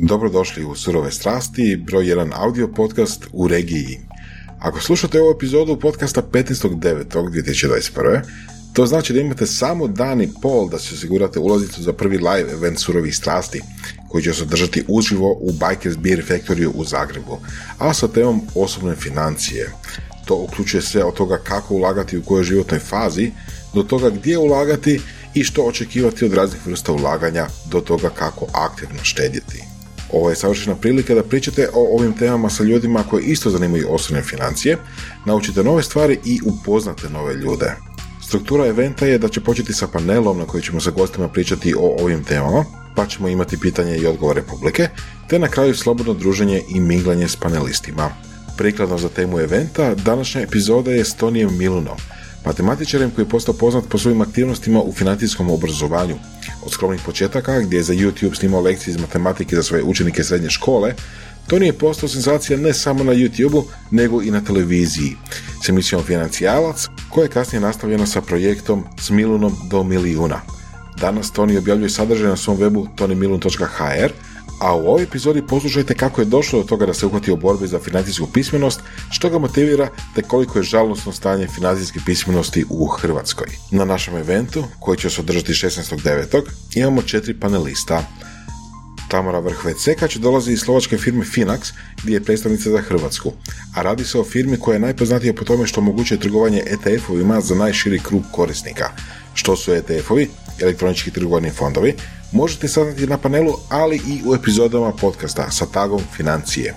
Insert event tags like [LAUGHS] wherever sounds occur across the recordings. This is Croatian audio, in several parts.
Dobrodošli u Surove strasti, broj 1 audio podcast u regiji. Ako slušate ovu epizodu podcasta 15.9.2021. To znači da imate samo dan i pol da se osigurate ulaznicu za prvi live event Surovih strasti, koji će se održati uživo u Bikers Beer Factory u Zagrebu, a sa temom osobne financije. To uključuje sve od toga kako ulagati u kojoj životnoj fazi, do toga gdje ulagati i što očekivati od raznih vrsta ulaganja, do toga kako aktivno štedjeti. Ovo je savršena prilika da pričate o ovim temama sa ljudima koji isto zanimaju osobne financije, naučite nove stvari i upoznate nove ljude. Struktura eventa je da će početi sa panelom na koji ćemo sa gostima pričati o ovim temama, pa ćemo imati pitanje i odgovore publike, te na kraju slobodno druženje i minglanje s panelistima. Prikladno za temu eventa, današnja epizoda je s Tonijem Milunom, matematičarem koji je postao poznat po svojim aktivnostima u financijskom obrazovanju. Od skromnih početaka, gdje je za YouTube snimao lekcije iz matematike za svoje učenike srednje škole, to nije postao senzacija ne samo na YouTube-u, nego i na televiziji. S emisijom Financijalac, koja je kasnije nastavljena sa projektom S Milunom do milijuna. Danas Toni objavljuje sadržaj na svom webu tonimilun.hr, a u ovoj epizodi poslušajte kako je došlo do toga da se uhvati u borbi za financijsku pismenost, što ga motivira te koliko je žalostno stanje financijske pismenosti u Hrvatskoj. Na našem eventu, koji će se održati 16.9. imamo četiri panelista. Tamara Vrhvec-Sekač dolazi iz slovačke firme Finax, gdje je predstavnica za Hrvatsku, a radi se o firmi koja je najpoznatija po tome što omogućuje trgovanje ETF-ovima za najširi krug korisnika. Što su ETF-ovi? Elektronički trgovani fondovi, možete saznati na panelu, ali i u epizodama podcasta sa tagom financije.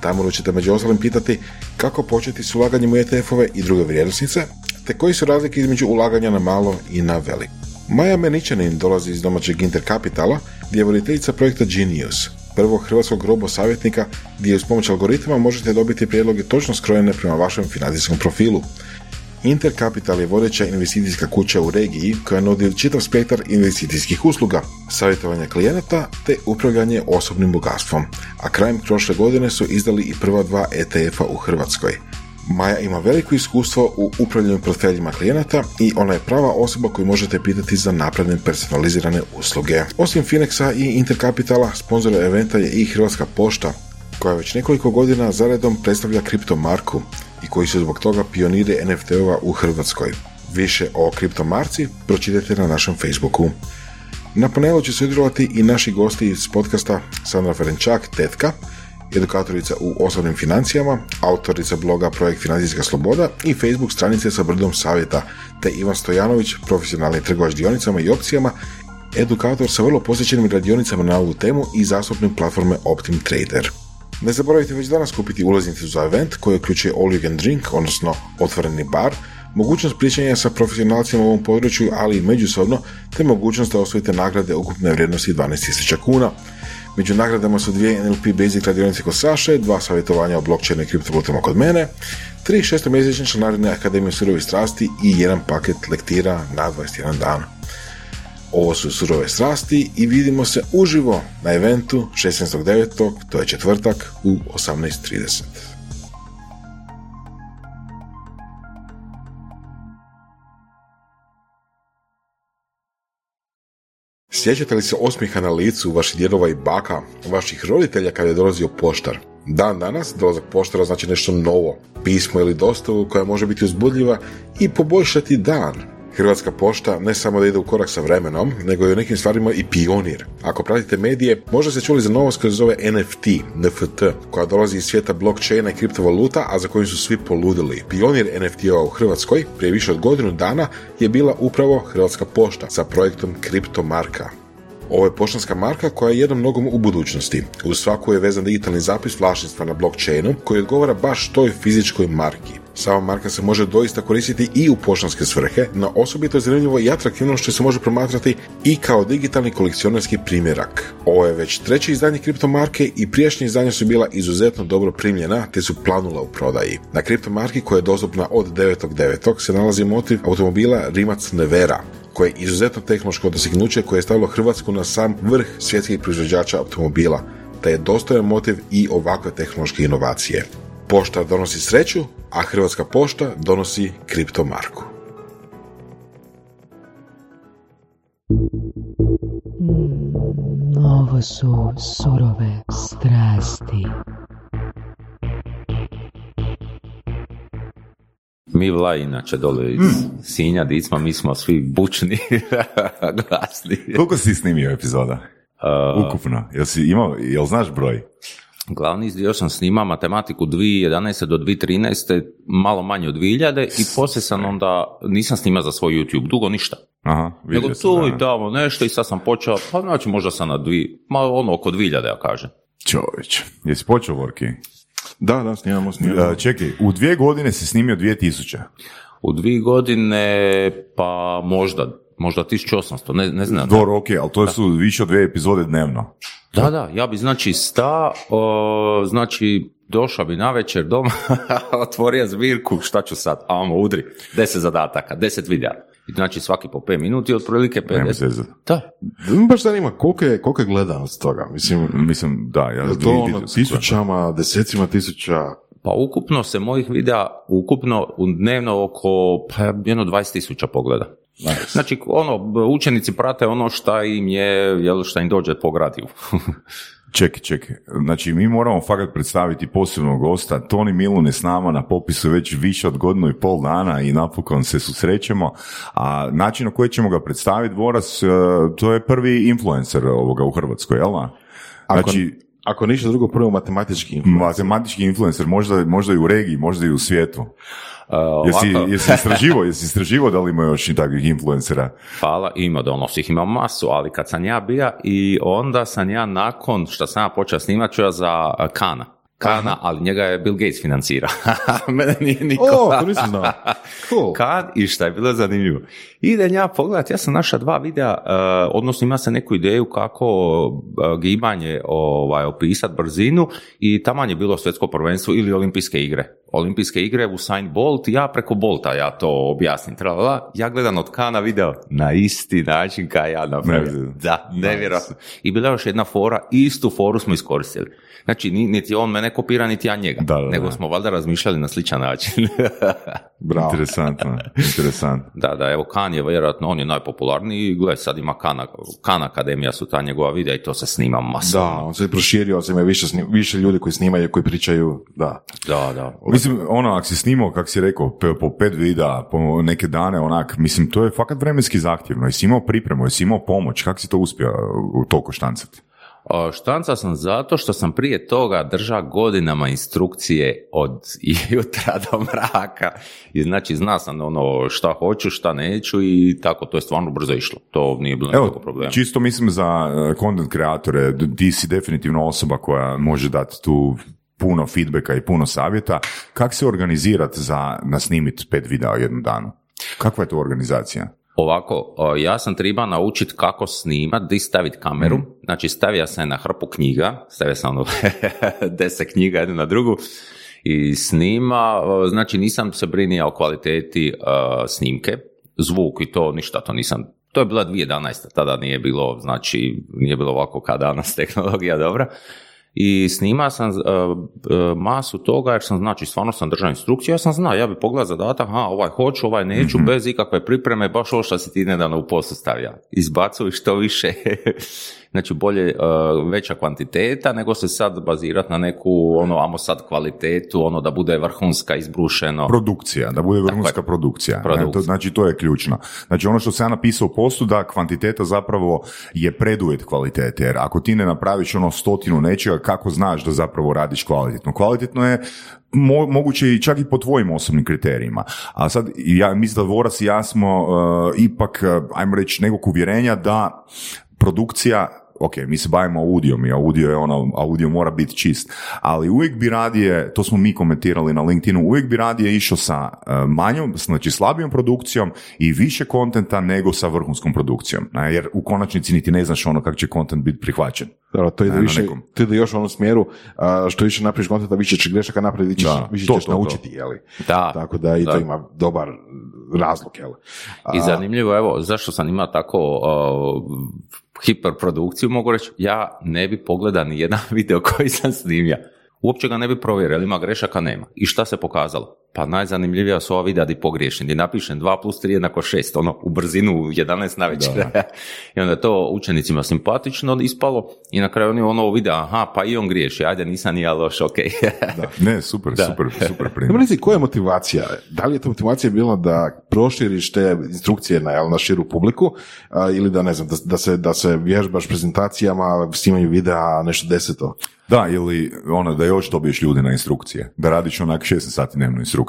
Tamo ćete među ostalim pitati kako početi s ulaganjem u ETF-ove i druge vrijednosnice, te koji su razlike između ulaganja na malo i na veliko. Maja Meničanin dolazi iz domaćeg Interkapitala, gdje je voditeljica projekta Genius, prvog hrvatskog robo savjetnika gdje uz pomoć algoritma možete dobiti prijedloge točno skrojene prema vašem financijskom profilu. Intercapital je vodeća investicijska kuća u regiji koja nudi čitav spektar investicijskih usluga, savjetovanja klijenata te upravljanje osobnim bogatstvom, a krajem prošle godine su izdali i prva dva ETF-a u Hrvatskoj. Maja ima veliko iskustvo u upravljanju portfeljima klijenata i ona je prava osoba koju možete pitati za napredne personalizirane usluge. Osim Finexa i Intercapitala, sponzor eventa je i Hrvatska pošta, koja već nekoliko godina zaredom predstavlja kriptomarku i koji su zbog toga pioniri NFT-ova u Hrvatskoj. Više o kriptomarci pročitajte na našem Facebooku. Na panelu će sudjelovati i naši gosti iz podcasta Sandra Ferenčak, Tetka, edukatorica u osobnim financijama, autorica bloga Projekt Financijska sloboda i Facebook stranice sa brdom savjeta, te Ivan Stojanović, profesionalni trgovač dionicama i opcijama, edukator sa vrlo posjećenim radionicama na ovu temu i zastupnik platforme Optim Trader. Ne zaboravite već danas kupiti ulaznicu za event koji uključuje all you can drink, odnosno otvoreni bar, mogućnost pričanja sa profesionalcima u ovom području, ali i međusobno, te mogućnost da osvojite nagrade ukupne vrijednosti 12.000 kuna. Među nagradama su dvije NLP Basic radionice kod Saše, dva savjetovanja o blockchainu i kriptovalutama kod mene, tri šestomjesečne članarine Akademije surovih strasti i jedan paket lektira na 21 dan. Ovo su surove strasti i vidimo se uživo na eventu 16.9. to je četvrtak u 18.30. Sjećate li se osmiha na licu vaših djedova i baka, vaših roditelja kada je dolazio poštar? Dan danas dolazak poštara znači nešto novo, pismo ili dostavu koja može biti uzbudljiva i poboljšati dan. Hrvatska pošta ne samo da ide u korak sa vremenom, nego je u nekim stvarima i pionir. Ako pratite medije, možda ste čuli za novost koja se zove NFT, NFT, koja dolazi iz svijeta blockchaina i kriptovaluta, a za koju su svi poludili. Pionir NFT-ova u Hrvatskoj prije više od godinu dana je bila upravo Hrvatska pošta sa projektom Kriptomarka. Ovo je poštanska marka koja je jednom nogom u budućnosti. U svaku je vezan digitalni zapis vlasništva na blockchainu koji odgovara baš toj fizičkoj marki. Sama marka se može doista koristiti i u poštanske svrhe, no osobito je zanimljivo i atraktivno što se može promatrati i kao digitalni kolekcionarski primjerak. Ovo je već treće izdanje kriptomarke i prijašnje izdanja su bila izuzetno dobro primljena te su planula u prodaji. Na kriptomarki koja je dostupna od 9.9. se nalazi motiv automobila Rimac Nevera, koje je izuzetno tehnološko dostignuće koje je stavilo Hrvatsku na sam vrh svjetskih proizvođača automobila, te je dostojan motiv i ovakve tehnološke inovacije. Pošta donosi sreću, a Hrvatska pošta donosi kriptomarku. Mm, ovo Ovo su surove strasti. Mi vla inače dole iz Sinja, di smo, mi smo svi bučni, [LAUGHS] glasni. Koliko si snimio epizoda? Uh, Ukupno. Jel, si imao, jel znaš broj? Glavni dio sam snimao matematiku 2011. do 2013. malo manje od 2000 i poslije sam onda, nisam snimao za svoj YouTube, dugo ništa. Aha, Nego tu i tamo nešto i sad sam počeo, pa znači možda sam na dvi, ma ono oko 2000 ja kažem. Čovječ. Jesi počeo, Vorki? Da, da, snimamo, snimamo. Uh, čekaj, u dvije godine si snimio 2000. U dvije godine, pa možda, možda 1800, ne, ne znam. Dobro, ok, ali to su više od dvije epizode dnevno. Da, da, ja bi znači sta, o, znači došao bi na večer doma, [LAUGHS] otvorio zbirku, šta ću sad, amo udri, deset zadataka, deset videa. Znači svaki po 5 minuti, otprilike Nema 50. se Da, Me baš zanima koliko je, koliko je gledanost toga. Mislim, Mislim, da, ja je to ono tisućama, desecima tisuća, pa ukupno se mojih videa, ukupno u dnevno oko, pa jedno 20 tisuća pogleda. Znači, ono, učenici prate ono šta im je, jel, šta im dođe po gradiju. [LAUGHS] Čekaj, čekaj. Znači, mi moramo fakat predstaviti posebnog gosta. Toni Milun je s nama na popisu već više od godinu i pol dana i napokon se susrećemo. A način na koji ćemo ga predstaviti, Voras, e, to je prvi influencer ovoga u Hrvatskoj, jel Znači, ako ništa drugo, prvo matematički influencer. matematički influencer, možda, možda i u regiji, možda i u svijetu. Uh, Jesi, jesi istraživo, [LAUGHS] jesi istraživo da li ima još i takvih influencera? Hvala, ima donosih, ima masu, ali kad sam ja bija i onda sam ja nakon što sam ja počeo snimat ću ja za uh, Kana. Kana, ali njega je Bill Gates financirao. [LAUGHS] Mene nije niko. O, to nisam znao. [LAUGHS] Cool. Kad i šta je bilo zanimljivo. Idem ja pogledat, ja sam našao dva videa, uh, odnosno ima se neku ideju kako uh, gibanje ovaj, opisat brzinu i taman je bilo svjetsko prvenstvo ili olimpijske igre. Olimpijske igre u Saint Bolt, ja preko Bolta ja to objasnim. Tralala. Ja gledam od Kana video na isti način kao ja. Nevjerojatno. Da, nevjerojatno. I bila je još jedna fora, istu foru smo iskoristili. Znači, ni- niti on mene kopira, niti ja njega. Da, da, nego da. smo valjda razmišljali na sličan način. [LAUGHS] Bravo. Interesantno, [LAUGHS] interesantno. Da, da, evo Kan je vjerojatno, on je najpopularniji i gle, sad ima Kan, kan Akademija su ta njegova videa i to se snima masovno. Da, on se je proširio, sad ima više, više ljudi koji snimaju, koji pričaju, da. Da, da. Mislim, ono, ako si snimao, kako si rekao, pe- po pet videa, po neke dane, onak, mislim, to je fakat vremenski zahtjevno. Jesi imao pripremu, jesi imao pomoć, kako si to uspio u toliko štancati? A, Štanca sam zato što sam prije toga držao godinama instrukcije od [LAUGHS] jutra do mraka. I znači zna sam ono šta hoću, šta neću i tako, to je stvarno brzo išlo. To nije bilo nekako Evo, problema. čisto mislim za eh, content kreatore, ti si definitivno osoba koja može dati tu puno feedbacka i puno savjeta. Kako se organizirati za nasnimit pet videa u jednom danu? Kakva je to organizacija? Ovako, ja sam treba naučiti kako snimat, di staviti kameru. Znači, stavio sam na hrpu knjiga, stavio sam ono [LAUGHS] deset knjiga jednu na drugu i snima. Znači, nisam se brinio o kvaliteti o, snimke, zvuk i to, ništa to nisam. To je bila 2011. Tada nije bilo, znači, nije bilo ovako kao danas [LAUGHS] tehnologija dobra. I snima sam uh, masu toga jer sam, znači, stvarno sam držao instrukciju, ja sam znao, ja bi pogledao zadatak, aha, ovaj hoću, ovaj neću, bez ikakve pripreme, baš ovo što si ti nedavno u poslu stavio. Izbacuj što više, [LAUGHS] znači bolje, uh, veća kvantiteta, nego se sad bazirati na neku, ono, amo sad kvalitetu, ono, da bude vrhunska, izbrušeno. Produkcija, da bude vrhunska produkcija. Ne, Produkcija. to, znači, to je ključno. Znači, ono što sam ja napisao u postu, da kvantiteta zapravo je preduvjet kvalitete, jer ako ti ne napraviš ono stotinu nečega, kako znaš da zapravo radiš kvalitetno? Kvalitetno je mo- moguće i čak i po tvojim osobnim kriterijima. A sad, ja mislim da Voras i ja smo uh, ipak, uh, ajmo reći, nekog uvjerenja da produkcija ok, mi se bavimo audijom i audio je ono, audio mora biti čist, ali uvijek bi radije, to smo mi komentirali na LinkedInu, uvijek bi radije išao sa e, manjom, znači slabijom produkcijom i više kontenta nego sa vrhunskom produkcijom, ne, jer u konačnici niti ne znaš ono kako će kontent biti prihvaćen. Dobro, to ide više, to ide još u onom smjeru, a, što više napraviš kontenta, više ćeš grešaka napraviti, više, Da, više to, ćeš to, to. naučiti, jeli? Da, Tako da i to da. ima dobar razlog, jel? A, I zanimljivo, evo, zašto sam imao tako uh, hiperprodukciju, mogu reći, ja ne bi pogledao ni jedan [LAUGHS] video koji sam snimio. Uopće ga ne bi provjerio, ima grešaka, nema. I šta se pokazalo? Pa najzanimljivija su ova videa di pogriješim, di napišem 2 plus 3 jednako 6, ono, u brzinu u 11 na večer. I onda je to učenicima simpatično ispalo i na kraju oni ono vide, aha, pa i on griješi, ajde, nisam ni ja loš, ok. [LAUGHS] Ne, super, [LAUGHS] super, super [LAUGHS] primjer. Reci, koja je motivacija? Da li je ta motivacija bila da proširiš te instrukcije na, jel, na širu publiku a, ili da, ne znam, da, da, se, da se vježbaš prezentacijama, snimanju videa, nešto deseto? Da, ili ono da još dobiješ ljudi na instrukcije, da radiš onak 16 sati dnevno instrukcije.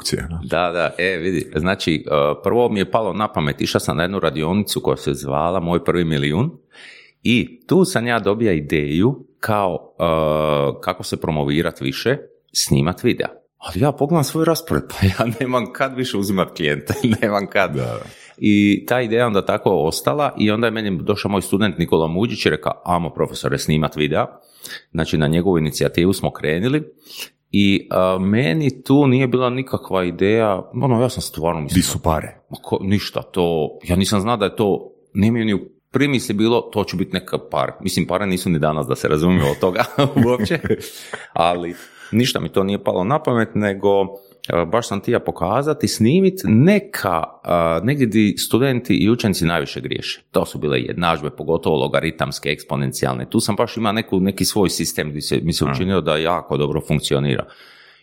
Da, da, e, vidi, znači, uh, prvo mi je palo na pamet, išao sam na jednu radionicu koja se zvala Moj prvi milijun i tu sam ja dobija ideju kao uh, kako se promovirati više, snimat videa. Ali ja pogledam svoj raspored, [LAUGHS] pa ja nemam kad više uzimat klijente, [LAUGHS] nemam kad. Da. I ta ideja onda tako ostala i onda je meni došao moj student Nikola Muđić i rekao, amo profesore, snimat videa. Znači na njegovu inicijativu smo krenuli i a, meni tu nije bila nikakva ideja, ono ja sam stvarno Di mislio, su pare? ma ko- ništa, to, ja nisam znao da je to, nije mi ni u primisli bilo, to će biti neka par. Mislim, pare nisu ni danas, da se razumijemo od toga [LAUGHS] uopće, [LAUGHS] ali ništa mi to nije palo na pamet, nego baš sam tija pokazati, snimit neka, negdje di studenti i učenici najviše griješe. To su bile jednadžbe, pogotovo logaritamske, eksponencijalne. Tu sam baš imao neku, neki svoj sistem gdje se, mi se učinilo da jako dobro funkcionira.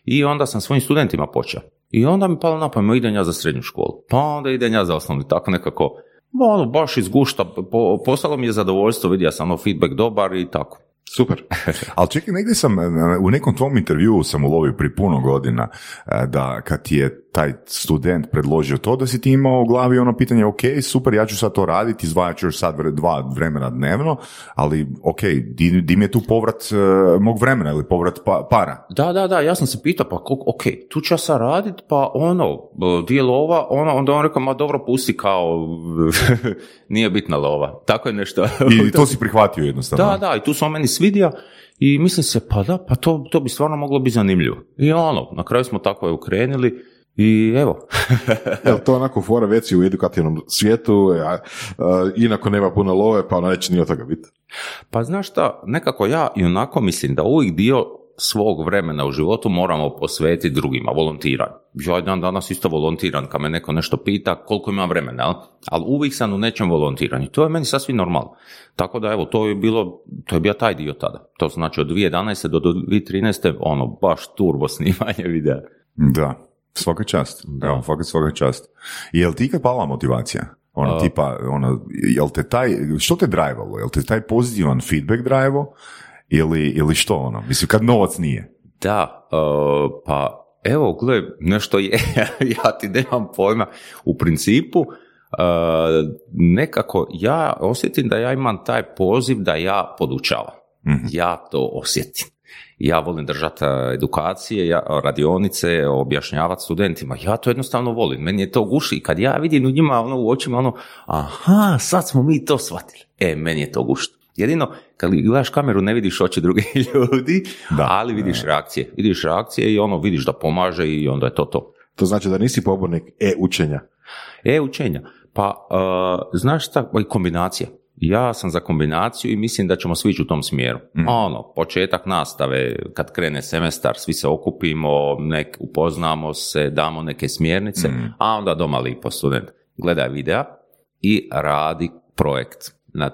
I onda sam svojim studentima počeo. I onda mi palo na pamet, idem ja za srednju školu. Pa onda idem ja za osnovnu, tako nekako, ono, baš iz gušta, po, postalo mi je zadovoljstvo, vidio sam ono feedback dobar i tako. Super. [LAUGHS] Ali čekaj, negdje sam, e, u nekom tvom intervjuu sam ulovio pri puno godina e, da kad ti je taj student predložio to, da si ti imao u glavi ono pitanje, ok, super, ja ću sad to raditi, izdvajat ću još sad dva vremena dnevno, ali ok, di, di mi je tu povrat e, mog vremena ili povrat pa- para? Da, da, da, ja sam se pitao, pa ok, tu ću ja sad radit, pa ono, b- di je lova, ono, onda on rekao, ma dobro, pusti kao, nije bitna lova. Tako je nešto. I [LAUGHS] to si prihvatio jednostavno. Da, da, i tu se on meni svidio i mislim se, pa da, pa to, to bi stvarno moglo biti zanimljivo. I ono, na kraju smo tako je ukrenuli i evo. [LAUGHS] Jel to onako fora veci u edukativnom svijetu, a, a, inako nema puno love, pa neće ni od toga biti. Pa znaš šta, nekako ja i onako mislim da uvijek dio svog vremena u životu moramo posvetiti drugima, volontiranju. Ja dan danas isto volontiram, kad me neko nešto pita koliko imam vremena, jel? ali uvijek sam u nečem volontiranju. To je meni sasvim normalno. Tako da evo, to je bilo, to je bio taj dio tada. To znači od 2011. do 2013. ono, baš turbo snimanje videa. Da, svaka čast. Evo, svaka, svaka čast. Jel ti kad pala motivacija? Ono, tipa, ono, jel te taj, što te drajvalo? Jel te taj pozitivan feedback drajvo? Ili, ili što ono? Mislim, kad novac nije. Da, e, pa evo, gle, nešto je, [LAUGHS] ja ti nemam pojma. U principu, e, nekako ja osjetim da ja imam taj poziv da ja podučavam. Ja to osjetim. Ja volim držati e, edukacije, ja, radionice, objašnjavati studentima. Ja to jednostavno volim. Meni je to guši. I kad ja vidim u njima ono, u očima ono, aha, sad smo mi to shvatili. E, meni je to gušt. Jedino, kad gledaš kameru ne vidiš oči drugih [LAUGHS] ljudi, Da. ali vidiš reakcije. Vidiš reakcije i ono, vidiš da pomaže i onda je to to. To znači da nisi pobornik e-učenja. E-učenja. Pa, uh, znaš šta, kombinacija. Ja sam za kombinaciju i mislim da ćemo svi ići u tom smjeru. Ono, početak nastave, kad krene semestar, svi se okupimo, nek, upoznamo se, damo neke smjernice, a onda doma lipo student. Gledaj videa i radi projekt na, e,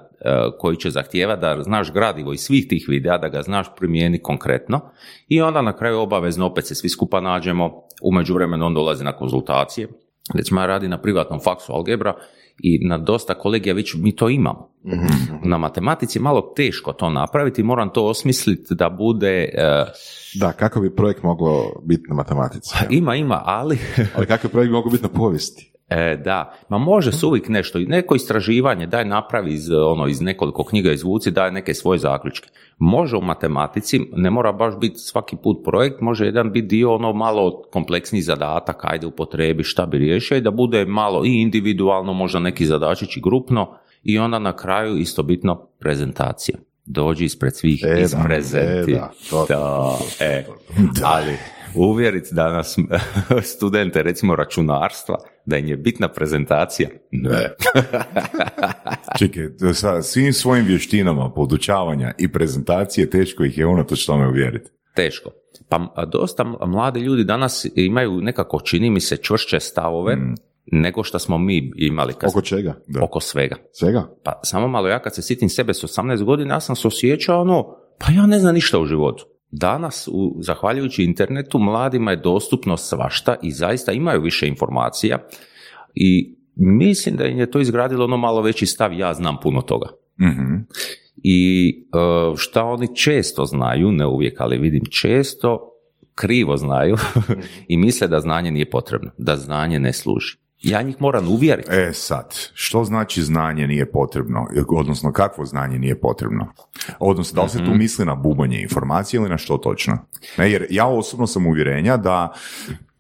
koji će zahtijevati da znaš gradivo iz svih tih videa, da ga znaš primijeniti konkretno i onda na kraju obavezno opet se svi skupa nađemo, u međuvremenu on dolazi na konzultacije. Recimo ja radim na privatnom faksu algebra i na dosta kolegija već mi to imamo. Na matematici je malo teško to napraviti, moram to osmisliti da bude, e, Da, kako bi projekt moglo biti na matematici? ima, ima, ali Ali kakav projekt bi mogao biti na povijesti? E, da, ma može se uvijek nešto, neko istraživanje, daj napravi iz, ono, iz nekoliko knjiga izvuci, daj neke svoje zaključke. Može u matematici, ne mora baš biti svaki put projekt, može jedan biti dio ono malo kompleksniji zadatak, ajde upotrebi šta bi riješio i da bude malo i individualno, možda neki zadačić i grupno i onda na kraju isto bitno prezentacija. Dođi ispred svih, E, da, isprezenti. e, da, to- Da, e, ali uvjeriti danas [LAUGHS] studente recimo računarstva da im je bitna prezentacija. Ne. [LAUGHS] Čekaj, sa svim svojim vještinama podučavanja i prezentacije teško ih je unatoč tome uvjeriti. Teško. Pa dosta mladi ljudi danas imaju nekako, čini mi se, čvršće stavove Mm. nego što smo mi imali kad Oko čega? Da. oko svega. Svega? Pa samo malo ja kad se sitim sebe s 18 godina, ja sam se osjećao ono, pa ja ne znam ništa u životu. Danas, u, zahvaljujući internetu, mladima je dostupno svašta i zaista imaju više informacija i mislim da im je to izgradilo ono malo veći stav, ja znam puno toga. Mhm. I e, šta oni često znaju, ne uvijek, ali vidim često, krivo znaju [LAUGHS] i misle da znanje nije potrebno, da znanje ne služi. Ja njih moram uvjeriti. E sad, što znači znanje nije potrebno? Odnosno, kakvo znanje nije potrebno? Odnosno, da li se tu Mhm. misli na bubanje informacije ili na što točno? Ne, jer ja osobno sam uvjerenja da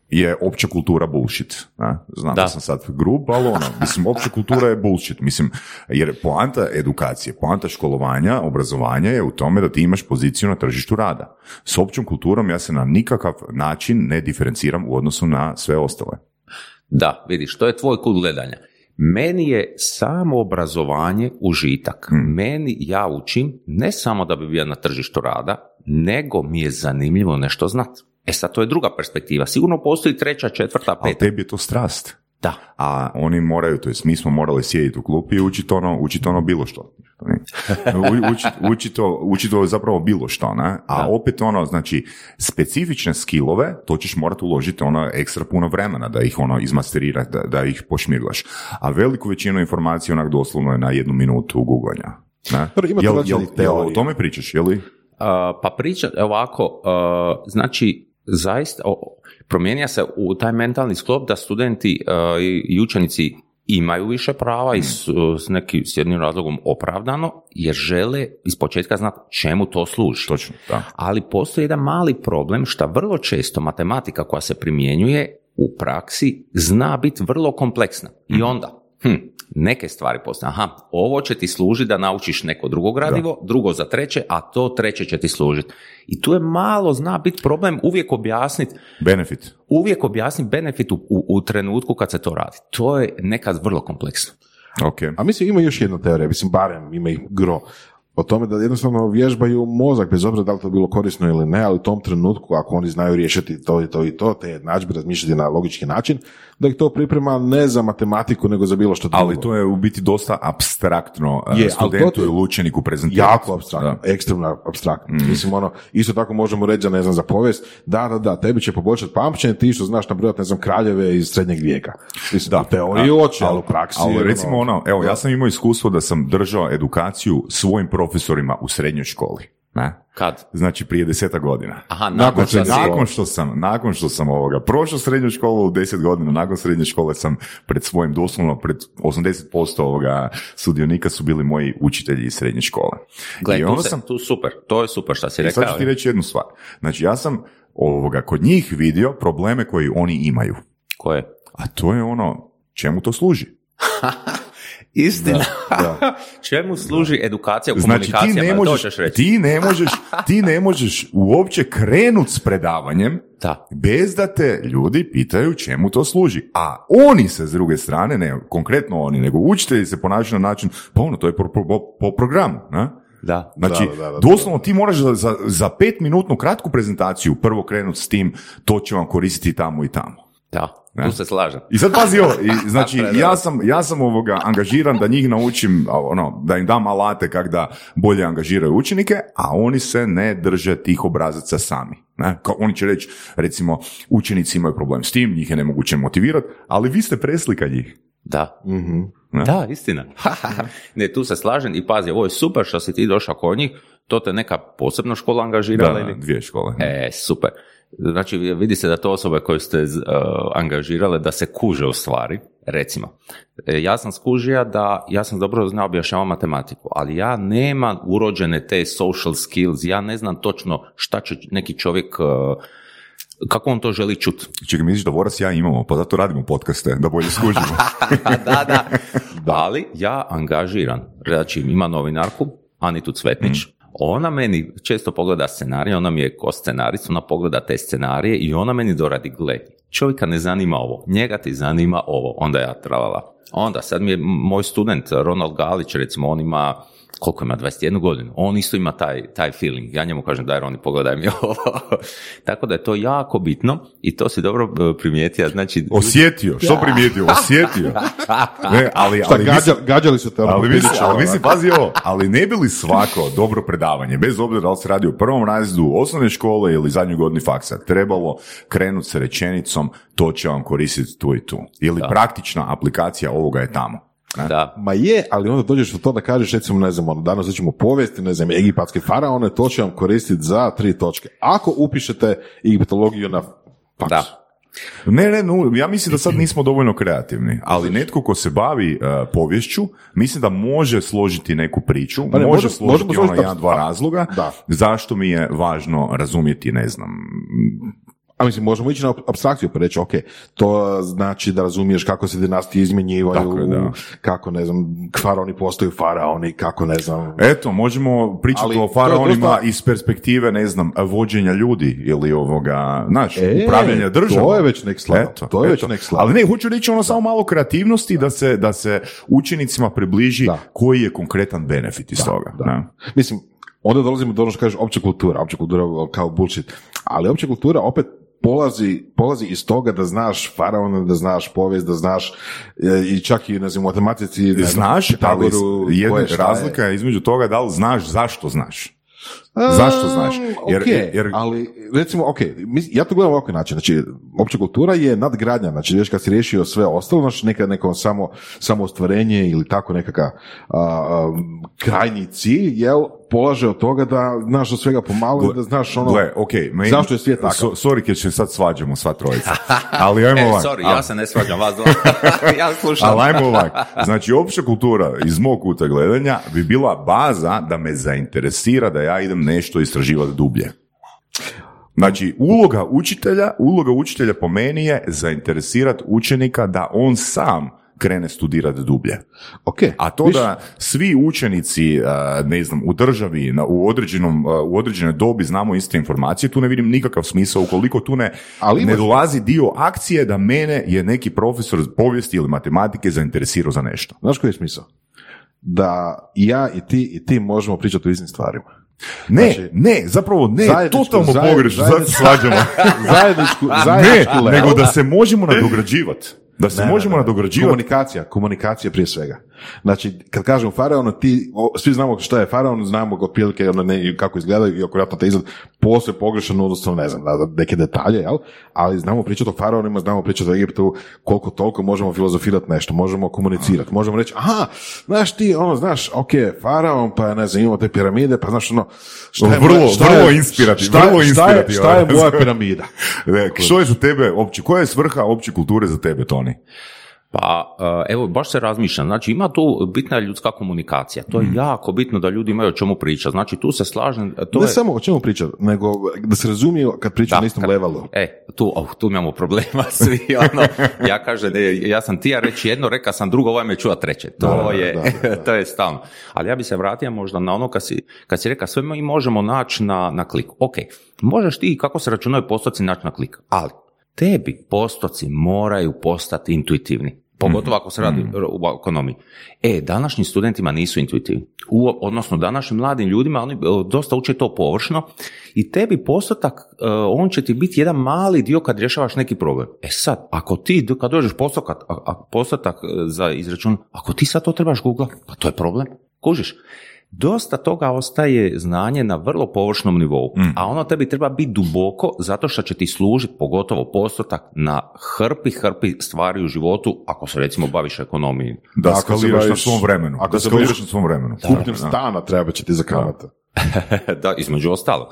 je opća kultura bullshit. Ne? Znam da. Da. sam sad grub, ali ono, mislim, opća kultura je bullshit. Mislim, jer poanta edukacije, poanta školovanja, obrazovanja je u tome da ti imaš poziciju na tržištu rada. S općom kulturom ja se na nikakav način ne diferenciram u odnosu na sve ostale. Da, vidiš, to je tvoj kut gledanja. Meni je samo obrazovanje užitak. Meni ja učim ne samo da bi bio na tržištu rada, nego mi je zanimljivo nešto znati. E sad, to je druga perspektiva. Sigurno postoji treća, četvrta, Ali peta. tebi je to strast. Da. a oni moraju, to jest mi smo morali sjediti u klupi i učiti ono, učiti ono bilo što. U- Učiti uči to, uči to zapravo bilo što, ne? A Da. opet ono, znači, specifične skillove, to ćeš morati uložiti ono ekstra puno vremena da ih ono izmasteriraš, da, da ih pošmirglaš. A veliku većinu informacija onak doslovno je na jednu minutu googlanja. Ne? Jel, jel, jel o tome pričaš, je li? A, pa priča ovako, a, znači zaista o, promijenja se u taj mentalni sklop da studenti a, i, učenici imaju više prava i s, s, neki, s jednim razlogom opravdano jer žele iz početka znati čemu to služi. Točno, da. Ali postoji jedan mali problem što vrlo često matematika koja se primjenjuje u praksi zna biti vrlo kompleksna. I onda, hm, neke stvari postane, aha, ovo će ti služiti da naučiš neko drugo gradivo, drugo za treće, a to treće će ti služiti. I tu je malo zna biti problem uvijek objasniti Benefit. uvijek objasniti benefit u, u, u trenutku kad se to radi. To je nekad vrlo kompleksno. Ok. A mislim ima još jedna teorija, mislim barem ima ih gro, o tome da jednostavno vježbaju mozak, bez obzira da li to bilo korisno ili ne, ali u tom trenutku ako oni znaju riješiti to i to i to, te jednadžbe razmišljati na logički način, da ih to priprema ne za matematiku, nego za bilo što drugo. Ali to je u biti dosta abstraktno Je, je, studentu ili učeniku prezentirati. Jako abstraktno, ekstremno abstraktno. Mislim, ono, isto tako možemo reći za, ne znam, za povijest, da, da, da, tebi će poboljšati pamćenje, ti što znaš nabrojati, ne znam, kraljeve iz srednjeg vijeka. Mislim, da, u teoriji ali u praksi... Ali ono, recimo ono, evo, ja sam imao iskustvo da sam držao edukaciju svojim profesorima u srednjoj školi. Ne? Kad? Znači prije deseta godina. Aha, Nakon nakon što Nakon što sam, nakon što sam ovoga, prošao srednju školu u deset godina, nakon srednje škole sam pred svojim, doslovno pred 80% ovoga sudionika su bili moji učitelji iz srednje škole. Gle, I tu, onda se- sam, tu super, to je super što si rekao. sad ću ti reći jednu stvar. Znači ja sam ovoga, kod njih vidio probleme koji oni imaju. Koje? A to je ono, čemu to služi? [LAUGHS] Istina. da. [LAUGHS] Čemu služi edukacija u Znači ti komunikacijama? ne, To možeš, ćeš reći. ti, ne možeš, ti ne možeš uopće krenut s predavanjem Da. bez da te ljudi pitaju čemu to služi. A oni se s druge strane, ne konkretno oni, nego učitelji se ponašaju na način, pa ono, to je po, po, po programu. Ne? Da. Znači, Da, da, da, da. doslovno ti moraš za, za, za pet minutnu kratku prezentaciju prvo krenut s tim, to će vam koristiti tamo i tamo. Da? Tu se slažem. I sad pazi ovo, i, [LAUGHS] znači ja sam, ja sam ovoga angažiran da njih naučim, ono, da im dam alate kako da bolje angažiraju učenike, a oni se ne drže tih obrazaca sami. Ne? Kao, oni će reći, recimo, učenici imaju problem s tim, njih je nemoguće motivirati, ali vi ste preslika njih. Da. Mhm. Ne? Da, istina. [LAUGHS] ne, tu se slažem i pazi, ovo je super što si ti došao kod njih, to te neka posebna škola angažirala Da, ili? dvije škole. E, super. Znači, vidi se da to osobe koje ste uh, angažirale da se kuže u stvari, recimo. E, ja sam skužio da, ja sam dobro znao objašnjavati matematiku, ali ja nemam urođene te social skills, ja ne znam točno šta će neki čovjek, uh, kako on to želi čuti. Čekaj, misliš da Voras ja imamo, pa zato radimo podcaste, da bolje skužimo. [LAUGHS] da, da. Ali ja angažiram, znači ima novinarku, Anitu Cvetnić, ona meni često pogleda scenarije, ona mi je ko scenarist, ona pogleda te scenarije i ona meni doradi, gle, čovjeka ne zanima ovo, njega ti zanima ovo, onda ja tralala. Onda sad mi je moj student Ronald Galić, recimo, on ima koliko ima, 21 godinu, on isto ima taj, taj feeling. Ja njemu kažem, daj Roni, pogledaj mi [LAUGHS] ovo. Tako da je to jako bitno i to si dobro e, primijetio. Znači, Osjetio, što primijetio? Osjetio. [LAUGHS] Ne, ali, Šta, ali, gađa- mislim- gađali su te ono ali, mislim, prilično, ali mislim, ovako. pazi ovo, ali ne bi li svako dobro predavanje, bez obzira da li se radi o prvom razredu osnovne škole ili zadnjoj godini faksa, trebalo krenuti sa rečenicom to će vam koristiti tu i tu. Ili praktična aplikacija ovoga je tamo. Ne? da, Ma je, ali onda dođeš do to da kažeš, recimo, ne znam, ono, danas ćemo povijesti, ne znam, egipatske faraone, to će vam koristiti za tri točke. Ako upišete egiptologiju na faksu. da. Ne, ne, no, ja mislim da sad nismo dovoljno kreativni, ali netko ko se bavi e, povješću, mislim da može složiti neku priču, Pa ne, može možemo- složiti možemo ono jedan, dva razloga, Da. zašto mi je važno razumjeti, ne znam, A mislim, možemo ići na abstrakciju pa reći, ok, to znači da razumiješ kako se dinastije izmjenjivaju, da. kako, ne znam, faraoni postaju faraoni, kako, ne znam, Eto, možemo pričati Ali o to faraonima dosta- iz perspektive, ne znam, vođenja ljudi ili ovoga, znaš, E, upravljanja državom. to je već next level, to je već next level. Ali ne, hoću reći ono samo malo kreativnosti da se, da se učenicima približi Da. koji je konkretan benefit iz toga. da. Mislim, onda dolazimo do ono što kažeš opća kultura, opća kultura kao bullshit, ali opća kultura opet polazi, polazi iz toga da znaš faraona, da znaš povijest, da znaš e, i čak i, u matematici, ne znam, Znaš, ali jedna razlika je između toga da li znaš zašto znaš. Zašto znaš? Jer- ok, jer- ali recimo, ok, ja to gledam ovako način, znači, opća kultura je nadgradnja, znači, već kad si riješio sve ostalo, znači, neka, neko samo, samo ostvarenje ili tako nekakav krajnji cilj, jel, polaže od toga da znaš od svega pomalo i da znaš ono, Gle, ok, meni, zašto je svijet takav. So, sorry, jer se sad svađamo sva trojica. [LAUGHS] Ali ajmo E, ovak. sorry, a- ja se ne svađam vas dva. [LAUGHS] ja slušam. Ali ajmo ovak. Znači, opća kultura iz mog kuta gledanja bi bila baza da me zainteresira da ja idem nešto istraživati dublje. Znači, uloga učitelja, uloga učitelja po meni je zainteresirati učenika da on sam krene studirati dublje. ok, A to viš- da svi učenici, a, ne znam, u državi, u, određenom, a, u određenoj dobi znamo iste informacije, tu ne vidim nikakav smisao ukoliko tu ne, Ali ne dolazi dio akcije da mene je neki profesor povijesti ili matematike zainteresirao za nešto. Znaš koji je smisao? Da ja i ti i ti možemo pričati o istim stvarima. Ne, Znači, ne, zapravo ne, zajedničku- totalno zajed- pogrešno, zajedničku- svađamo. [LAUGHS] zajedničku, ne, zajedničku level. nego da se možemo nadograđivati. Da se Ne, ne, možemo ne. nadograđivati. Komunikacija, komunikacija prije svega. Znači, kad kažem faraon, ti, o, svi znamo šta je faraon, znamo otprilike ono, ne, kako izgleda i vjerojatno te izgled postoje pogrešan, odnosno ne znam, da- neke detalje, jel? Ali znamo pričati o faraonima, znamo pričati o Egiptu, koliko toliko možemo filozofirati nešto, možemo komunicirati, možemo reći, aha, znaš ti, ono, znaš, ok, faraon, pa ne znam, imamo te piramide, pa znaš, ono, šta je, Vrlo- šta je- vrlo inspirativno, šta je- vrlo šta je- inspirativno. Šta je moja piramida? [LAUGHS] Ne, što je za tebe opće, koja je svrha opće kulture za tebe, Toni? Pa, e, evo, baš se razmišljam. Znači, ima tu bitna ljudska komunikacija. To je jako bitno da ljudi imaju o čemu pričati. Znači, tu se slažem. To ne je... samo o čemu pričati, nego da se razumije kad pričam na istom kad- levelu. E, tu, oh, tu imamo problema [LAUGHS] svi, ono, ja kažem, ne, ja sam ti ja reći jedno, reka sam drugo, ovaj me čuva treće, to Da, je, da, [LAUGHS] da, da. to je stalno. Ali ja bi se vratio možda na ono kad si, kad si reka sve mi možemo naći na, na klik. Ok, možeš ti kako se računaju postoci naći na klik, ali tebi postoci moraju postati intuitivni. Pogotovo ako se radi u ekonomiji. E, današnjim studentima nisu intuitivni. U, odnosno, današnjim mladim ljudima, oni dosta uče to površno i tebi postotak, e, on će ti biti jedan mali dio kad rješavaš neki problem. E sad, ako ti, kad dođeš postotak, a, a postotak e, za izračun, ako ti sad to trebaš googlat, pa to je problem. Kužiš? Dosta toga ostaje znanje na vrlo površnom nivou, a ono tebi treba biti duboko zato što će ti služiti pogotovo postotak na hrpi, hrpi stvari u životu ako se recimo baviš ekonomijom. Da Ako se skaliraš na baviš- svom vremenu. ako da se skaliraš baviš na svom vremenu. Kupnjem stana treba će ti za kamate. [LAUGHS] da, između ostalog.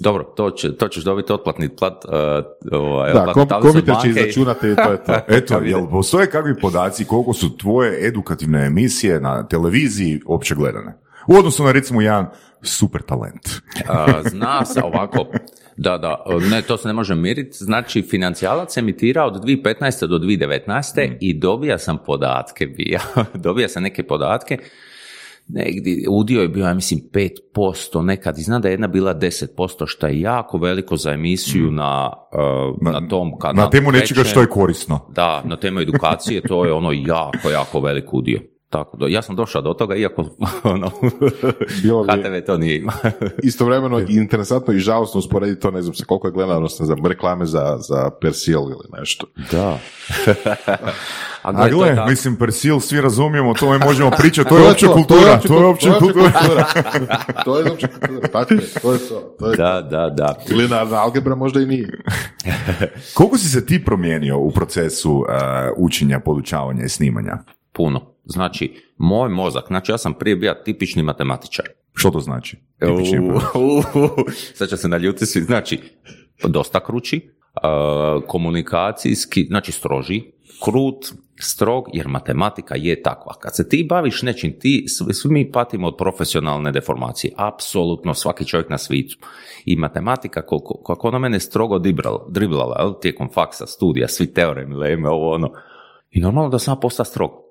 Dobro, to, će, to ćeš dobiti otplatni plat, uh, ovaj, Da, kom, će izračunati i to je to. [LAUGHS] Eto, jel postoje kakvi podaci koliko su tvoje edukativne emisije na televiziji opće gledane? U odnosu na recimo jedan super talent. Zna se ovako, da, da, ne, to se ne može miriti, znači financijalac emitira od 2015. do 2019. i dobija sam podatke, [LAUGHS] bija, dobija sam neke podatke, negdje, udio je bio, ja mislim, 5%, nekad, i znam da je jedna bila 10%, što je jako veliko za emisiju na, uh, na, tom kanalu. Na temu nečega što je korisno. Da, na temu edukacije to je ono jako, jako velik udio. Tako, do, ja sam došao do toga, iako [LAUGHS] ono, Bilo bi- HTV to nije imao. [LAUGHS] Istovremeno i interesantno i žalostno usporediti to, ne znam se koliko je gledanost, ne znam, reklame za, za Persil ili nešto. da. [LAUGHS] A to gle, tako. mislim, Persil, svi razumijemo, to mi možemo pričati, to je opća kultura, to je opća kultura. to je opća kultura, tako je, to je to. to je Da, da, da. Linearna algebra možda i nije. Koliko si se ti promijenio u procesu uh, učenja, podučavanja i snimanja? Puno. Znači, moj mozak, znači ja sam prije bio tipični matematičar. Što to znači? Tipični Sad će se naljuti svi. Znači, dosta kruči, a, komunikacijski, znači stroži, krut, strog, jer matematika je takva. Kad se ti baviš nečim, ti, svi, mi patimo od profesionalne deformacije. Apsolutno svaki čovjek na svijetu. I matematika, koliko, kako ona mene strogo driblala, driblala jel, tijekom faksa, studija, svi teoremi, leme, ovo ono. I normalno da sam postao strog.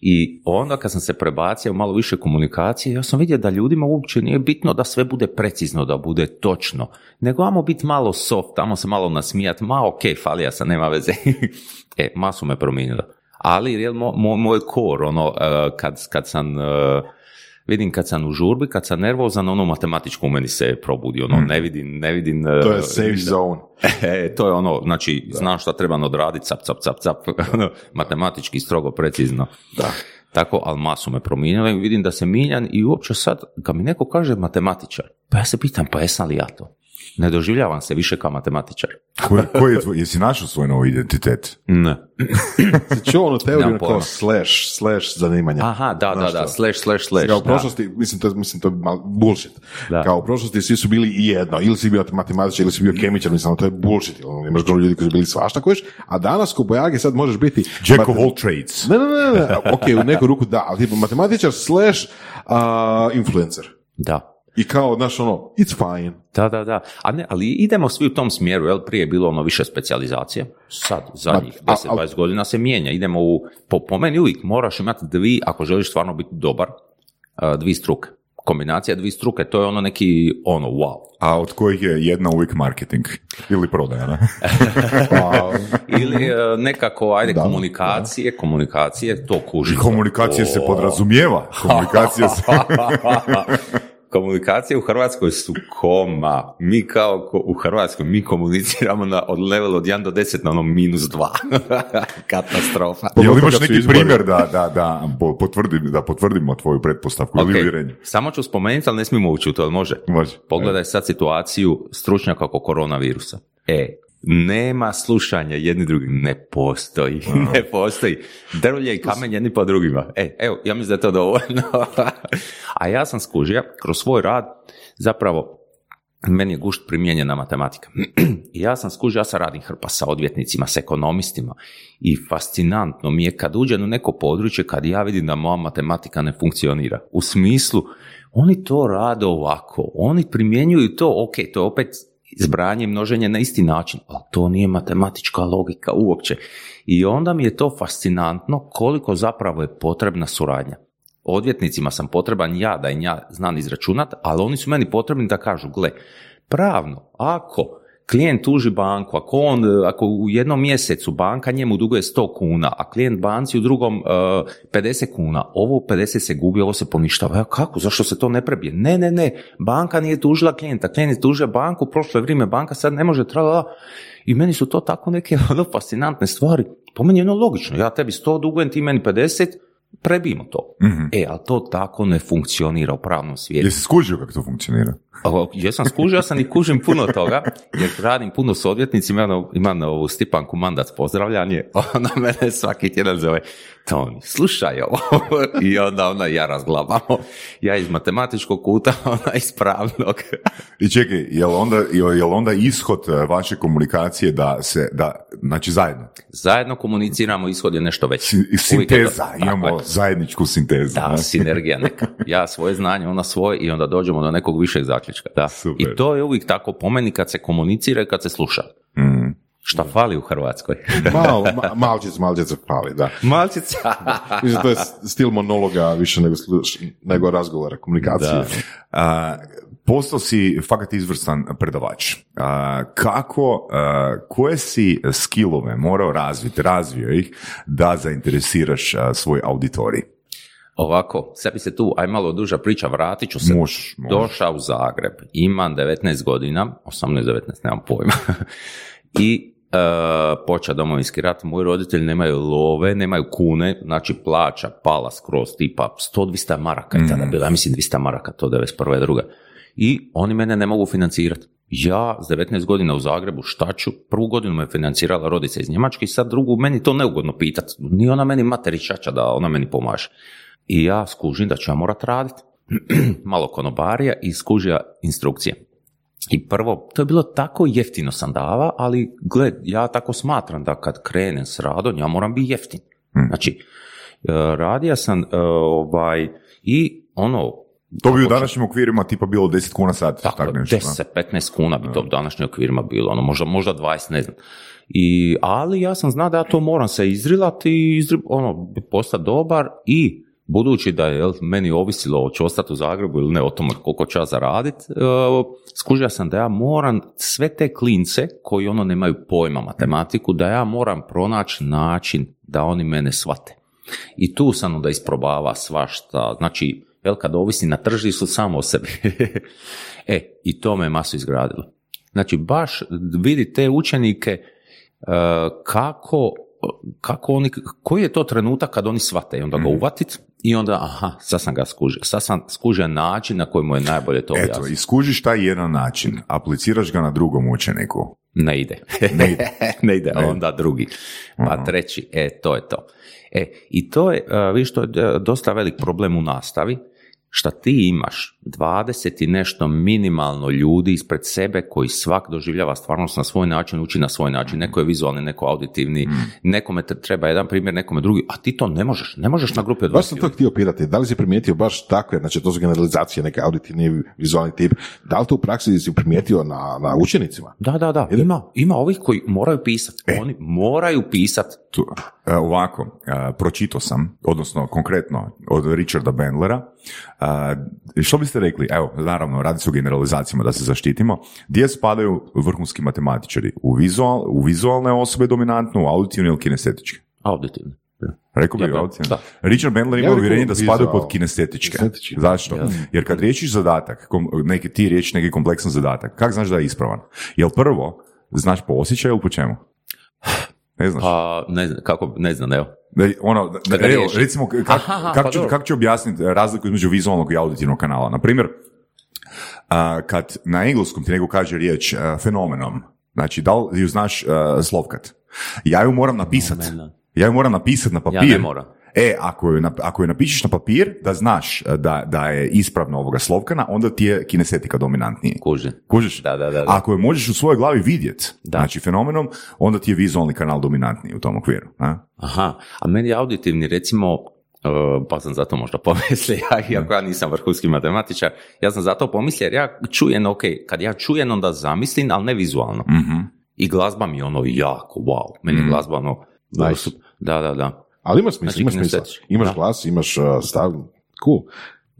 I onda kad sam se prebacio malo više komunikacije, ja sam vidio da ljudima uopće nije bitno da sve bude precizno, da bude točno, nego amo biti malo soft, amo se malo nasmijati, ma ok, falija sam, nema veze. [LAUGHS] e, masu me promijenilo. Ali jel, mo, mo- moj core, ono, eh, kad, kad sam, eh, vidim kad sam u žurbi, kad sam nervozan, ono matematičko u meni se probudi, ono, ne vidim, ne vidim... To je safe ništa. zone. [LAUGHS] E, to je ono, znači, znam šta treba odraditi, cap, cap, cap, cap, [LAUGHS] ono, matematički, strogo, precizno. Da. Tako, ali masu me promijenilo i vidim da se mijenjam i uopće sad, kad mi neko kaže matematičar, pa ja se pitam, pa jesam li ja to? Ne doživljavam se više kao matematičar. Koji, koji je tvoj, jesi našao svoj novi identitet? Ne. Si [LAUGHS] čuo onu teoriju kao slash, slash zanimanja? Aha, da, da, Znaš da, što? slash, slash, slash. Kao u da. prošlosti, mislim, to, mislim, to je mal bullshit. Da. Kao u prošlosti svi su bili i jedno, ili si bio matematičar, ili si bio kemičar, mislim, to je bullshit. Ono, Imaš gro ljudi koji su bili svašta kojiš, a danas ko bojage sad možeš biti... Jack of all trades. Ne, ne, ne, ne, ok, u neku ruku da, ali matematičar slash a, influencer. Da. I kao, znaš, ono, it's fine. Da, da, da. A ne, ali idemo svi u tom smjeru, jel? Prije je bilo ono više specijalizacije, sad, zadnjih a- 10-20 godina se mijenja. Idemo u, po, po meni uvijek moraš imati dvi, ako želiš stvarno biti dobar, a, dvi struke. Kombinacija dvi struke, to je ono neki, ono, wow. A od kojih je jedna uvijek marketing ili prodaja, ne? [LAUGHS] Ili e, nekako, ajde, Da, komunikacije, komunikacije, to kuži. Komunikacija se O. podrazumijeva. Komunikacija se... [LAUGHS] [LAUGHS] Komunikacije u Hrvatskoj su koma. Mi kao ko- u Hrvatskoj, mi komuniciramo na, od level od 1 do 10 na ono minus 2. [LAUGHS] Katastrofa. Jel imaš neki izbori. primjer da, da, da, po- potvrdim, da potvrdimo tvoju pretpostavku ili Ok, uvjerenje? Samo ću spomenuti, ali ne smijemo ući u to, može? Može. Pogledaj sad situaciju stručnjaka oko koronavirusa. E, nema slušanja jedni drugi, ne postoji, [LAUGHS] ne postoji. Drvlje i kamen jedni po drugima. E, evo, ja mislim da je to dovoljno. [LAUGHS] A ja sam skužio, kroz svoj rad, zapravo, meni je gušt primijenjena matematika. [CLEARS THROAT] I ja sam skužio, ja sam radim hrpa sa odvjetnicima, sa ekonomistima i fascinantno mi je kad uđem u neko područje, kad ja vidim da moja matematika ne funkcionira. U smislu, oni to rade ovako, oni primjenjuju to, ok, to je opet zbranje i množenje na isti način, ali to nije matematička logika uopće. I onda mi je to fascinantno koliko zapravo je potrebna suradnja. Odvjetnicima sam potreban ja da im ja znam izračunat, ali oni su meni potrebni da kažu, gle, pravno, ako klijent tuži banku, ako on, ako u jednom mjesecu banka njemu duguje 100 kuna, a klijent banci u drugom uh, 50 kuna, ovo 50 se gubi, ovo se poništava. Ja, kako, zašto se to ne prebije? Ne, ne, ne, banka nije tužila klijenta, klijent je tužio banku, prošlo je vrijeme, banka sad ne može tralala. I meni su to tako neke [LAUGHS] ono, fascinantne stvari. Po meni je ono logično, ja tebi 100 dugujem, ti meni 50, prebijemo to. E, ali to tako ne funkcionira u pravnom svijetu. Jesi skužio kako to funkcionira? Jesam skužio, ja sam i kužim puno toga, jer radim puno s odvjetnicima, imam, imam ovu Stipanku Mandac pozdravljanje, ona mene svaki tjedan zove, Toni, slušaj ovo, i onda ona ja razglabamo, ja iz matematičkog kuta, ona iz pravnog. I čekaj, jel onda, jel, onda ishod e, vaše komunikacije da se, da, znači zajedno, Zajedno komuniciramo, ishod je nešto veći. Je to- sinteza, tako imamo je. zajedničku sintezu. Da, ne? sinergija neka. Ja svoje znanje, ona svoje i onda dođemo do nekog višeg zaključka. Da. Super. I to je uvijek tako po meni kad se komunicira i kad se sluša. Mm. Šta fali u Hrvatskoj? [LAUGHS] Mal, ma, malčic, malčic pali, da. Malčica. [LAUGHS] Mislim, to je stil monologa više nego, sluš- nego razgovora, komunikacije. Da. A, postao si fakat izvrstan predavač. A, kako, a, koje si skillove morao razviti, razvio ih, da zainteresiraš svoj auditorij? Ovako, sad bi se tu, aj malo duža priča, vratit ću se. Možeš, možeš. Došao u Zagreb, imam 19 godina, 18-19, nemam pojma. [LAUGHS] I e, počeo domovinski rat, moji roditelji nemaju love, nemaju kune, znači plaća pala skroz tipa 100-200 maraka je tada bila, ja mislim 200 maraka, to 91. druga. I oni mene ne mogu financirati. Ja s 19 godina u Zagrebu šta ću? Prvu godinu me financirala rodica iz Njemačke i sad drugu meni to neugodno pitat. Nije ona meni materi čača da ona meni pomaže. I ja skužim da ću ja morat raditi. [CLEARS THROAT] Malo konobarija i skužija instrukcije. I prvo, to je bilo tako jeftino sam dava, ali gled, ja tako smatram da kad krenem s radom, ja moram biti jeftin. Znači, e, radija sam e, ovaj, i ono, To bi u današnjim okvirima tipa bilo 10 kuna sat. tako, tak nešto, 10-15 kuna bi to u današnjim okvirima bilo, ono, možda, možda 20, ne znam. I, ali ja sam znao da ja to moram se izrilati i izri, ono, postati dobar i budući da je meni ovisilo hoću ostati u Zagrebu ili ne o tome koliko ću ja zaradit, uh, skužio sam da ja moram sve te klince koji ono nemaju pojma matematiku, da ja moram pronaći način da oni mene shvate. I tu sam onda isprobava svašta, znači, jel, kad ovisi na tržištu samo o sebi. [LAUGHS] e, i to me masu izgradilo. Znači, baš vidi te učenike e, kako, kako oni, koji je to trenutak kad oni shvate i onda ga uvatit i onda, aha, sad sam ga skužio. Sad sam skužio način na koji mu je najbolje to Eto, objasniti. iskužiš taj jedan način, apliciraš ga na drugom učeniku. Ne ide. [LAUGHS] Ne ide. [LAUGHS] ne ide, Ne. onda drugi. Pa treći, e, to je to. E, i to je, uh, vidiš, to je e, dosta velik problem u nastavi, šta ti imaš 20 i nešto minimalno ljudi ispred sebe koji svak doživljava stvarnost na svoj način, uči na svoj način. Neko je vizualni, neko auditivni, nekome te- treba jedan primjer, nekome drugi, a ti to ne možeš. Ne možeš na grupi od Baš 20 sam to htio pitati, da li si primijetio baš takve, znači to su generalizacije, neke auditivni, vizualni tip, da li to u praksi si primijetio na, na učenicima? Da, da, da. Ima, ima ovih koji moraju pisati. Oni moraju pisati. Tu, e, ovako, e, pročitao sam, odnosno konkretno od Richarda Bandlera, e, što biste rekli, evo, naravno, radi se o generalizacijama da se zaštitimo, gdje spadaju vrhunski matematičari? U, vizual, u vizualne osobe dominantno, u auditivne ili kinestetičke? Auditivni. Rekao bi Ja, da, auditivne. Richard Bandler ima Ja uvjerenje da spadaju pod kinestetičke. Kinestetičke. Zašto? Jer kad riječiš zadatak, kom, neki, ti riječiš neki kompleksan zadatak, kak znaš da je ispravan? Jel prvo, znaš po osjećaju ili po čemu? [SIGHS] Ne znaš. Pa, ne znam, kako, ne znam, evo. Da, ono, da, Kada evo, recimo, kak, Aha, aha, kak pa ću, kak ću objasniti razliku između vizualnog i auditivnog kanala? Na primjer, a, kad na engleskom ti nego kaže riječ a, fenomenom, znači da li ju znaš a, slovkat? Ja ju moram napisati. Ja ju moram napisati na papir. Ja ne moram. E, ako ju, ako ju napišeš na papir, da znaš a, da, da je ispravno ovoga slovkana, onda ti je kinestetika dominantniji. Kužim. Kužiš? Da, da, da, da. Ako je možeš u svojoj glavi vidjet, Da. znači fenomenom, onda ti je vizualni kanal dominantniji u tom okviru. A? Aha, a meni auditivni, recimo, uh, pa sam zato možda [LAUGHS] pomislio, ja, iako ja nisam vrhunski matematičar, ja sam zato pomislio, jer ja čujem, ok, kad ja čujem, onda zamislim, ali ne vizualno. Mhm. I glazba mi je ono jako, wow, meni je glazba ono, Nice. da, da, da. Ali ima smisla, Znači, ima smisla. Imaš Da. glas, imaš uh, stav, cool.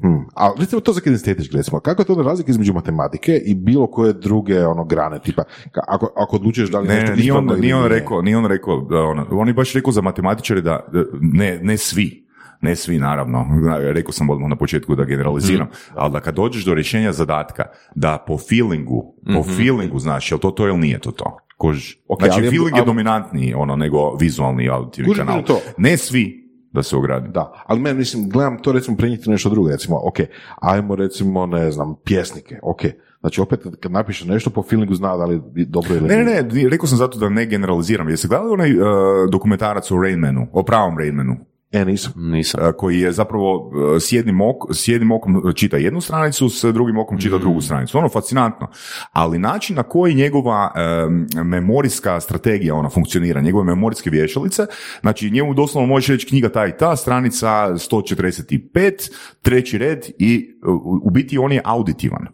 Hmm. A recimo to za kinestetički, recimo, kako je to razlika između matematike i bilo koje druge ono grane, tipa, ako, ako odlučuješ da li Ne, nešto ne, nije on, nije on rekao, nije on rekao, da ono, on je baš rekao za matematičare da, ne, ne svi, ne svi naravno, rekao sam odmah na početku da generaliziram, ali da kad dođeš do rješenja zadatka, da po feelingu, po feelingu znaš, jel to to ili nije to to? Kožiš? Ok, znači, ali je- feeling je ali- dominantniji ono, nego vizualni auditivni kanal. to. Ne svi da se ogradi. Da, ali meni mislim, gledam to recimo prenijeti nešto drugo, recimo, ok, ajmo recimo, ne znam, pjesnike, ok, znači opet kad napiše nešto po feelingu zna da li je dobro ili Ne, ne, ne, rekao sam zato da ne generaliziram. Jeste gledali onaj uh, dokumentarac o Rainmanu, o pravom Rainmanu? E, nisam. Nisam. a, koji je zapravo a, s jednim, ok, s jednim okom čita jednu stranicu, s drugim okom čita drugu stranicu. Ono, fascinantno. Ali način na koji njegova em, memorijska strategija ona funkcionira, njegove memorijske vješalice, znači njemu doslovno možeš reći knjiga ta i ta, stranica 145, treći red i u, u biti on je auditivan.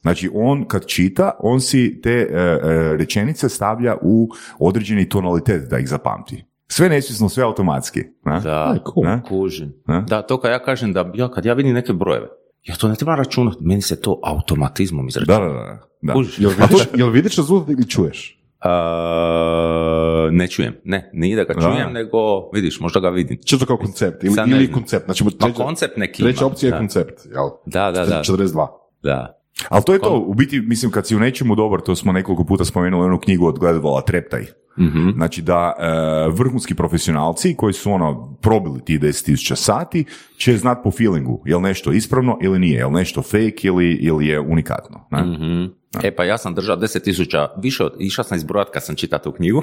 Znači, on kad čita, on si te e, e, rečenice stavlja u određeni tonalitet da ih zapamti. Sve nesvjesno, sve automatski. ne? Da, Aj, cool. Ne? kužim. Ne? Da, to kad ja kažem da, ja, kad ja vidim neke brojeve, ja to ne trebam računati, meni se to automatizmom Da, izračuna. da, da. da. Kužiš? Jel vidiš, jel vidiš rezultat ili čuješ? A, ne čujem. Ne, nije da ga Da. čujem, nego vidiš, možda ga vidim. Čisto kao koncept ili, ili koncept. Znači, Ma treća, koncept neki treća opcija je da. koncept, jel? Da, da, da. 42. da. Ali to je to, u biti, mislim, kad si u nečemu dobar, to smo nekoliko puta spomenuli onu knjigu od Gledvala Treptaj. Mhm. Znači da e, vrhunski profesionalci koji su ono probili ti 10.000 sati će znat po feelingu, je li nešto ispravno ili nije, je li nešto fake ili, ili je unikatno. Ne? Mhm. E pa ja sam držao 10.000, više od, išao sam izbrojat kad sam čitao tu knjigu,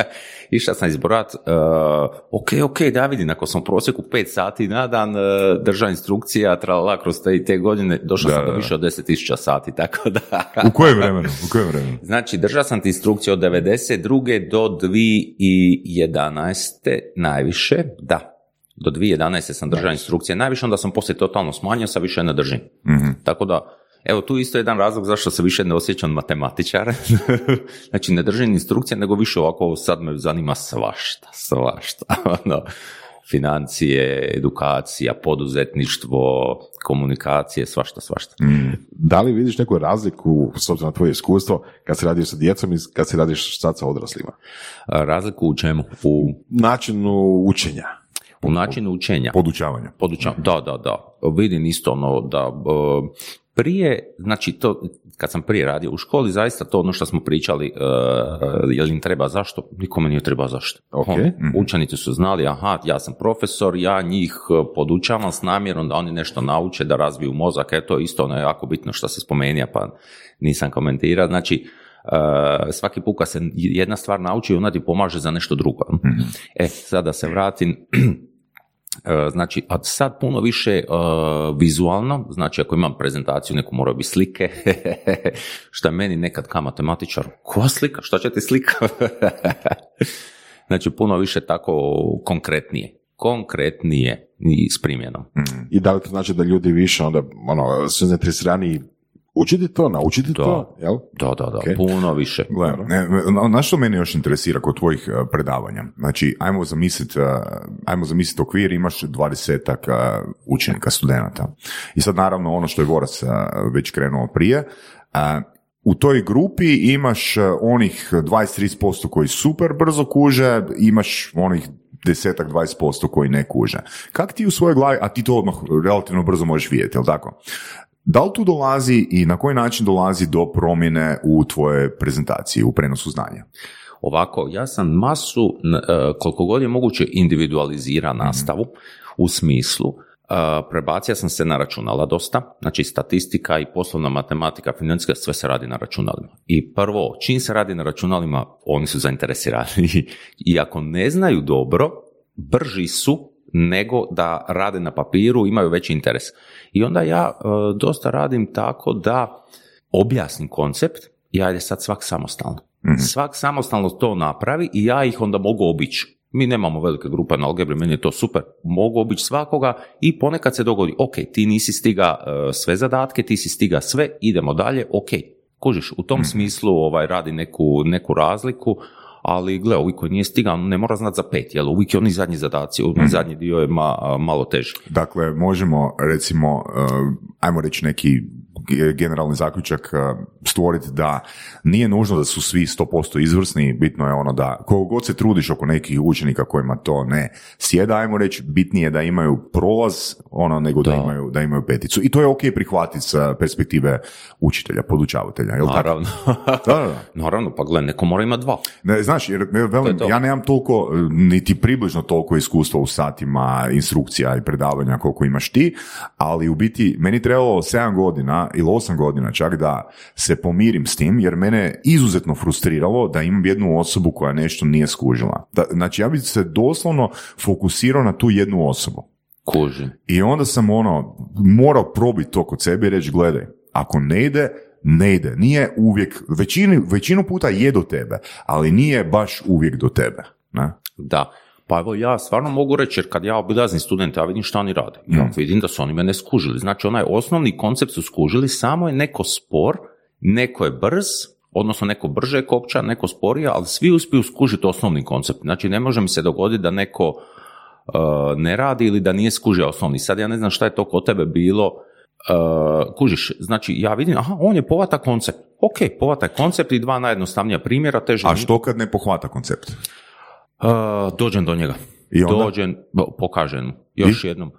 [LAUGHS] išao sam izbrojat, uh, ok, ok, da vidim, ako sam u prosjeku 5 sati na dan uh, držao instrukcija, tralala kroz te, te godine, došao Da, sam da, do više od 10.000 sati, [LAUGHS] tako da... U kojem vremenu? U kojem vremenu? Znači, držao sam ti instrukcije od 92. do 2011. najviše, da. Do 2011. sam držao instrukcije najviše, onda sam poslije totalno smanjio, sa više ne držim. Mhm. Tako da, evo tu isto jedan razlog zašto se više ne osjećam matematičar. [LAUGHS] znači, ne držim instrukcije, nego više ovako sad me zanima svašta, svašta. [LAUGHS] Ono, financije, edukacija, poduzetništvo, komunikacije, svašta, svašta. Da li vidiš neku razliku, s obzirom na tvoje iskustvo, kad se radiš sa djecom i kad se radiš sad sa odraslima? A Razliku u čemu? U, Načinu učenja. u načinu učenja. Podučavanje. Podučam, da, da, da. Vidim isto ono da prije, znači to, kad sam prije radio u školi, zaista to ono što smo pričali, e, je li im treba zašto? Nikome nije treba zašto. Ono, Učenici su znali, aha, ja sam profesor, ja njih e, podučavam s namjerom da oni nešto nauče, da razviju mozak, e, to je isto ono jako bitno što se spomenija, pa nisam komentirao. Znači, e, svaki put kad se jedna stvar nauči, ona ti pomaže za nešto drugo. E, sad da se vratim, E, Znači, a sad puno više e, vizualno, znači ako imam prezentaciju, neku moraju biti slike, [LAUGHS] je meni nekad kao matematičar, koja slika, šta ti slika? [LAUGHS] znači, puno više tako konkretnije, konkretnije i s primjenom. I da li to znači da ljudi više onda, ono, su zainteresirani učiti to, naučiti Da. to, jel? Da, da, da, Ok. puno više. Gle, na- na što mene još interesira kod tvojih e, predavanja? Znači, ajmo zamisliti ajmo zamislit okvir, imaš dvadesetak e, učenika, studenata. I sad naravno ono što je Vorac e, već krenuo prije, e, u toj grupi imaš e, onih 20-30% koji super brzo kuže, imaš onih desetak, 20% koji ne kuže. Kak ti u svojoj glavi, a ti to odmah relativno brzo možeš vidjeti, jel tako? Da li tu dolazi i na koji način dolazi do promjene u tvojoj prezentaciji, u prenosu znanja? Ovako, ja sam masu, e, koliko god je moguće, individualizira nastavu u smislu e, prebacio sam se na računala dosta, znači statistika i poslovna matematika, financijska, sve se radi na računalima. I prvo, čim se radi na računalima, oni su zainteresirani. [LAUGHS] I ako ne znaju dobro, brži su nego da rade na papiru, imaju veći interes. I onda ja e, dosta radim tako da objasnim koncept i ajde sad svak samostalno. Svak samostalno to napravi i ja ih onda mogu obići. Mi nemamo velike grupe na algebri, meni je to super. Mogu obići svakoga i ponekad se dogodi, ok, ti nisi stiga e, sve zadatke, ti si stiga sve, idemo dalje, ok. Kužiš, u tom smislu ovaj, radi neku, neku razliku, ali gle, ovi koji nije stigao ne mora znati za pet, jel uvijek je oni zadnji zadaci, onaj zadnji dio je ma- malo teži. Dakle, možemo recimo, uh, ajmo reći neki generalni zaključak uh, stvoriti da nije nužno da su svi 100% izvrsni, bitno je ono da koliko god se trudiš oko nekih učenika kojima to ne sjeda, ajmo reći, bitnije je da imaju prolaz ono nego da, Da. imaju, da imaju peticu. I to je ok prihvatiti sa perspektive učitelja, podučavatelja, jel? Naravno. Da, da, da. [LAUGHS] Naravno, pa gle, neko mora imati dva. Ne, znaš, jer velim, To to. ja nemam toliko, e, niti približno toliko iskustva u satima, instrukcija i predavanja koliko imaš ti, ali u biti meni trebalo 7 godina ili 8 godina čak da se pomirim s tim, jer mene izuzetno frustriralo da imam jednu osobu koja nešto nije skužila. Da, znači ja bi se doslovno fokusirao na tu jednu osobu. Kužim. I onda sam ono, morao probiti to kod sebe i reći, gledaj, ako ne ide, ne ide. Nije uvijek, većinu, većinu puta je do tebe, ali nije baš uvijek do tebe. Ne? Da. Pa evo ja stvarno mogu reći, jer kad ja obilazim studente, ja vidim šta oni rade. Ja vidim da su oni mene skužili. Znači onaj osnovni koncept su skužili, samo je neko spor, neko je brz, odnosno neko brže kopča, neko sporije, ali svi uspiju skužiti osnovni koncept. Znači ne može mi se dogoditi da neko uh, ne radi ili da nije skužio osnovni. Sad ja ne znam šta je to kod tebe bilo, uh, kužiš, znači ja vidim, aha, on je povata koncept. Ok, povata koncept i dva najjednostavnija primjera, teže A što kad ne pohvata koncept? Uh, dođem do njega. I onda? Dođem, pokažem. Još jednom.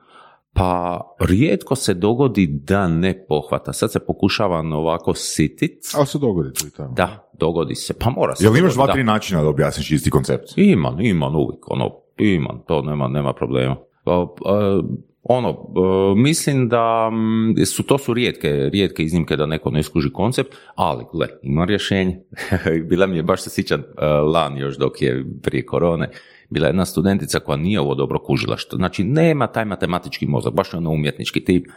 Pa rijetko se dogodi da ne pohvata. Sad se pokušavam ovako sitit. Ali se dogodi tu i tamo. Da, dogodi se. Pa mora se. Jel imaš dva, tri načina da objasniš isti koncept? Imam, imam uvijek, ono, imam, to nema, nema problema. Pa, e, ono, e, mislim da mm, su, to su rijetke, rijetke iznimke da neko ne skuži koncept, ali gle, ima rješenje. [LAUGHS] Bila mi je, baš se sjećam, e, lan još dok je prije korone, bila jedna studentica koja nije ovo dobro kužila, što znači nema taj matematički mozak, baš je ono umjetnički tip.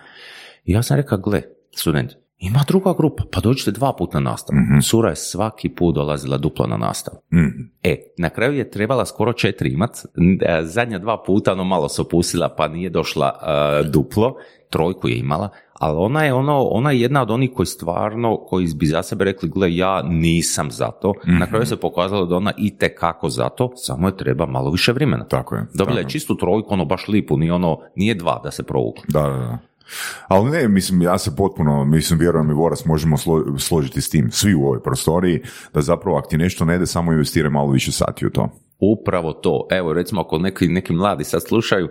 I ja sam rekao, gle, student, ima druga grupa, pa dođite dva puta na nastavu. Sura je svaki put dolazila duplo na nastavu. Mhm. E, na kraju je trebala skoro četiri imat, e, zadnja dva puta ono malo se opustila pa nije došla e, duplo, trojku je imala, ali ona je ono, ona je jedna od onih koji stvarno, koji bi za sebe rekli, gle, ja nisam za to. Na kraju se pokazalo da ona i kako za to, samo je treba malo više vremena. Tako je. Dobila je čistu trojku, ono baš lipu, nije ono, nije dva da se provukla. Da, da, da. Ali ne, mislim, ja se potpuno, mislim, vjerujem i Voras, možemo slo- složiti s tim, svi u ovoj prostoriji, da zapravo ako ti nešto ne ide, samo investiraj malo više sati u to. Upravo to. Evo, recimo, ako neki, neki mladi sad slušaju,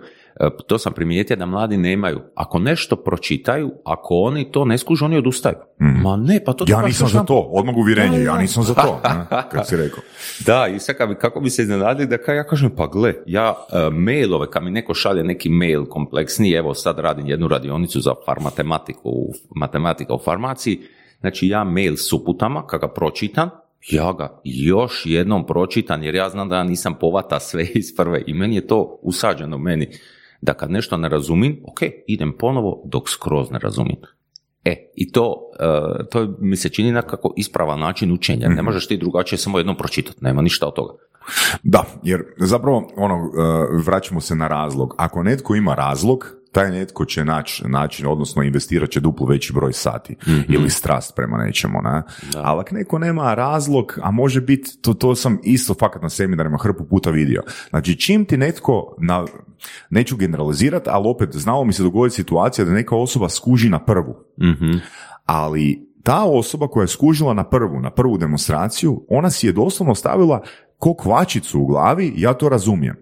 to sam primijetio da mladi nemaju. Ako nešto pročitaju, ako oni to ne skužu, oni odustaju. Ma ne, pa to Ja nisam za to, [LAUGHS] odmah uvjerenje, ja nisam za to, kad si rekao. Da, i sad kako bi se iznenadili da kaj ja kažem, pa gle, ja e, mailove, kad mi neko šalje neki mail kompleksniji, evo sad radim jednu radionicu za farmatematiku, matematika u farmaciji, znači ja mail s uputama, kad ga pročitam, ja ga još jednom pročitam, jer ja znam da ja nisam povata sve iz prve i meni je to usađeno meni, da kad nešto ne razumijem, ok, idem ponovo dok skroz ne razumijem. E, i to, e, to mi se čini nekako ispravan način učenja. Ne možeš ti drugačije samo jednom pročitati, nema ništa od toga. Da, jer zapravo, ono, uh, vraćamo se na razlog. Ako netko ima razlog, taj netko će naći način, odnosno investirat će duplo veći broj sati ili strast prema nečemu, ne? Ali ako neko nema razlog, a može biti, to, to sam isto fakat na seminarima hrpu puta vidio. Znači, čim ti netko, na, neću generalizirati, ali opet znalo mi se dogoditi situacija da neka osoba skuži na prvu. Ali ta osoba koja je skužila na prvu, na prvu demonstraciju, ona si je doslovno stavila ko kvačicu u glavi, ja to razumijem.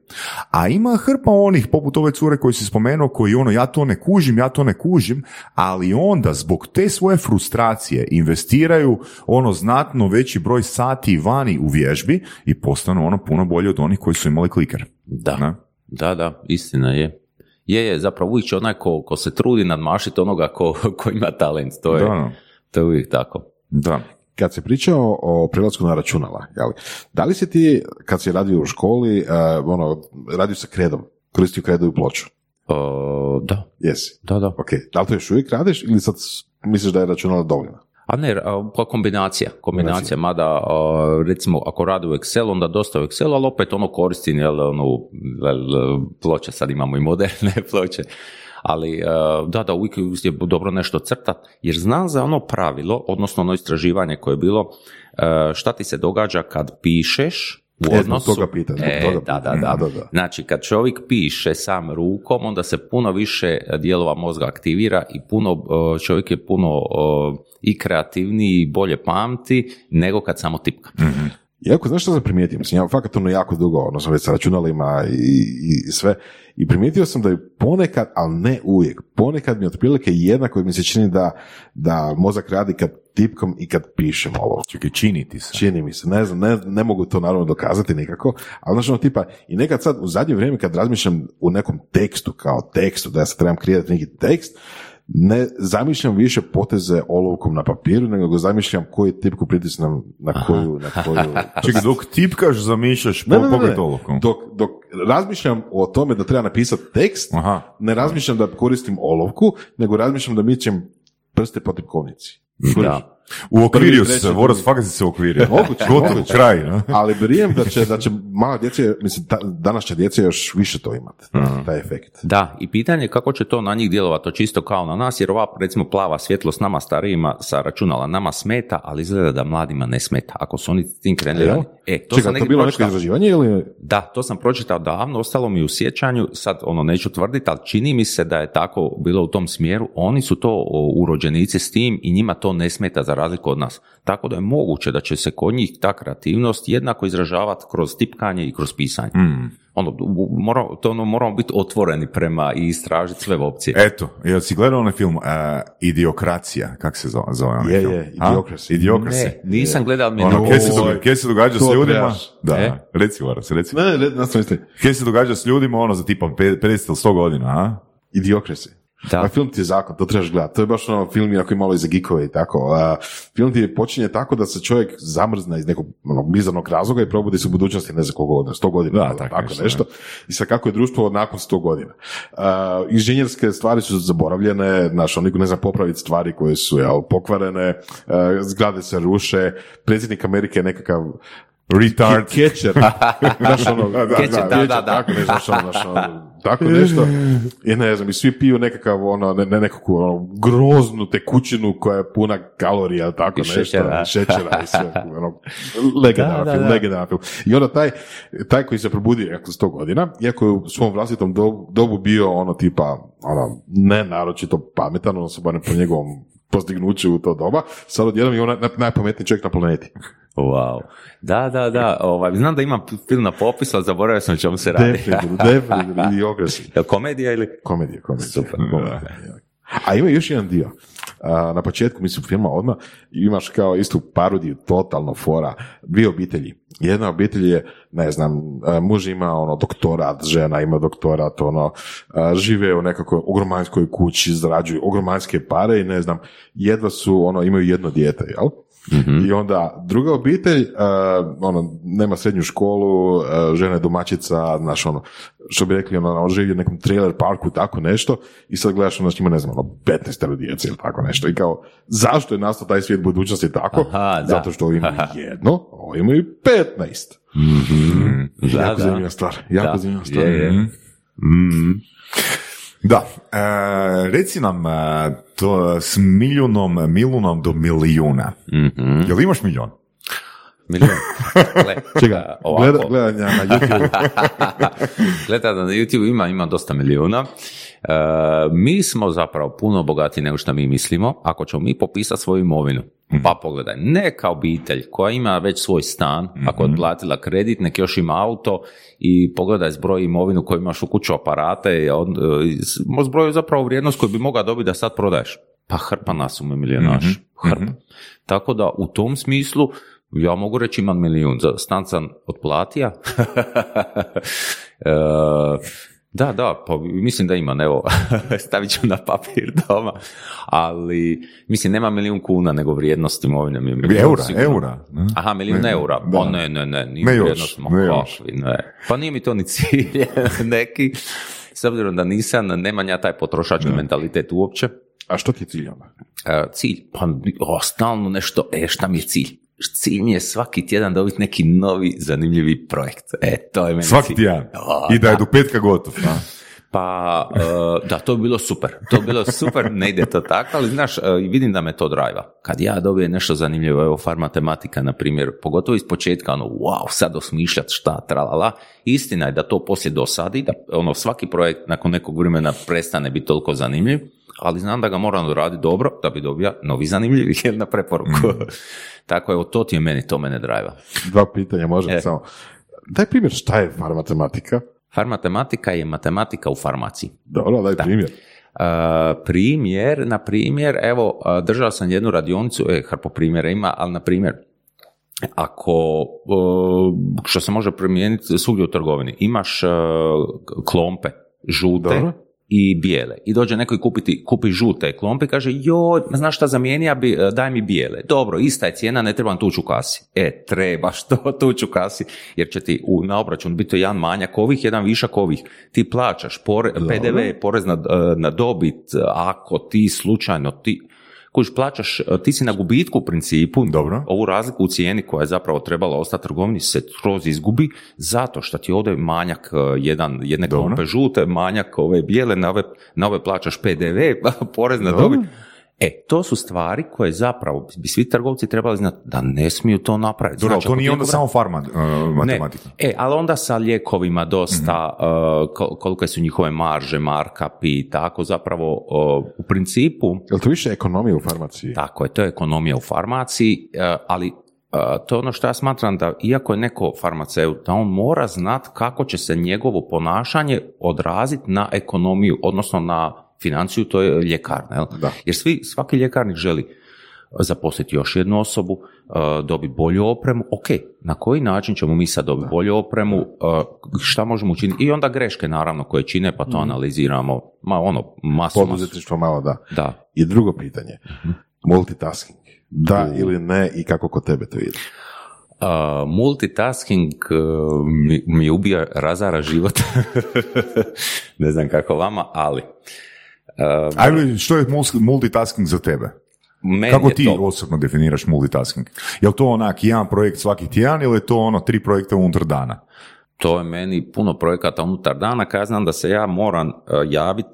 A ima hrpa onih, poput ove cure koji si spomenuo, koji ono, ja to ne kužim, ja to ne kužim, ali onda zbog te svoje frustracije investiraju ono znatno veći broj sati vani u vježbi i postanu ono puno bolje od onih koji su imali kliker. Da, Ne? da, da, istina je. Je, je, zapravo uvijek će onaj ko, ko se trudi nadmašiti onoga ko, [LAUGHS] ko ima talent, to je, Da, da. to je uvijek tako. Da. Kad si pričao o prelasku na računala, jeli, da li si ti, kad si radio u školi, uh, ono, radio sa kredom, koristio kredu i ploču? O, da, Jesi. da, da. Ok, da li to još uvijek radiš ili sad misliš da je računalo dovoljno? A ne, pa kombinacija, kombinacija, mada recimo ako radi u Excelu, onda dosta u Excelu, ali opet ono koristim, jel, ono, jel, ploče, sad imamo i moderne [LAUGHS] ploče, ali a, da, da, uvijek je dobro nešto crtat, jer znam za ono pravilo, odnosno ono istraživanje koje je bilo, a, šta ti se događa kad pišeš u E, odnosu... toga zbog E, toga da, da, da. Da, da. Znači, kad čovjek piše sam rukom, onda se puno više dijelova mozga aktivira i puno, uh, čovjek je puno i kreativniji i bolje pamti nego kad samo tipka. Iako, znaš što sam primijetio? Mislim, ja fakat ono jako dugo, ono sam već sa računalima i, i, sve, i primijetio sam da je ponekad, ali ne uvijek, ponekad mi otprilike jednako mi se čini da, da mozak radi kad tipkom i kad pišem ovo. Čekaj, čini ti se. Čini mi se, ne znam, ne, ne mogu to naravno dokazati nikako, ali znaš ono tipa, i nekad sad u zadnje vrijeme kad razmišljam u nekom tekstu, kao tekstu, da ja sad trebam kreirati neki tekst, ne zamišljam više poteze olovkom na papiru, nego ga zamišljam koju tipku pritisnem na koju, na koju... [LAUGHS] Čekaj, dok tipkaš, zamišljaš Ne, ne, ne, olovkom. Dok, dok razmišljam o tome da treba napisati tekst, Aha. ne razmišljam da koristim olovku, nego razmišljam da mičem prste po tipkovnici. Da. Uokvirio Prvi, si se, Voras, fakat se uokvirio. [LAUGHS] Moguće, Gotovo, moguće. kraj. ne? Ali vjerujem da će, da će mala djece, mislim, ta, današnja djeca još više to imati, taj efekt. Da, i pitanje je kako će to na njih djelovati, to čisto kao na nas, jer ova recimo plava svjetlost nama starijima sa računala nama smeta, ali izgleda da mladima ne smeta. Ako su oni tim krenuli, e, to Čekaj, sam to bilo neko izraživanje ili... Da, to sam pročitao davno, ostalo mi u sjećanju, sad ono neću tvrditi, ali čini mi se da je tako bilo u tom smjeru. Oni su to urođenici s tim i njima to ne smeta za razliku od nas. Tako da je moguće da će se kod njih ta kreativnost jednako izražavati kroz tipkanje i kroz pisanje. Mm. Ono, mora, to ono, moramo biti otvoreni prema i istražiti sve opcije. Eto, jel si gledao onaj film uh, Idiokracija, kak se zove, zove onaj Je, film? je, A? Idiocracy. Idiocracy. ne, nisam gledao, mi Ono, kaj se, događa, kaj se događa to s ljudima? trebaš. Da, E? reci Varas, reci. Ne, ne, ne, nastavite. Kaj se događa s ljudima, ono, za tipa pe- 50 ili 100 godina, a? Da. A film ti je zakon, to trebaš gledati. To je baš ono film jako i malo i za geekove i tako. A, film ti je počinje tako da se čovjek zamrzne iz nekog onog bizarnog razloga i probudi se u budućnosti ne znam koliko godina, 100 godina, Da, tako, tako tako nešto. I sad kako je društvo nakon 100 godina. A, inženjerske stvari su zaboravljene, znaš, on niko ne zna popraviti stvari koje su jel, pokvarene, a, zgrade se ruše, predsjednik Amerike je nekakav Retard. Catcher. [LAUGHS] Znaš ono, da, Catcher, da, catcher, da, da. Tako, ne, znaš, ono, znaš, ono, tako [LAUGHS] nešto. I ne znam, i svi piju nekakav, ono, ne, ne nekakvu ono, groznu tekućinu koja je puna kalorija, tako I nešto. šećera. šećera i sve. [LAUGHS] Ono, legendaran Da, da, film, da. legendaran film. I onda taj, taj koji se probudio nakon 100 godina, iako je u svom vlastitom dobu, dobu bio ono tipa, ono, ne naročito pametan, ono se barem po njegovom [LAUGHS] postignuću u to doba, sad odjednom je on naj- najpametniji čovjek na planeti. Wow. Da, da, da. Ovaj, znam da ima film na popisu, ali zaboravio sam o čemu se radi. Definitivno, definitivno, idiokrasi. [LAUGHS] Jel komedija ili? Komedija, komedija. Super. Komedija, ja. A ima još jedan dio. Na početku, mislim, filma odmah imaš kao istu parodiju, totalno fora, dvije obitelji. Jedna obitelj je, ne znam, a, muž ima ono doktorat, žena ima doktorat, ono, a, žive u nekakvoj ogromanskoj kući, zarađuju ogromanske pare i ne znam, jedva su, ono, imaju jedno dijete, jel? I onda druga obitelj, uh, ono, nema srednju školu, uh, žena je domaćica, znaš, ono, što bi rekli, ono, on živi u nekom trailer parku, tako nešto, i sad gledaš, ono, s njima, ne znam, ono, 15 djece ili tako nešto, i kao, zašto je nastao taj svijet budućnosti tako? Aha. Zato što imaju jedno, ovi imaju 15. Da, jako da. zanimljiva stvar, jako Da, zanimljiva stvar. je, je. Mhm. Da, e, reci nam e, to s milionom, milunom do milijuna. Mhm. Jel imaš milion? Milijun. [LAUGHS] Gle, gleda, gledanja na YouTube. [LAUGHS] Gleda da na YouTube ima, ima dosta milijuna. E, mi smo zapravo puno bogatiji nego što mi mislimo ako ćemo mi popisati svoju imovinu. Pa pogledaj, neka obitelj koja ima već svoj stan, ako je otplatila kredit, nek još ima auto i pogledaj zbroj imovinu koju imaš u kuću aparate, i on, e, zbroj zapravo vrijednost koju bi mogao dobiti da sad prodaješ. Pa hrpa nas ume milijonaš. Hrpa. Tako da u tom smislu ja mogu reći imam milijun, za stan sam otplatija. [LAUGHS] E, da, da, pa mislim da imam, evo, [LAUGHS] stavit ću na papir doma, ali mislim nema milijun kuna, nego vrijednost imovine mi je Eura, sigurno. eura. ne? Aha, milijun Ne, eura, da. pa ne, ne, ne, nije Ne još, vrijednost, ma ne još. ne. Pa nije mi to ni cilj [LAUGHS] neki, s obzirom da nisam, nemam ja taj potrošački mentalitet uopće. A što ti je cilj onda? E, cilj, pa o, stalno nešto, e, šta mi je cilj? Cilj mi je svaki tjedan dobiti neki novi zanimljivi projekt. E, to je meni Svaki tjedan. I da je do petka gotov. a? Pa, e, da, to bi bilo super. To bi bilo super, ne ide to tako, ali znaš, e, vidim da me to drajva. Kad ja dobijem nešto zanimljivo, evo, farmatematika, na primjer, pogotovo iz početka, ono, wow, sad osmišljat šta, tralala, istina je da to poslije dosadi, da ono, svaki projekt nakon nekog vremena prestane biti toliko zanimljiv, ali znam da ga moram raditi dobro, da bi dobio novi zanimljiv, [LAUGHS] jel, na preporuku. tako je, to ti je meni, to mene drajva. Dva pitanja, može E. samo. Daj primjer, šta je farmatematika? Farmatematika je matematika u farmaciji. Dobro, daj primjer. Uh, primjer, na primjer, evo, uh, držao sam jednu radionicu, e, hrpo primjera ima, ali na primjer, ako, uh, što se može primijeniti svugdje u trgovini, imaš uh, klompe, žute Dobro. I bijele. I dođe neko i kupiti, kupi žute klompe i kaže, joj, znaš šta zamijeni, ja bi, uh, daj mi bijele. Dobro, ista je cijena, ne trebam tući u kasi. E, trebaš to [LAUGHS] tući u kasi, jer će ti u, na obračun biti jedan manjak ovih, jedan višak ovih. Ti plaćaš pore, PDV, porez na, na dobit, ako ti slučajno ti, Kuš, plaćaš, ti si na gubitku u principu, Dobro. ovu razliku u cijeni koja je zapravo trebala ostati trgovini se skroz izgubi zato što ti ovdje manjak e, jedan, jedne Dobro. žute, manjak ove bijele, na ove, na ove plaćaš PDV, [LAUGHS] porez na dobit. E, to su stvari koje zapravo bi svi trgovci trebali znati da ne smiju to napraviti. Dobro, Znači, to nije onda samo farma, uh, matematika. ne. E, ali onda sa lijekovima dosta, Mhm. uh, kol- kolike su njihove marže, markapi i tako, zapravo uh, u principu, Je to više ekonomije u farmaciji? tako je, to je ekonomija u farmaciji, uh, ali uh, to je ono što ja smatram da iako je neko farmaceut, da on mora znati kako će se njegovo ponašanje odraziti na ekonomiju, odnosno na financiju, to je ljekarna. Jel? Da. Jer svi, svaki ljekarnik želi zaposliti još jednu osobu, uh, dobiti bolju opremu, ok, na koji način ćemo mi sad dobiti bolju opremu, uh, šta možemo učiniti i onda greške naravno koje čine, pa to analiziramo, ma ono, masu, masu. Poduzetništvo malo da. Da. I drugo pitanje, multitasking. Da ili ne i kako kod tebe to ide? Uh, multitasking uh, mi, mi ubija, razara život. [LAUGHS] ne znam kako vama, ali uh, Ajde, što je multitasking za tebe? meni Kako ti to- osobno definiraš multitasking? Je li to onak jedan projekt svaki tjedan ili je to ono tri projekta unutar dana? to je meni puno projekata unutar dana, kad ja znam da se ja moram javiti,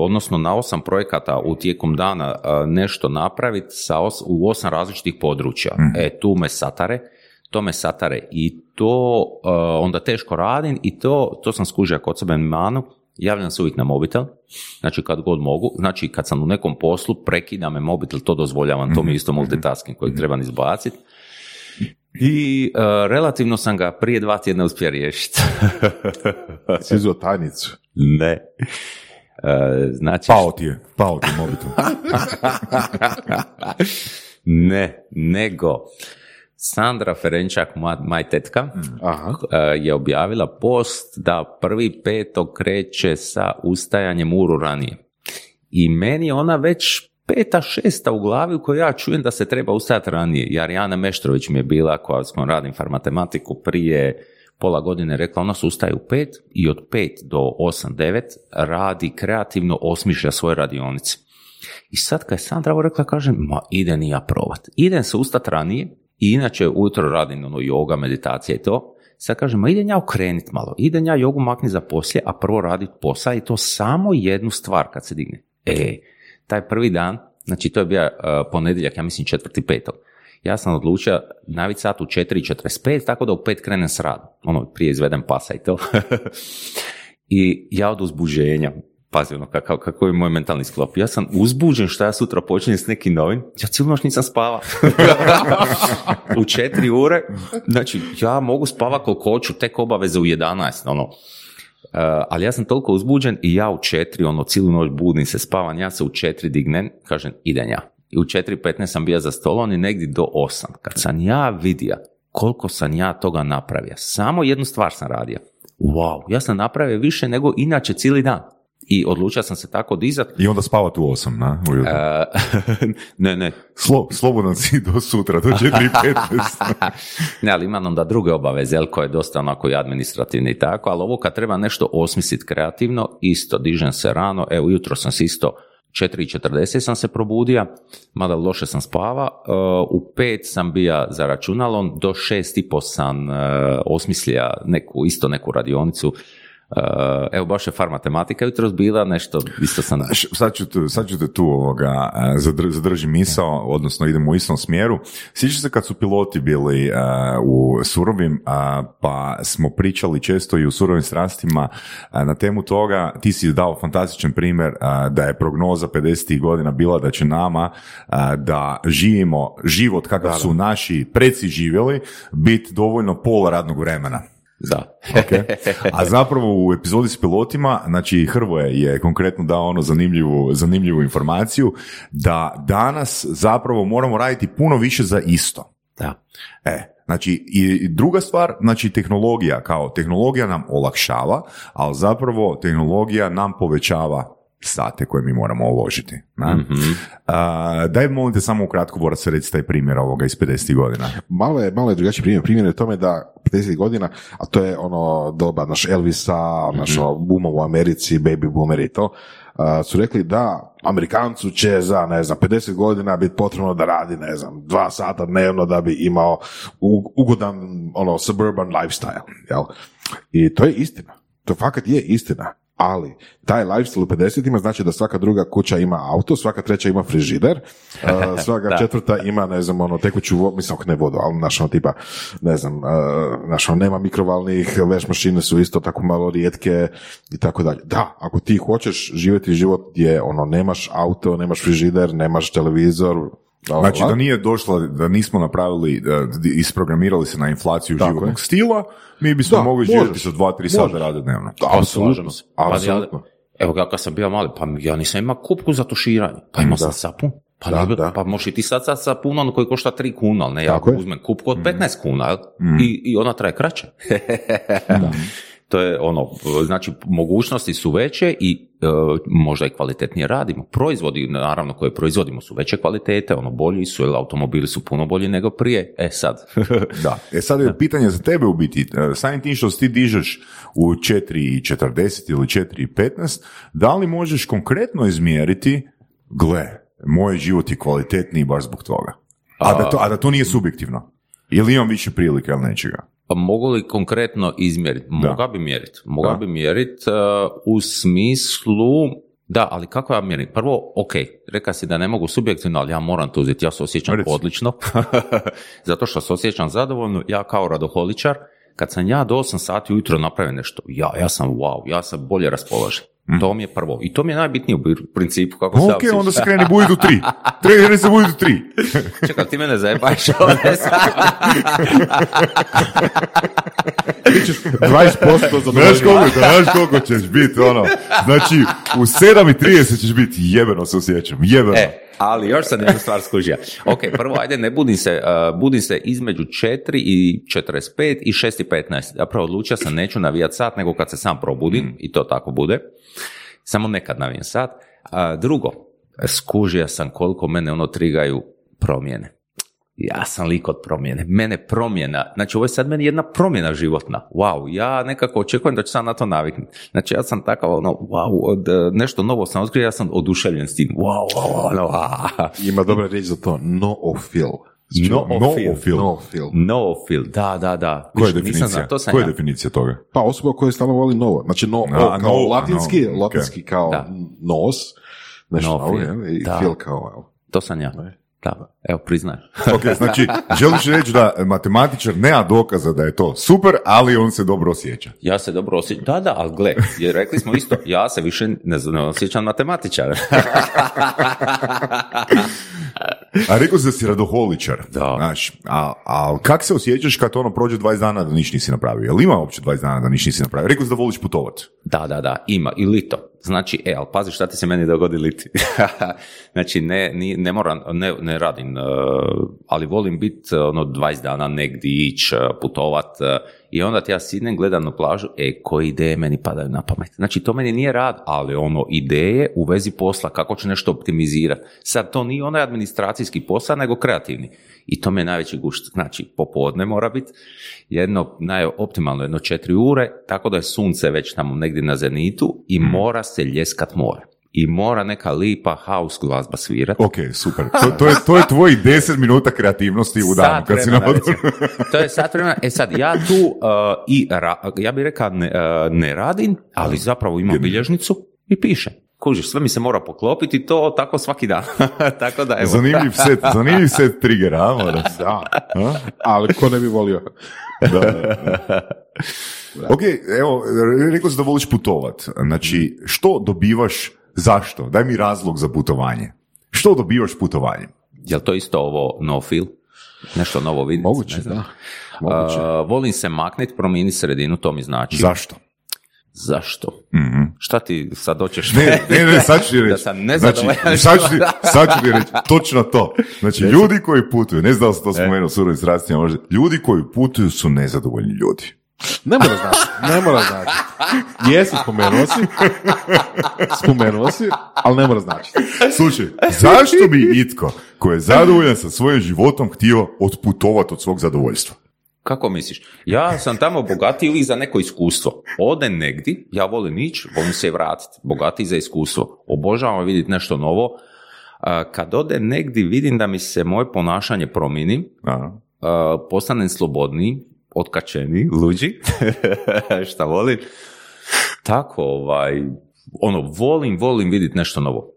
odnosno na osam projekata u tijekom dana uh, nešto napraviti sa os- u osam različitih područja. E, tu me satare, to me satare i to uh, onda teško radim i to, to sam skužio kod sebe manu, javljam se uvijek na mobitel, znači kad god mogu, znači kad sam u nekom poslu, prekida me mobitel, to dozvoljavam, to mi je isto multitasking kojeg trebam izbaciti. I uh, relativno sam ga prije dva tjedna uspio riješiti. [LAUGHS] Si uzeo tajnicu. ne. Uh, znači, Pao ti je, pao ti je mobitel. [LAUGHS] ne, nego Sandra Ferenčak, moja, moja tetka, Aha. uh, je objavila post da prvi petog kreće sa ustajanjem uru ranije. I meni je ona već peta, šesta u glavi u kojoj ja čujem da se treba ustajati ranije. I Arijana Meštrović mi je bila, koja s kojom radim farmatematiku, prije pola godine rekla, ona se ustaje u pet i od pet do osam, devet radi kreativno, osmišlja svoje radionice. I sad kad je Sandra ovo rekla, kažem, ma idem i ja probat. Idem se ustat ranije i inače ujutro radim ono yoga, meditacija i to. Sad kažem, idem ja okrenit malo, idem ja jogu makni za poslije, a prvo radit posao i to samo jednu stvar kad se digne. E, taj prvi dan, znači to je bio uh, ponedjeljak, ja mislim četvrti petog, ja sam odlučio naviti sat u 4.45, tako da u pet krenem s radom. Ono, prije izvedem pasa i to. [LAUGHS] I ja od uzbuženja, pazi ono kakav, kako je moj mentalni sklop, ja sam uzbuđen što ja sutra počinjem s nekim novim, ja cijelu noć nisam spava. [LAUGHS] u četiri ure, znači ja mogu spava koliko hoću, tek obaveze u 11, ono. Uh, ali ja sam toliko uzbuđen i ja u četiri, ono, cijelu noć budim se spavam, ja se u četiri dignem, kažem, idem ja. I u 4.15 sam bio za stolom i negdje do 8. Kad sam ja vidio koliko sam ja toga napravio, samo jednu stvar sam radio. Wow, ja sam napravio više nego inače cijeli dan. I odlučio sam se tako dizat. I onda spavati u osam, na? ujutro. E, [LAUGHS] ne, ne, Slo, slobodan si do sutra, do 4.15. [LAUGHS] ne, ali imam onda druge obaveze, jel, koje je dosta onako i administrativne i tako, ali ovo kad treba nešto osmisliti kreativno, isto, dižem se rano, evo, jutro sam se isto 4.40 sam se probudio, mada loše sam spava, e, u 5 sam bija za računalom, do 6.30 sam e, osmislija neku, isto neku radionicu, evo baš je far matematika jutros bila, nešto isto sam... Sad ću, tu- sad ću te tu ovoga, e, zadr, zadrži misao, odnosno idemo u istom smjeru. Sjećaš se kad su piloti bili e, u surovim, a, pa smo pričali često i u surovim strastima na temu toga, ti si dao fantastičan primjer da je prognoza 50. godina bila da će nama da živimo život kakav su naši preci živjeli, biti dovoljno pola radnog vremena. Da. [LAUGHS] A zapravo u epizodi s pilotima, znači Hrvoje je konkretno dao ono zanimljivu, zanimljivu informaciju da danas zapravo moramo raditi puno više za isto. da. E, znači i druga stvar, znači tehnologija kao tehnologija nam olakšava, ali zapravo tehnologija nam povećava sate koje mi moramo uložiti. Na? A, daj molim te samo ukratko Borac reci taj primjer ovoga iz 50 godina. Malo je, malo je drugačiji primjer. Primjer je tome da 50 godina, a to je ono doba naš Elvisa, naš ono boomom u Americi, baby boomer i to, a, su rekli da Amerikancu će za, ne znam, 50 godina biti potrebno da radi, ne znam, dva sata dnevno da bi imao ugodan, ono, suburban lifestyle, jel? I to je istina. To fakat je istina. Ali, taj lifestyle u 50-ima znači da svaka druga kuća ima auto, svaka treća ima frižider, uh, [LAUGHS] svaka četvrta ima, ne znam, ono, tekuću vodu, mislim, ok, ne vodu, ali naš, ono, tipa, ne znam, uh, naš, ono, nema mikrovalnih, veš mašine su isto tako malo rijetke i tako dalje. Da, ako ti hoćeš živjeti život gdje, ono, nemaš auto, nemaš frižider, nemaš televizor, bla, Znači da nije došla, da nismo napravili, da isprogramirali se na inflaciju Tako životnog je. stila, mi bismo Da, mogli živjeti sa dva, tri sata rada dnevno. Apsolutno, Slažemo se. Pa ja- apsolutno. evo ga, kad sam bio mali, pa ja nisam imao kupku za tuširanje, pa imao sam sapun. Pa, Da, ne, da. pa možeš i ti sad sad sapunom koji košta 3 kuna, ali ne, ja uzmem kupku od 15 kuna, jel? I, i ona traje kraće. [LAUGHS] To je ono, znači mogućnosti su veće i e, možda i kvalitetnije radimo. Proizvodi, naravno, koje proizvodimo su veće kvalitete, ono bolji su, jer automobili su puno bolji nego prije. E sad, [LAUGHS] Da. E sad je pitanje za tebe u biti, e, samim tim što ti dižeš u 4.40 ili 4.15, da li možeš konkretno izmjeriti, gle, moj život je kvalitetniji baš zbog toga. A da to, a da to nije subjektivno. Ili imam više prilike ili nečega. Pa mogu li konkretno izmjeriti? Moga bi mjeriti. Moga Da. bi mjeriti u smislu da, ali kako ja mjerim? Prvo, ok, reka si da ne mogu subjektivno, ali ja moram to uzeti. Ja se osjećam Reci. odlično, [LAUGHS] zato što se osjećam zadovoljno. Ja kao radoholičar, kad sam ja do 8 sati ujutro napravio nešto, ja, ja sam wow, ja sam bolje raspoložen. To mi je prvo. I to mi je najbitnije u principu. Kako Ok, onda se kreni [LAUGHS] buditi u tri. Kreni se buditi u tri. [LAUGHS] Čekaj, ti mene zajebaš ovdje [LAUGHS] sad. 20% za Znaš koliko, znaš koliko ćeš biti, ono, znači, u 7.30 ćeš biti, jebeno se osjećam, jebeno. E, ali još sam jednu stvar skužio. Ok, prvo, ajde, ne budim se, uh, budim se između 4 i 45 i 6 i 15. Zapravo odlučio sam, neću navijat sat, nego kad se sam probudim, i to tako bude. Samo nekad navijem sat. A, drugo, skužio sam koliko mene ono trigaju promjene. Ja sam lik od promjene. Mene promjena, znači ovo je sad meni jedna promjena životna. Wow, ja nekako očekujem da ću sam na to naviknuti. Znači ja sam takav, ono, wow, od, e, nešto novo sam otkrio, ja sam oduševljen s tim. Wow, wow, ono, ah. Ima dobra riječ za to, noofil. Noofil. Noofil. Noofil. Noofil, da, da, da. Koja je nisam definicija? znao, to sam Koja je ja. definicija toga? Pa osoba koja stalno voli novo. Znači no, A, kao no, latinski, no, ok. latinski kao Da. nos, nešto novo, jel? i da. fil kao, evo. To sam ja. Da, evo, priznaj. [LAUGHS] Ok, znači, želiš reći da matematičar nema dokaza da je to super, ali on se dobro osjeća. Ja se dobro osjećam. Da, da, ali gle, jer rekli smo isto, ja se više ne, ne osjećam matematičar. A rekao si da si radoholičar. Da. Znaš, a, a kak se osjećaš kad ono prođe 20 dana da niš nisi napravio? Jel ima uopće 20 dana da niš nisi napravio? Rekao si da voliš putovat. Da, da, da, ima. I lito. Znači, e, ali pazi šta ti se meni dogodi liti. [LAUGHS] znači, ne, ni- ne moram, ne, ne radim, uh, ali volim biti ono 20 dana negdje ići, uh, putovat uh, i onda ti ja sidnem, gledam na plažu, e, koje ideje meni padaju na pamet. Znači, to meni nije rad, ali ono, ideje u vezi posla, kako ću nešto optimizirati. Sad, to nije onaj administracijski posao, nego kreativni. I to mi je najveći gušt. Znači, popodne mora biti jedno, najoptimalno jedno četiri ure, tako da je sunce već tamo negdje na zenitu i mora se ljeskat more. I mora neka lipa house glazba svirati. Ok, super. To, to, je, to je tvoj 10 minuta kreativnosti u danu. Sat Kad si na. To je sat vremena. E sad, ja tu uh, i, ra- ja bih rekao ne, uh, ne radim, ali zapravo imam bilježnicu i pišem. Kužiš, sve mi se mora poklopiti, to tako svaki dan. [LAUGHS] tako da, evo. Zanimljiv set, [LAUGHS] zanimljiv set triggera, a, moram se- Da, a? ali ko ne bi volio? Da, da, da. Ok, evo, rekao si da voliš putovat. Znači, što dobivaš, zašto? Daj mi razlog za putovanje. Što dobivaš putovanjem? Jel to isto ovo no feel? Nešto novo vidjeti? Moguće, ne znam. da. Moguće. Uh, volim se maknit, promijeniti sredinu, to mi znači. Zašto? Zašto? Mhm. Šta ti sad hoćeš? Ne, ne, ne, sad ću ti [LAUGHS] reći. Da sam znači, nezadovoljan. sad, ću ti, sad ću ti reći, točno to. Znači, ljudi koji putuju, ne znam da li sam to spomenuo surovim strastima, možda, ljudi koji putuju su nezadovoljni ljudi. Ne mora znači, ne mora znači. Jesi, spomenuo si, spomenuo si, ali ne mora znači. Slušaj, zašto bi itko koji je zadovoljan sa svojim životom htio otputovati od svog zadovoljstva? Kako misliš? Ja sam tamo bogatiji uvijek za neko iskustvo. Ode negdje, ja volim ići, volim se vratiti. Bogatiji za iskustvo. Obožavam vidjeti nešto novo. Kad ode negdje, vidim da mi se moje ponašanje promijeni, A, a, postanem slobodniji, otkačeniji, luđi, [LAUGHS] šta volim. Tako, ovaj, ono, volim, volim vidjeti nešto novo.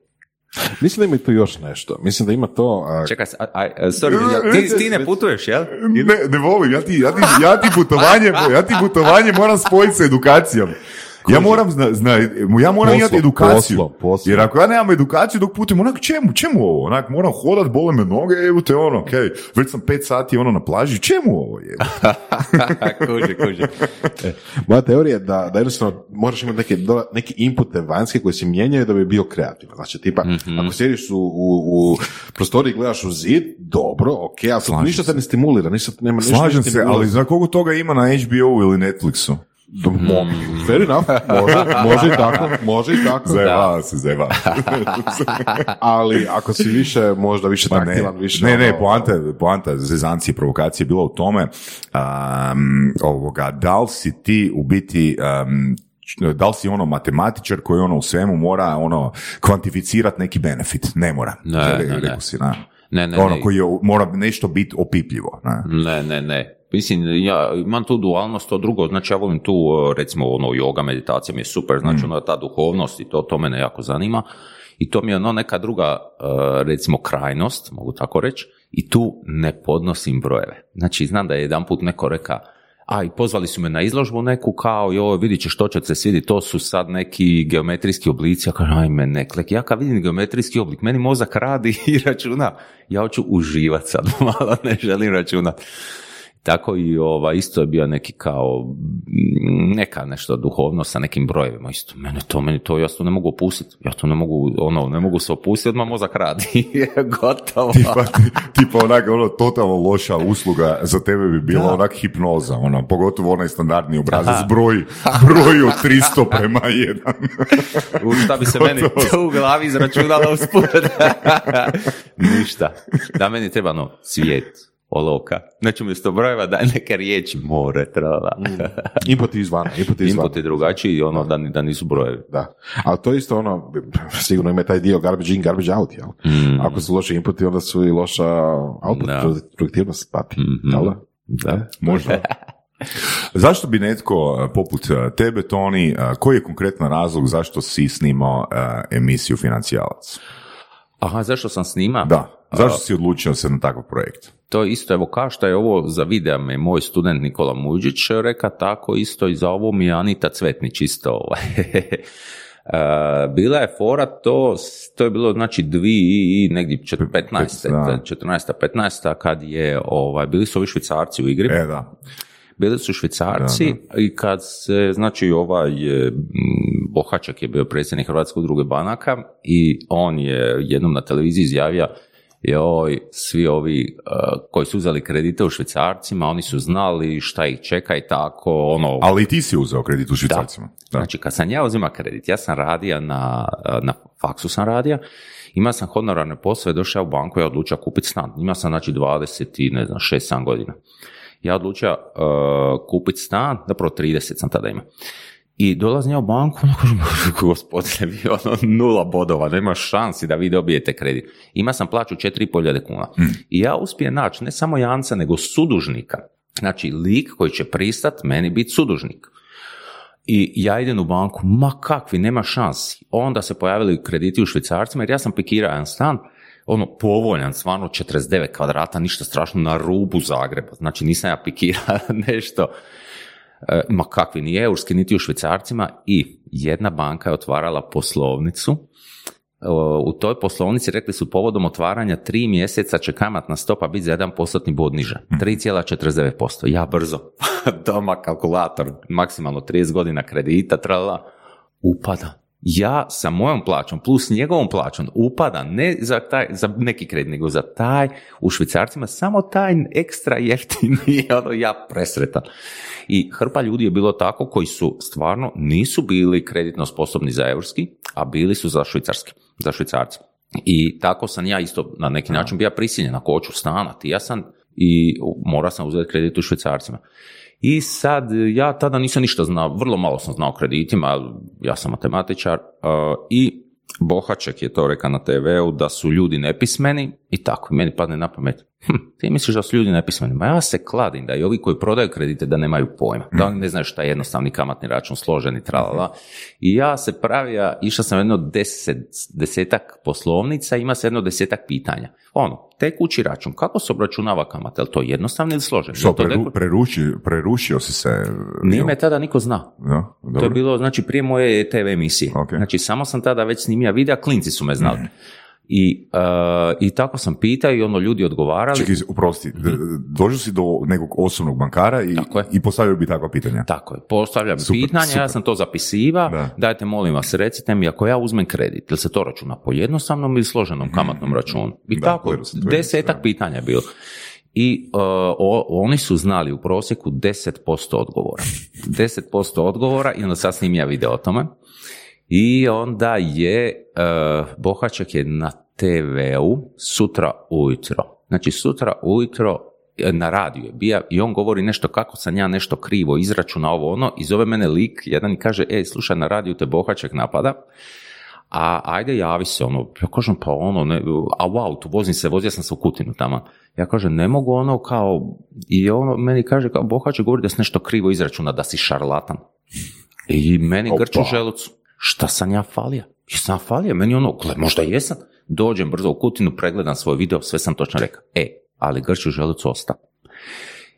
Mislim da ima tu još nešto. Mislim da ima to... A, Čekaj, a, a, sorry, ti, ti ne putuješ, jel? Ne, ne volim, ja ti, ja ti, ja ti putovanje, ja ti putovanje moram spojiti sa edukacijom. Ja moram, zna, zna, ja moram imati edukaciju. poslom, poslom. Jer ako ja nemam edukaciju dok putujem, onak čemu, čemu ovo? Onak moram hodat, bole me noge, evo te ono, okej, već sam pet sati ono na plaži, čemu ovo je? [LAUGHS] kuži, kuži. moja teorija je da, da jednostavno moraš imati neke, neke inpute vanjske koji se mijenjaju da bi bio kreativan. Znači, tipa, Mhm. ako sjediš u, u, u prostoriji i gledaš u zid, dobro, ok, ali ništa se. te ne stimulira, ništa, nema, ništa Slažem ne se, stimulira. ali za koliko toga ima na HBO ili Netflixu? Do- mo- Fair [LAUGHS] enough, može, može i tako, može i tako. Zajeva se, zajeva. [LAUGHS] Ali ako si više, možda više Pa ne, taktilan, više... ne, ne, ono- poanta, poanta zezancije, provokacije je bila u tome um, ovoga, da li si ti u biti um, da li si ono matematičar koji ono u svemu mora ono kvantificirati neki benefit, ne mora. Ne, Re- ne, ne. si, na. Ne, ne, ono ne. koji je, mora nešto biti opipljivo. Na. Ne, ne, ne. Mislim, ja imam tu dualnost, to drugo, znači ja volim tu, recimo, ono, yoga, meditacija mi je super, znači ono, ta duhovnost i to, to mene jako zanima. I to mi je ono neka druga, uh, recimo, krajnost, mogu tako reći, i tu ne podnosim brojeve. Znači, znam da je jedan put neko reka, a i pozvali su me na izložbu neku kao, joj, vidit ćeš što će se svidjeti, to su sad neki geometrijski oblici, ja kažem, ajme, neklek, ja kad vidim geometrijski oblik, meni mozak radi [LAUGHS] i računa, ja hoću uživati sad, [LAUGHS] malo ne želim računati. Tako i ova, isto je bio neki kao mm, neka nešto duhovno sa nekim brojevima isto. Mene to, meni to, ja to ne mogu opustiti. Ja to ne mogu, ono, ne mogu se opustiti, odmah mozak radi. [LAUGHS] Gotovo. Tipa, tipa onak, ono, totalno loša usluga za tebe bi bila onak hipnoza, ono, pogotovo onaj standardni obrazac, broj, [LAUGHS] broj od 300 prema 1. U šta bi se meni to u glavi izračunalo usput. [LAUGHS] Ništa. Da meni treba ono, svijet, olovka. Znači umjesto brojeva daj neke riječi, more, trala. [LAUGHS] Input izvana, input izvana. Input je drugačiji, ono da, da nisu brojevi. Da, ali to isto ono, sigurno ima taj dio garbage in, garbage out, jel? Ako su loši inputi, onda su i loša output Da. produktivnost pati, Mhm. jel da? Da. Možda. [LAUGHS] Zašto bi netko eh, poput eh, tebe, Toni, eh, koji je konkretan razlog zašto si snimao emisiju Financijalac? Aha, zašto sam snima? Da, zašto si odlučio se na takav projekt? To je isto, evo kao što je ovo za videa me moj student Nikola Muđić reka, tako isto i za ovo mi je Anita Cvetnić isto. ovaj. [LAUGHS] E, Bila je fora, to, to je bilo znači dvi i negdje čet- 15. Da. 14. 15. kad je, ovaj, bili su ovi švicarci u igri. E, da. Bili su švicarci i kad se, znači ovaj e, m, Bohaček je bio predsjednik Hrvatske udruge banaka i on je jednom na televiziji izjavio joj, svi ovi e, koji su uzeli kredite u švicarcima, oni su znali šta ih čeka i tako, ono... Ali i ti si uzeo kredit u švicarcima. Da. Znači, kad sam ja uzima kredit, ja sam radio na, na faksu sam radio, imao sam honorarne poslove, došao u banku, ja odlučio kupiti stan. Imao sam, znači, 20 i, ne znam, 6-7 godina. Ja odlučio uh, kupiti stan, zapravo 30 sam tada imao. I dolazim ja u banku, [LAUGHS] ono kažem, gospodine, vi ono nula bodova, nema šansi da vi dobijete kredit. Ima sam plaću 4.500 kuna. I ja uspijem naći ne samo janca, nego sudužnika. Znači, lik koji će pristat meni biti sudužnik. I ja idem u banku, ma kakvi, nema šansi. Onda se pojavili krediti u švicarcima, jer ja sam pikirao jedan stan, ono povoljan, stvarno 49 kvadrata, ništa strašno, na rubu Zagreba. Znači nisam ja pikirao [LAUGHS] nešto, ma kakvi, ni eurski, niti u švicarcima. I jedna banka je otvarala poslovnicu, u toj poslovnici rekli su povodom otvaranja tri mjeseca će kamatna stopa biti za jedan postotni bod niža. 3,49%. Ja brzo. [LAUGHS] Doma kalkulator, maksimalno 30 godina kredita, trala, upada. Ja sa mojom plaćom plus njegovom plaćom upada ne za, taj, za neki kredit, nego za taj u švicarcima, samo taj ekstra jeftini, [LAUGHS] ono ja presretan. I hrpa ljudi je bilo tako koji su stvarno nisu bili kreditno sposobni za eurski, a bili su za švicarski, za švicarci. I tako sam ja isto na neki način bio prisiljen, ako hoću stanati, ja sam i morao sam uzeti kredit u švicarcima. I sad, ja tada nisam ništa znao, vrlo malo sam znao o kreditima, ja sam matematičar uh, i Bohaček je to rekao na TV-u da su ljudi nepismeni i tako, meni padne na pamet. Hm, ti misliš da su ljudi nepismeni? Ma ja se kladim da i ovi koji prodaju kredite da nemaju pojma, da oni ne znaju šta je jednostavni kamatni račun, složeni, tralala. I ja se pravija, išao sam jedno deset, desetak poslovnica, ima se jedno desetak pitanja. Ono, tekući račun, kako se obračunava kamata? Je li to jednostavno ili složeno? Što, preru- neko- preruši- prerušio si se? Nije me tada niko zna. Da, To je bilo, znači, prije moje TV emisije. Ok. Znači, samo sam tada već snimio videa, klinci su me znali. I, uh, I tako sam pitao i ono, ljudi odgovarali. Čekaj, uprosti, d- došao si do nekog osobnog bankara i, Mhm. I postavio bi takva pitanja. Tako je, postavljam Super, pitanja, super. ja sam to zapisiva, Da. dajte molim vas, recite mi, ako ja uzmem kredit, ili se to računa po jednostavnom ili složenom kamatnom računu? I Da, tako, desetak pitanja je bilo. I uh, o- oni su znali u prosjeku 10% odgovora. [LAUGHS] 10% odgovora i onda sad snimim ja video o tome. I onda je, uh, Bohaček je na TV-u sutra ujutro. Znači sutra ujutro e, na radiju je bija i on govori nešto kako sam ja nešto krivo izračuna ovo ono i zove mene lik jedan i kaže ej slušaj na radiju te Bohaček napada a ajde javi se ono, ja kažem pa ono, ne, a u autu, vozim se, vozio sam se u Kutinu tamo. Ja kažem, ne mogu ono kao, i ono meni kaže kao Bohaček govori da si nešto krivo izračuna, da si šarlatan. I meni Opa. grču želucu. Šta sam ja falija? Jesam ja falija? Meni ono, gle, možda jesam. Dođem brzo u Kutinu, pregledam svoj video, sve sam točno rekao. E, ali grču u želucu osta.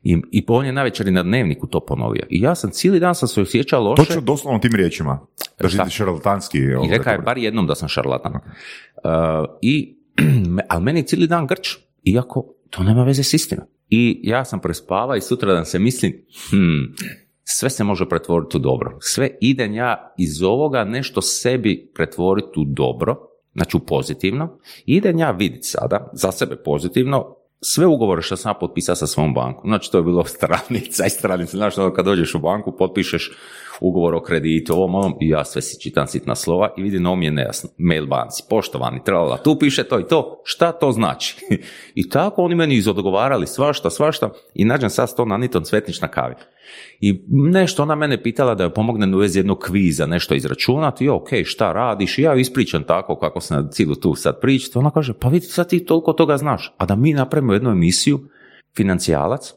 I, I on je navečer i na dnevniku to ponovio. I ja sam cijeli dan sam se osjećao loše. Točno doslovno tim riječima. Da šarlatanski. I ovaj, rekao je bar jednom da sam šarlatan. Uh, I, [CLEARS THROAT] ali meni je cijeli dan grč, iako to nema veze s istinom. I ja sam prespava i sutra dan se mislim, hmm, sve se može pretvoriti u dobro. Sve idem ja iz ovoga nešto sebi pretvoriti u dobro, znači u pozitivno. Idem ja vidjeti sada, za sebe pozitivno, sve ugovore što sam potpisao sa svom bankom. Znači to je bilo [LAUGHS] stranica i stranica. Ono kad dođeš u banku, potpišeš ugovor o kreditu, ovom, onom, i ja sve si čitam sitna slova i vidim, ovo mi je nejasno. Mail banci, poštovani, tralala, tu piše to i to, šta to znači? [LAUGHS] I tako oni meni izodgovarali svašta, svašta i nađem sad to na Niton Cvetnić na kavi. I nešto ona mene pitala da joj pomognem u vezi jednog kviza, nešto izračunati, i ok, šta radiš, i ja joj ispričam tako kako sam cijelu tu sad pričati, ona kaže, pa vidi, sad ti toliko toga znaš, a da mi napravimo jednu emisiju, financijalac,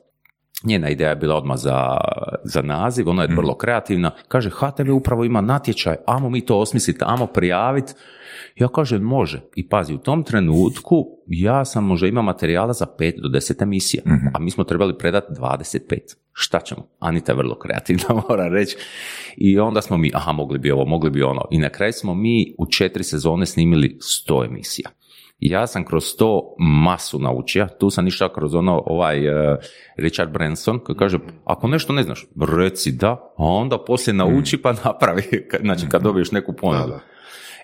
njena ideja je bila odmah za, za naziv, ona je vrlo kreativna, kaže, HTV upravo ima natječaj, amo mi to osmisliti, amo prijaviti, ja kažem, može. I pazi, u tom trenutku ja sam možda imao materijala za 5 do 10 emisija, a mi smo trebali predati 25. Šta ćemo? Anita je vrlo kreativna, [LAUGHS] mora reći. I onda smo mi, aha, mogli bi ovo, mogli bi ono. I na kraju smo mi u četiri sezone snimili 100 emisija. I ja sam kroz to masu naučio, tu sam išao kroz ono, ovaj eh, Richard Branson, koji kaže, ako nešto ne znaš, reci da, a onda poslije nauči pa napravi, [LAUGHS] znači kad dobiješ neku ponudu. Da, da.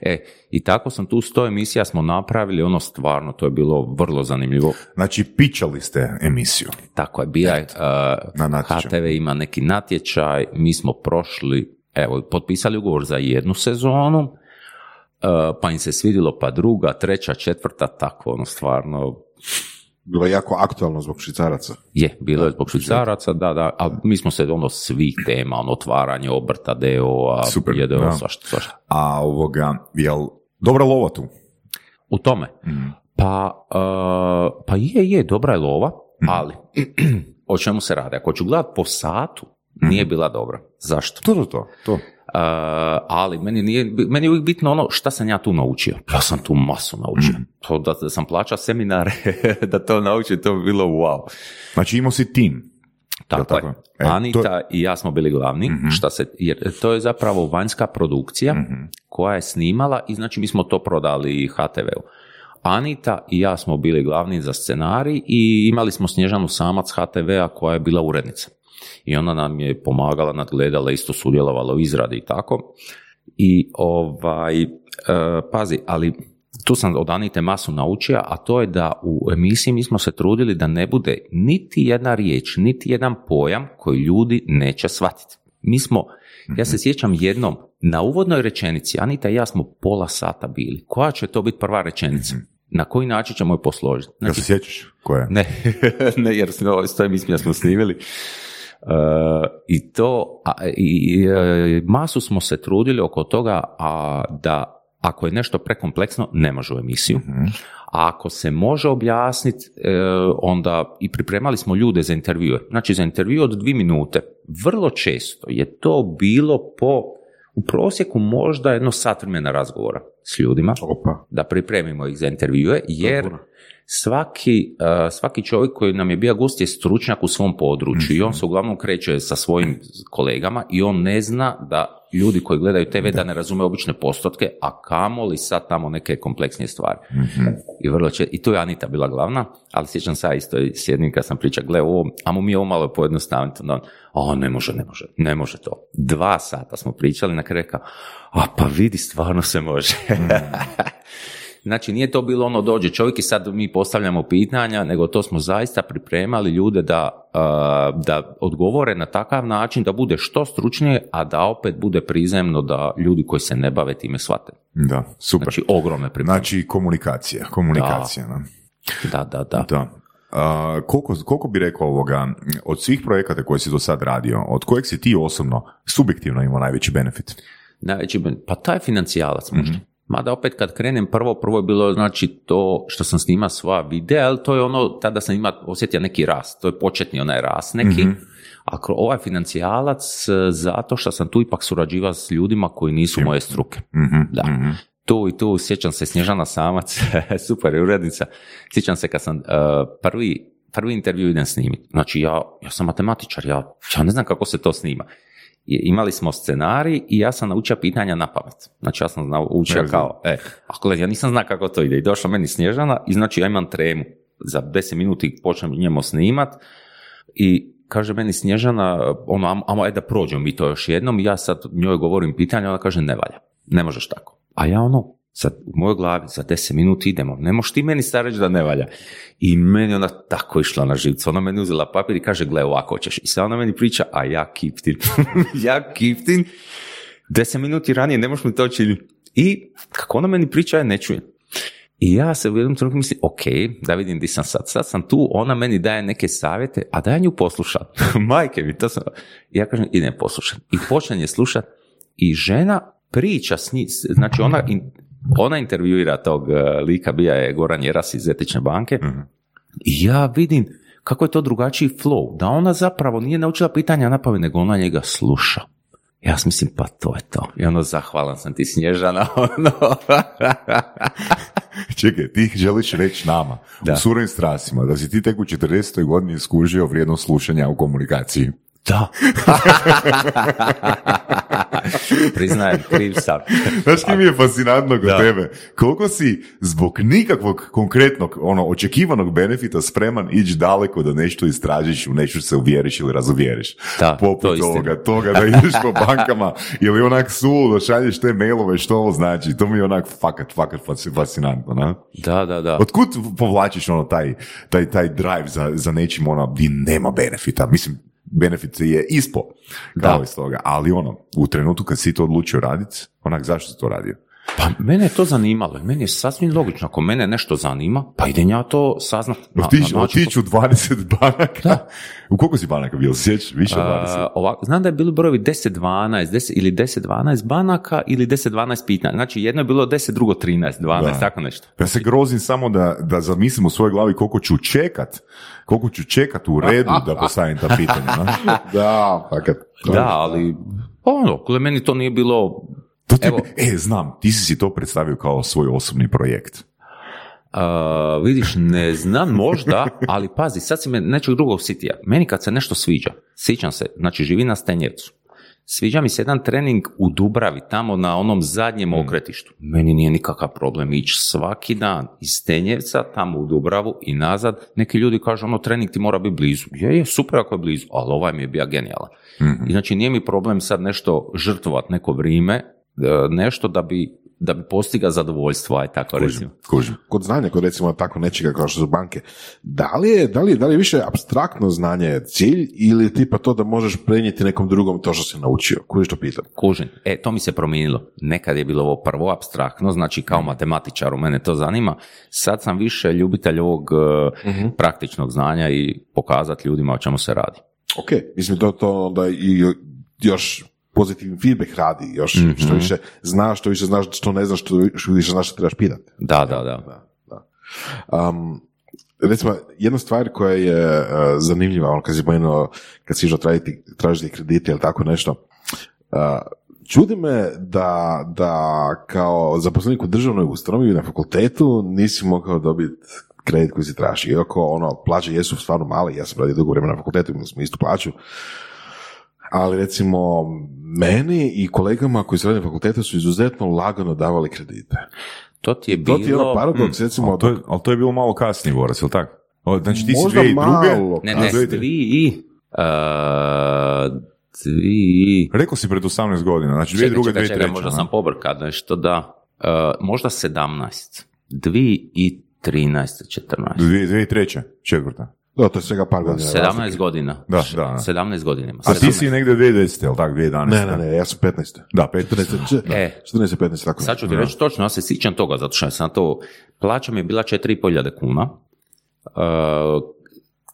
E, i tako sam tu sto emisija smo napravili, ono stvarno, to je bilo vrlo zanimljivo. Znači, pičali ste emisiju. Tako je, bija je. HTV ima neki natječaj, mi smo prošli, evo, potpisali ugovor za jednu sezonu, uh, pa im se svidjelo, pa druga, treća, četvrta, tako, ono, stvarno, Bilo je jako aktualno zbog švicaraca. je, bilo je zbog švicaraca, da, da, a mi smo se, ono, svih tema, ono, otvaranje obrta, JDO, da. svašta, svašta. A ovoga, jel dobra lova tu? U tome, Pa, uh, pa je, je, dobra je lova, ali [CLEARS THROAT] o čemu se radi? Ako ću gledat po satu, nije bila dobra. Zašto? To, to, to. to. Uh, ali meni, nije, meni je uvijek bitno ono šta sam ja tu naučio. Ja sam tu masu naučio. To da, da sam plaćao seminare [LAUGHS] da to naučim, to bi bilo wow. Znači imao si tim. Tako, tako? je. E, Anita to- i ja smo bili glavni, šta se, jer to je zapravo vanjska produkcija koja je snimala i znači mi smo to prodali HTV-u. Anita i ja smo bili glavni za scenarij i imali smo Snježanu Samac HTV-a koja je bila urednica. I ona nam je pomagala, nadgledala, isto sudjelovala u izradi i tako. I ovaj, e, pazi, ali tu sam od Anite masu naučio, a to je da u emisiji mi smo se trudili da ne bude niti jedna riječ, niti jedan pojam koji ljudi neće shvatiti. Mi smo, ja se sjećam jednom, na uvodnoj rečenici, Anita i ja smo pola sata bili. Koja će to biti prva rečenica? Na koji način ćemo je posložiti? Jel se sjećaš? Koja? Ne, ne jer smo, s toj smo snimili. Uh, I to, a, i, i, e, masu smo se trudili oko toga a, da ako je nešto prekompleksno, ne može u emisiju. A ako se može objasniti, e, onda i pripremali smo ljude za intervjue. Znači za intervju od dvije minute. Vrlo često je to bilo po u prosjeku možda jedno sat vremena razgovora s ljudima Opa. da pripremimo ih za intervjue, jer Dobro. Svaki, uh, svaki čovjek koji nam je bio gost je stručnjak u svom području i on se uglavnom kreće sa svojim kolegama i on ne zna da ljudi koji gledaju TV da, ne razume obične postotke, a kamoli sad tamo neke kompleksnije stvari. I, vrlo če- I tu je Anita bila glavna, ali sjećam se isto s jednim kad sam pričao, gle, ovo, amo mi ovo malo pojednostaviti, onda on, o, ne može, ne može, ne može to. Dva sata smo pričali, na kraju rekao, a pa vidi, stvarno se može. [LAUGHS] Znači, nije to bilo ono dođe čovjek i sad mi postavljamo pitanja, nego to smo zaista pripremali ljude da, uh, da odgovore na takav način da bude što stručnije, a da opet bude prizemno da ljudi koji se ne bave time shvate. Da, super. Znači, ogromne pripreme. Znači, komunikacija, komunikacija. Da. Da, da, da. da. A, koliko, koliko bi rekao ovoga, od svih projekata koje si do sad radio, od kojeg si ti osobno subjektivno imao najveći benefit? Najveći, ben- pa taj financijalac možda. Mada opet kad krenem prvo, prvo je bilo znači to što sam snima sva videa, ali to je ono, tada sam ima, osjetio neki rast, to je početni onaj rast neki. Ako ovaj financijalac, e, zato što sam tu ipak surađivao s ljudima koji nisu moje struke. Da. Tu i tu sjećam se Snježana Samac, [LAUGHS] super je urednica. Sjećam se kad sam e, prvi, prvi intervju idem snimiti. Znači ja, ja sam matematičar, ja, ja ne znam kako se to snima. Imali smo scenarij i ja sam naučio pitanja na pamet. Znači ja sam znao, učio Ne znam. kao, e, ako ja nisam znao kako to ide. I došla meni Snježana i znači ja imam tremu. Za 10 minuti počnemo snimat i kaže meni Snježana, ono, amo, ajde da prođemo mi to još jednom, ja sad njoj govorim pitanje, ona kaže ne valja, ne možeš tako. A ja ono, sad u mojoj glavi za 10 minuti idemo, ne možeš ti meni sad reći da ne valja. I meni ona tako išla na živcu, ona meni uzela papir i kaže, gle ovako ćeš. I sad ona meni priča, a ja kiptin. [LAUGHS] ja kiptin, 10 minuti ranije ne možeš mi to činiti. I kako ona meni priča, ja ne čujem. I ja se u jednom trenutku mislim, ok, da vidim di sam sad. Sad sam tu, ona meni daje neke savjete, a da ja nju poslušam. [LAUGHS] Majke mi, to sam... Ja kažem, idem poslušat. I počnem je slušat i žena priča s njim, znači ona, ona intervjuira tog eh, lika, bija je Goran Jeras iz Etične banke, i ja vidim kako je to drugačiji flow, da ona zapravo nije naučila pitanja na pamet, nego ona njega sluša. Ja sam mislim, pa to je to. I ono, zahvalan sam ti Snježana, [LAUGHS] ono. [LAUGHS] Čekaj, ti želiš reći nama, Da. u surovim strastima, da si ti tek u 40. godini skužio vrijednost slušanja u komunikaciji. Da. [LAUGHS] Priznajem, kriv sam. Znaš ki mi je fascinantno kod Da. tebe? Koliko si zbog nikakvog konkretnog, ono, očekivanog benefita spreman ići daleko da nešto istražiš, u nešto se uvjeriš ili razuvjeriš. Da, to Poput je istina. toga, toga da ideš po bankama ili onak suludo šalješ te mailove, što ovo znači. To mi je onak fakat, fakat fasc- fascinantno, na? Da, da, da. Otkud povlačiš ono taj, taj, taj drive za, za nečim ono gdje nema benefita? Mislim, benefit je ispo kao Da. iz toga, ali ono, u trenutku kad si to odlučio raditi, onak zašto si to radio? Pa mene je to zanimalo. i Meni je sasvim logično. Ako mene nešto zanima, pa idem ja to saznat. na- na Otići otići u 20 banaka? U koliko si banaka bio? Sjećaš? Više od 20? A, ovako, znam da je bilo brojevi 10-12, 10 ili 10-12 banaka ili 10-12 pitanja. Znači jedno je bilo 10, drugo 13, 12, Da. tako nešto. Ja se grozim samo da, da zamislim u svojoj glavi koliko ću čekat, koliko ću čekat u redu da postavim ta pitanja. [LAUGHS] Da, fakat. Da, ali ono, kule meni to nije bilo To ti, Evo. e, znam, ti si si to predstavio kao svoj osobni projekt. A, vidiš, ne znam, možda, [LAUGHS] ali pazi, sad si me nečeg drugog sitija. Meni kad se nešto sviđa, sjećam se, znači živi na Stenjevcu, sviđa mi se jedan trening u Dubravi, tamo na onom zadnjem okretištu. Meni nije nikakav problem ići svaki dan iz Stenjevca, tamo u Dubravu i nazad. Neki ljudi kažu, ono, trening ti mora biti blizu. Je, je, super ako je blizu, ali ovaj mi je bio genijalan. I znači nije mi problem sad nešto žrtvovat neko vrijeme, nešto da bi da bi postiga zadovoljstvo, aj tako recimo. Kužim. Kod znanja, kod recimo tako nečega kao što su banke, da li je, da li, da li je više abstraktno znanje cilj ili tipa to da možeš prenijeti nekom drugom to što si naučio? Kužiš to pitam? Kužim. E, to mi se promijenilo. Nekad je bilo ovo prvo abstraktno, znači kao matematičar, u mene to zanima. Sad sam više ljubitelj ovog e, praktičnog znanja i pokazati ljudima o čemu se radi. Ok, mislim to, to onda i još pozitivni feedback radi još, što više znaš, što više znaš, što ne znaš, što više znaš što trebaš pitati. Da, da, da. Da, da. Um, recimo, jedna stvar koja je uh, zanimljiva, ono kad si spomenuo, kad si išao tražiti, tražiti kredite ili tako nešto, uh, čudi me da, da kao zaposlenik u državnoj ustanovi na fakultetu nisi mogao dobiti kredit koji si traži. Iako ono, plaće jesu stvarno male, ja sam radio dugo vremena na fakultetu, imali smo istu plaću, ali recimo meni i kolegama koji su radili na fakultetu su izuzetno lagano davali kredite. To ti je To bilo... ti je ono paradoks, recimo, Ali to, je, ali to je bilo malo kasnije, Boras, jel tako? Znači ti si 2002. malo. Ne, a ne, 2003. dvi i... Uh, dvi i... Rekao si pred 18 godina, znači 2002. Čekaj, čekaj, čekaj, 2003. možda ono. sam pobrkao nešto, da. Uh, možda 17. Dvi i 13, 14. 2003. četvrta. Da, to je svega par godina. 17 razlike. godina. Da, da, da. 17 godina ima. A ti 17. si negdje 2010. jel tako, 2011. Ne, ne, ne, ja sam 15. Da, 15. 14, E. 14 15, tako Sad ću ti reći točno, ja se sjećam toga, zato što sam to, plaća mi je bila 4.500 kuna, uh,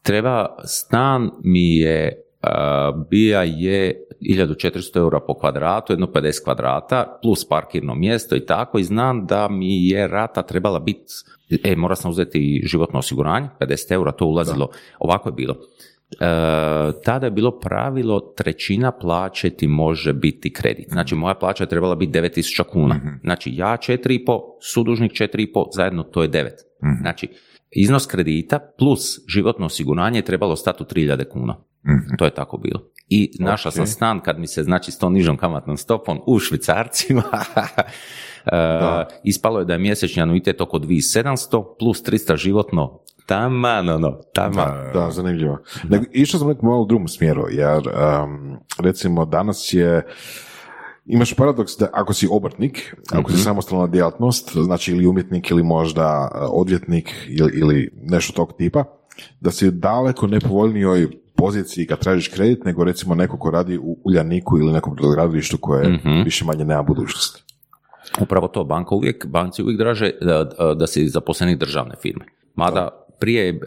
treba, stan mi je, uh, bija je 1400 eura po kvadratu, jedno 50 kvadrata, plus parkirno mjesto i tako, i znam da mi je rata trebala biti, e, mora sam uzeti životno osiguranje, 50 eura, to ulazilo, ovako je bilo. E, tada je bilo pravilo trećina plaće ti može biti kredit. Znači moja plaća je trebala biti 9000 kuna. Znači ja 4,5, sudužnik 4,5, zajedno to je 9. Znači iznos kredita plus životno osiguranje je trebalo stati u 3000 kuna. To je tako bilo. I našao sam stan kad mi se znači s tom nižom kamatnom stopom u švicarcima [LAUGHS] e, ispalo je da je mjesečni anuitet oko 2700 plus 300 životno taman, ono, taman. Da, zanimljivo. Nego, išao sam nekom malo u drugom smjeru, jer um, recimo danas je Imaš paradoks da ako si obrtnik, ako si samostalna djelatnost, znači ili umjetnik ili možda uh, odvjetnik ili, ili nešto tog tipa, da si u daleko nepovoljnijoj poziciji kad tražiš kredit nego recimo neko ko radi u Uljaniku ili nekom brodogradilištu koje više manje nema budućnosti. Upravo to, banka uvijek, banci uvijek draže da, da si zaposlenik državne firme. Mada prije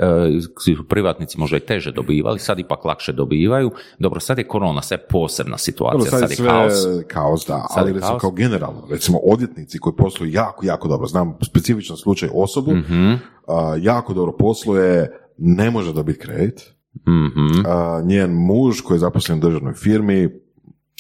su privatnici možda i teže dobivali, sad ipak lakše dobivaju. Dobro, sad je korona, sve je posebna situacija, Dobro, sad, je kaos. kaos, da, Sad ali je recimo kaos. kao generalno, recimo odvjetnici koji posluju jako, jako dobro, znam specifičan slučaj osobu, Mhm. a, jako dobro posluje, ne može dobiti kredit, Mhm. a, njen muž koji je zaposlen u državnoj firmi,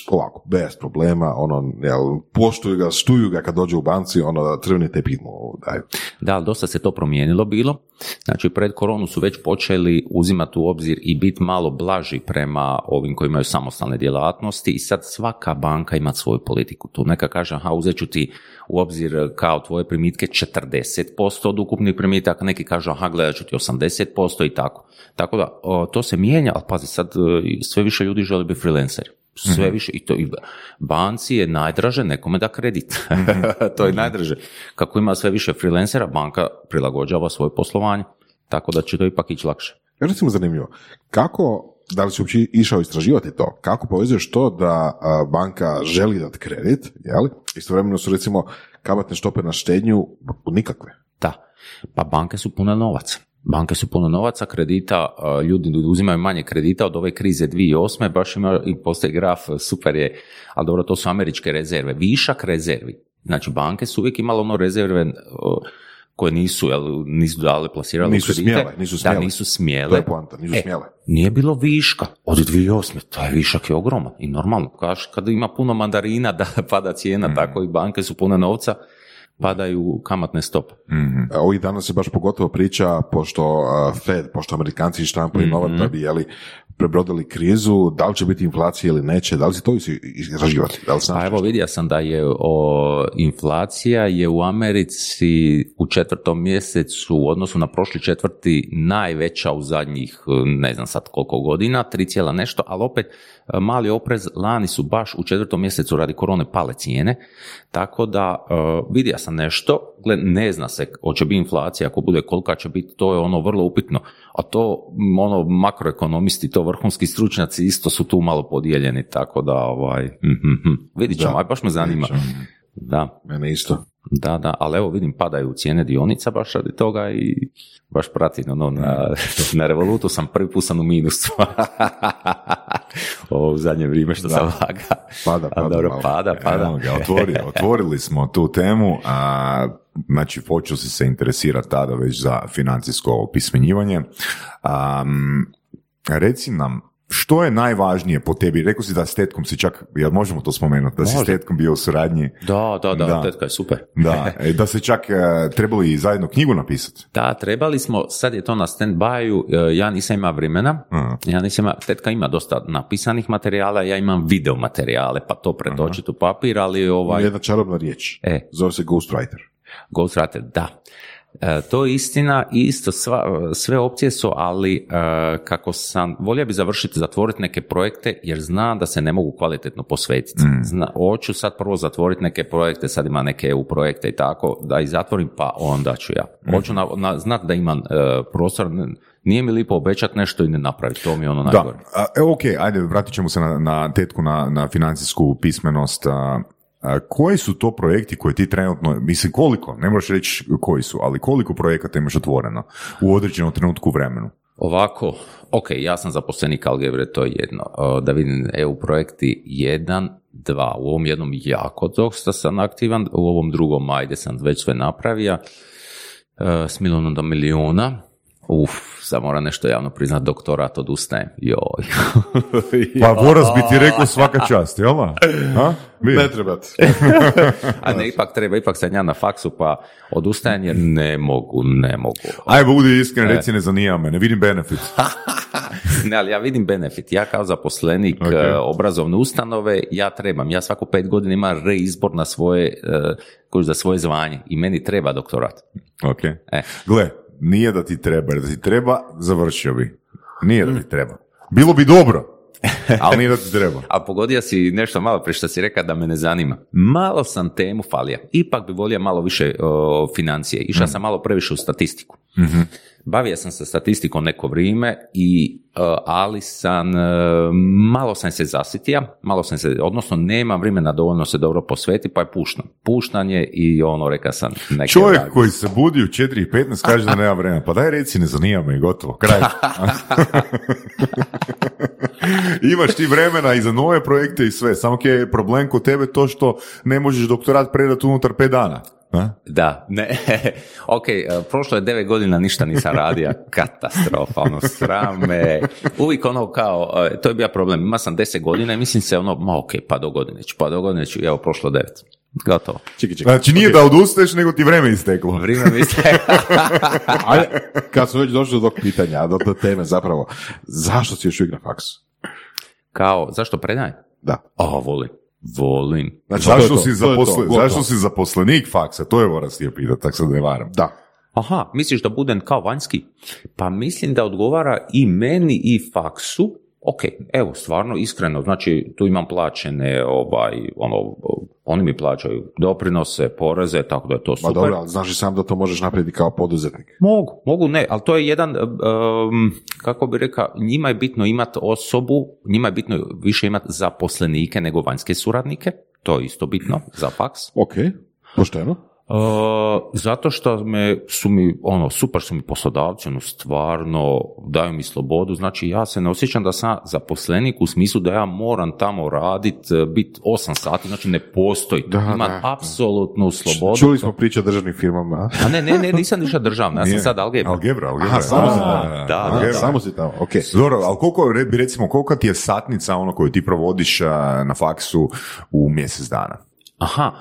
ovako, bez problema, ono, jel, poštuju ga, štuju ga kad dođe u banci, ono, crveni tepih mu daju. Da, dosta se to promijenilo bilo. Znači, pred koronu su već počeli uzimati u obzir i biti malo blaži prema ovim koji imaju samostalne djelatnosti i sad svaka banka ima svoju politiku. Tu neka kaže, aha, uzet ću ti u obzir kao tvoje primitke 40% od ukupnih primitaka, neki kažu, aha, gledat ću ti 80% i tako. Tako da, to se mijenja, ali pazi, sad e, sve više ljudi žele biti freelanceri. Sve više, i to i banci je najdraže nekome da kredit. [LAUGHS] to je najdraže. Kako ima sve više freelancera, banka prilagođava svoje poslovanje. Tako da će to ipak ići lakše. Ja recimo zanimljivo, kako, da li si uopće išao istraživati to, kako povezuješ to da banka želi dati kredit, jel? Istovremeno su recimo kamatne stope na štednju nikakve. Da. Pa banke su pune novaca. Banke su puno novaca, kredita, ljudi uzimaju manje kredita od ove krize 2008. Baš ima i postoji graf, super je, ali dobro, to su američke rezerve. Višak rezervi. Znači, banke su uvijek imale ono rezerve koje nisu, jel, nisu dale, plasirale u Nisu kredite. smjele, nisu smjele. Da, nisu smjele. To je poanta, nisu E, smjele. Nije bilo viška od 2008. Taj višak je ogroman i normalno. Kaš, kada ima puno mandarina [LAUGHS] da pada cijena, Mhm. tako i banke su pune novca, padaju kamatne stope. E, Ovih dana se baš pogotovo priča, pošto a, Fed, pošto Amerikanci štampaju novac da bi jeli, prebrodili krizu, da li će biti inflacija ili neće, da li si to istraživati? Da li znaš Pa evo vidio sam da je o, inflacija je u Americi u četvrtom mjesecu u odnosu na prošli četvrti najveća u zadnjih ne znam sad koliko godina, 3, cijela nešto, ali opet mali oprez, lani su baš u četvrtom mjesecu radi korone pale cijene, tako da eh, vidio sam nešto, gled, ne zna se hoće biti inflacija, ako bude kolika će biti, to je ono vrlo upitno, a to ono makroekonomisti, to vrhunski stručnjaci isto su tu malo podijeljeni, tako da ovaj, mhm, mhm. vidit ćemo, Da, aj baš me zanima. Da. Mene isto. Da, da, ali evo vidim padaju cijene dionica baš radi toga i baš pratim ono, na, [LAUGHS] na Revolutu sam prvi put sam u minusu. [LAUGHS] Ovo u zadnje vrijeme što sam vaga. Pada, pada dobro, malo. pada, pada. Evo ga, otvori, otvorili smo tu temu, a, znači počeo si se interesirati tada već za financijsko pismenjivanje. Am, reci nam, što je najvažnije po tebi? Rekao si da s tetkom si čak, jel možemo to spomenuti, da si s Može. tetkom bio u suradnji, Da, da, da, Da. tetka je super. da, [LAUGHS] e, da se čak e, trebali zajedno knjigu napisati. Da, trebali smo, sad je to na stand-by-u, e, ja nisam imao vremena, Aha. ja nisam imao, tetka ima dosta napisanih materijala, ja imam video materijale, pa to pretočiti u papir, ali ovaj, Jedna čarobna riječ. e, Zove se Ghostwriter. Ghostwriter, da. E, to je istina, isto sva, sve opcije su, ali e, kako sam, volio bi završiti, zatvoriti neke projekte, jer znam da se ne mogu kvalitetno posvetiti. Zna, hoću sad prvo zatvoriti neke projekte, sad ima neke EU projekte i tako, da ih zatvorim, pa onda ću ja. Hoću na, na- znat da imam e, prostor, nije mi lipo obećati nešto i ne napraviti, to mi je ono najgore. Da, a, evo ok, ajde, vratit ćemo se na, na tetku, na, na financijsku pismenost. A, koji su to projekti koje ti trenutno, mislim koliko, ne moraš reći koji su, ali koliko projekata imaš otvoreno u određenom trenutku vremenu? Ovako, ok, ja sam zaposlenik Algebre, to je jedno. Da vidim EU projekti, jedan, dva. U ovom jednom jako dosta sam aktivan, u ovom drugom, ajde sam već sve napravio. E, S milionom do milijuna. Uf, sad moram nešto javno priznat, doktorat odustajem. Joj. Pa [LAUGHS] Boras bi ti rekao svaka čast, jel? Ne trebate. [LAUGHS] A ne, ipak treba, ipak sam ja na faksu, pa odustajem jer ne mogu, ne mogu. Aj, budi iskren, reci ne zanima me, ne vidim benefit. [LAUGHS] Ne, ali ja vidim benefit. Ja kao zaposlenik Ok. e, obrazovne ustanove, ja trebam. Ja svaku pet godina imam reizbor na svoje, e, za svoje zvanje i meni treba doktorat. Ok. E. Gle, nije da ti treba, jer da ti treba, završio bi. Nije da ti treba. Bilo bi dobro, [LAUGHS] ali nije da ti treba. A pogodio si nešto malo prije što si rekao da me ne zanima. Malo sam temu falija. Ipak bi volio malo više o, financije. Išao sam malo previše u statistiku. Bavio sam se statistikom neko vrijeme, i, e, ali sam, e, malo sam se zasitio, malo sam se, odnosno nema vremena dovoljno se dobro posveti, pa je puštam. Puštanje i ono, reka sam, neke Čovjek radi. koji se budi u 4.15 kaže da nema vremena. Pa daj reci, ne zanima me i gotovo. Kraj. [LAUGHS] [LAUGHS] Imaš ti vremena i za nove projekte i sve. Samo je problem kod tebe to što ne možeš doktorat predati unutar 5 dana. A? Da, ne, [LAUGHS] ok, e, prošlo je devet godina, ništa nisam radio, [LAUGHS] katastrofa, ono, srame, uvijek ono kao, e, to je bio problem, ima sam deset godina i mislim se ono, ma ok, pa do godine ću, pa do godine ću, evo, prošlo devet, gotovo. Čekaj, čekaj. Znači nije da odustaješ, nego ti vreme isteklo. Vrijeme mi [LAUGHS] Ajde, kad smo već došli do tog pitanja, do, do teme zapravo, zašto si još uvijek na faksu? kao, zašto predajem? Da. O, volim, volim. Znači, to je Zašto to, si, to je to, zašto si zaposlenik faksa? To je Voras htio pitati, tako se ne varam. Da. Aha, misliš da budem kao vanjski? Pa mislim da odgovara i meni i faksu. Ok, evo, stvarno, iskreno, znači tu imam plaćene, ovaj, ono, oni mi plaćaju doprinose, poreze, tako da je to Ma super. dobro, ali znaš i sam da to možeš napraviti kao poduzetnik. Mogu, mogu ne, ali to je jedan, um, kako bi rekao, njima je bitno imati osobu, njima je bitno više imati zaposlenike nego vanjske suradnike, to je isto bitno za faks. Ok, pošteno. Uh, zato što me, su mi, ono, super su mi poslodavci, ono, stvarno daju mi slobodu, znači ja se ne osjećam da sam zaposlenik u smislu da ja moram tamo radit, biti 8 sati, znači ne postoji, Da, imam da. apsolutnu slobodu. Čuli smo priče o državnim firmama. A ne, ne, ne, nisam ništa državna, ja sam sad algebra. Algebra, algebra. Aha, samo si tamo. da, da, da. Samo si tamo, ok. Dobro, ali koliko, recimo, kolika ti je satnica ono koju ti provodiš na faksu u mjesec dana? Aha,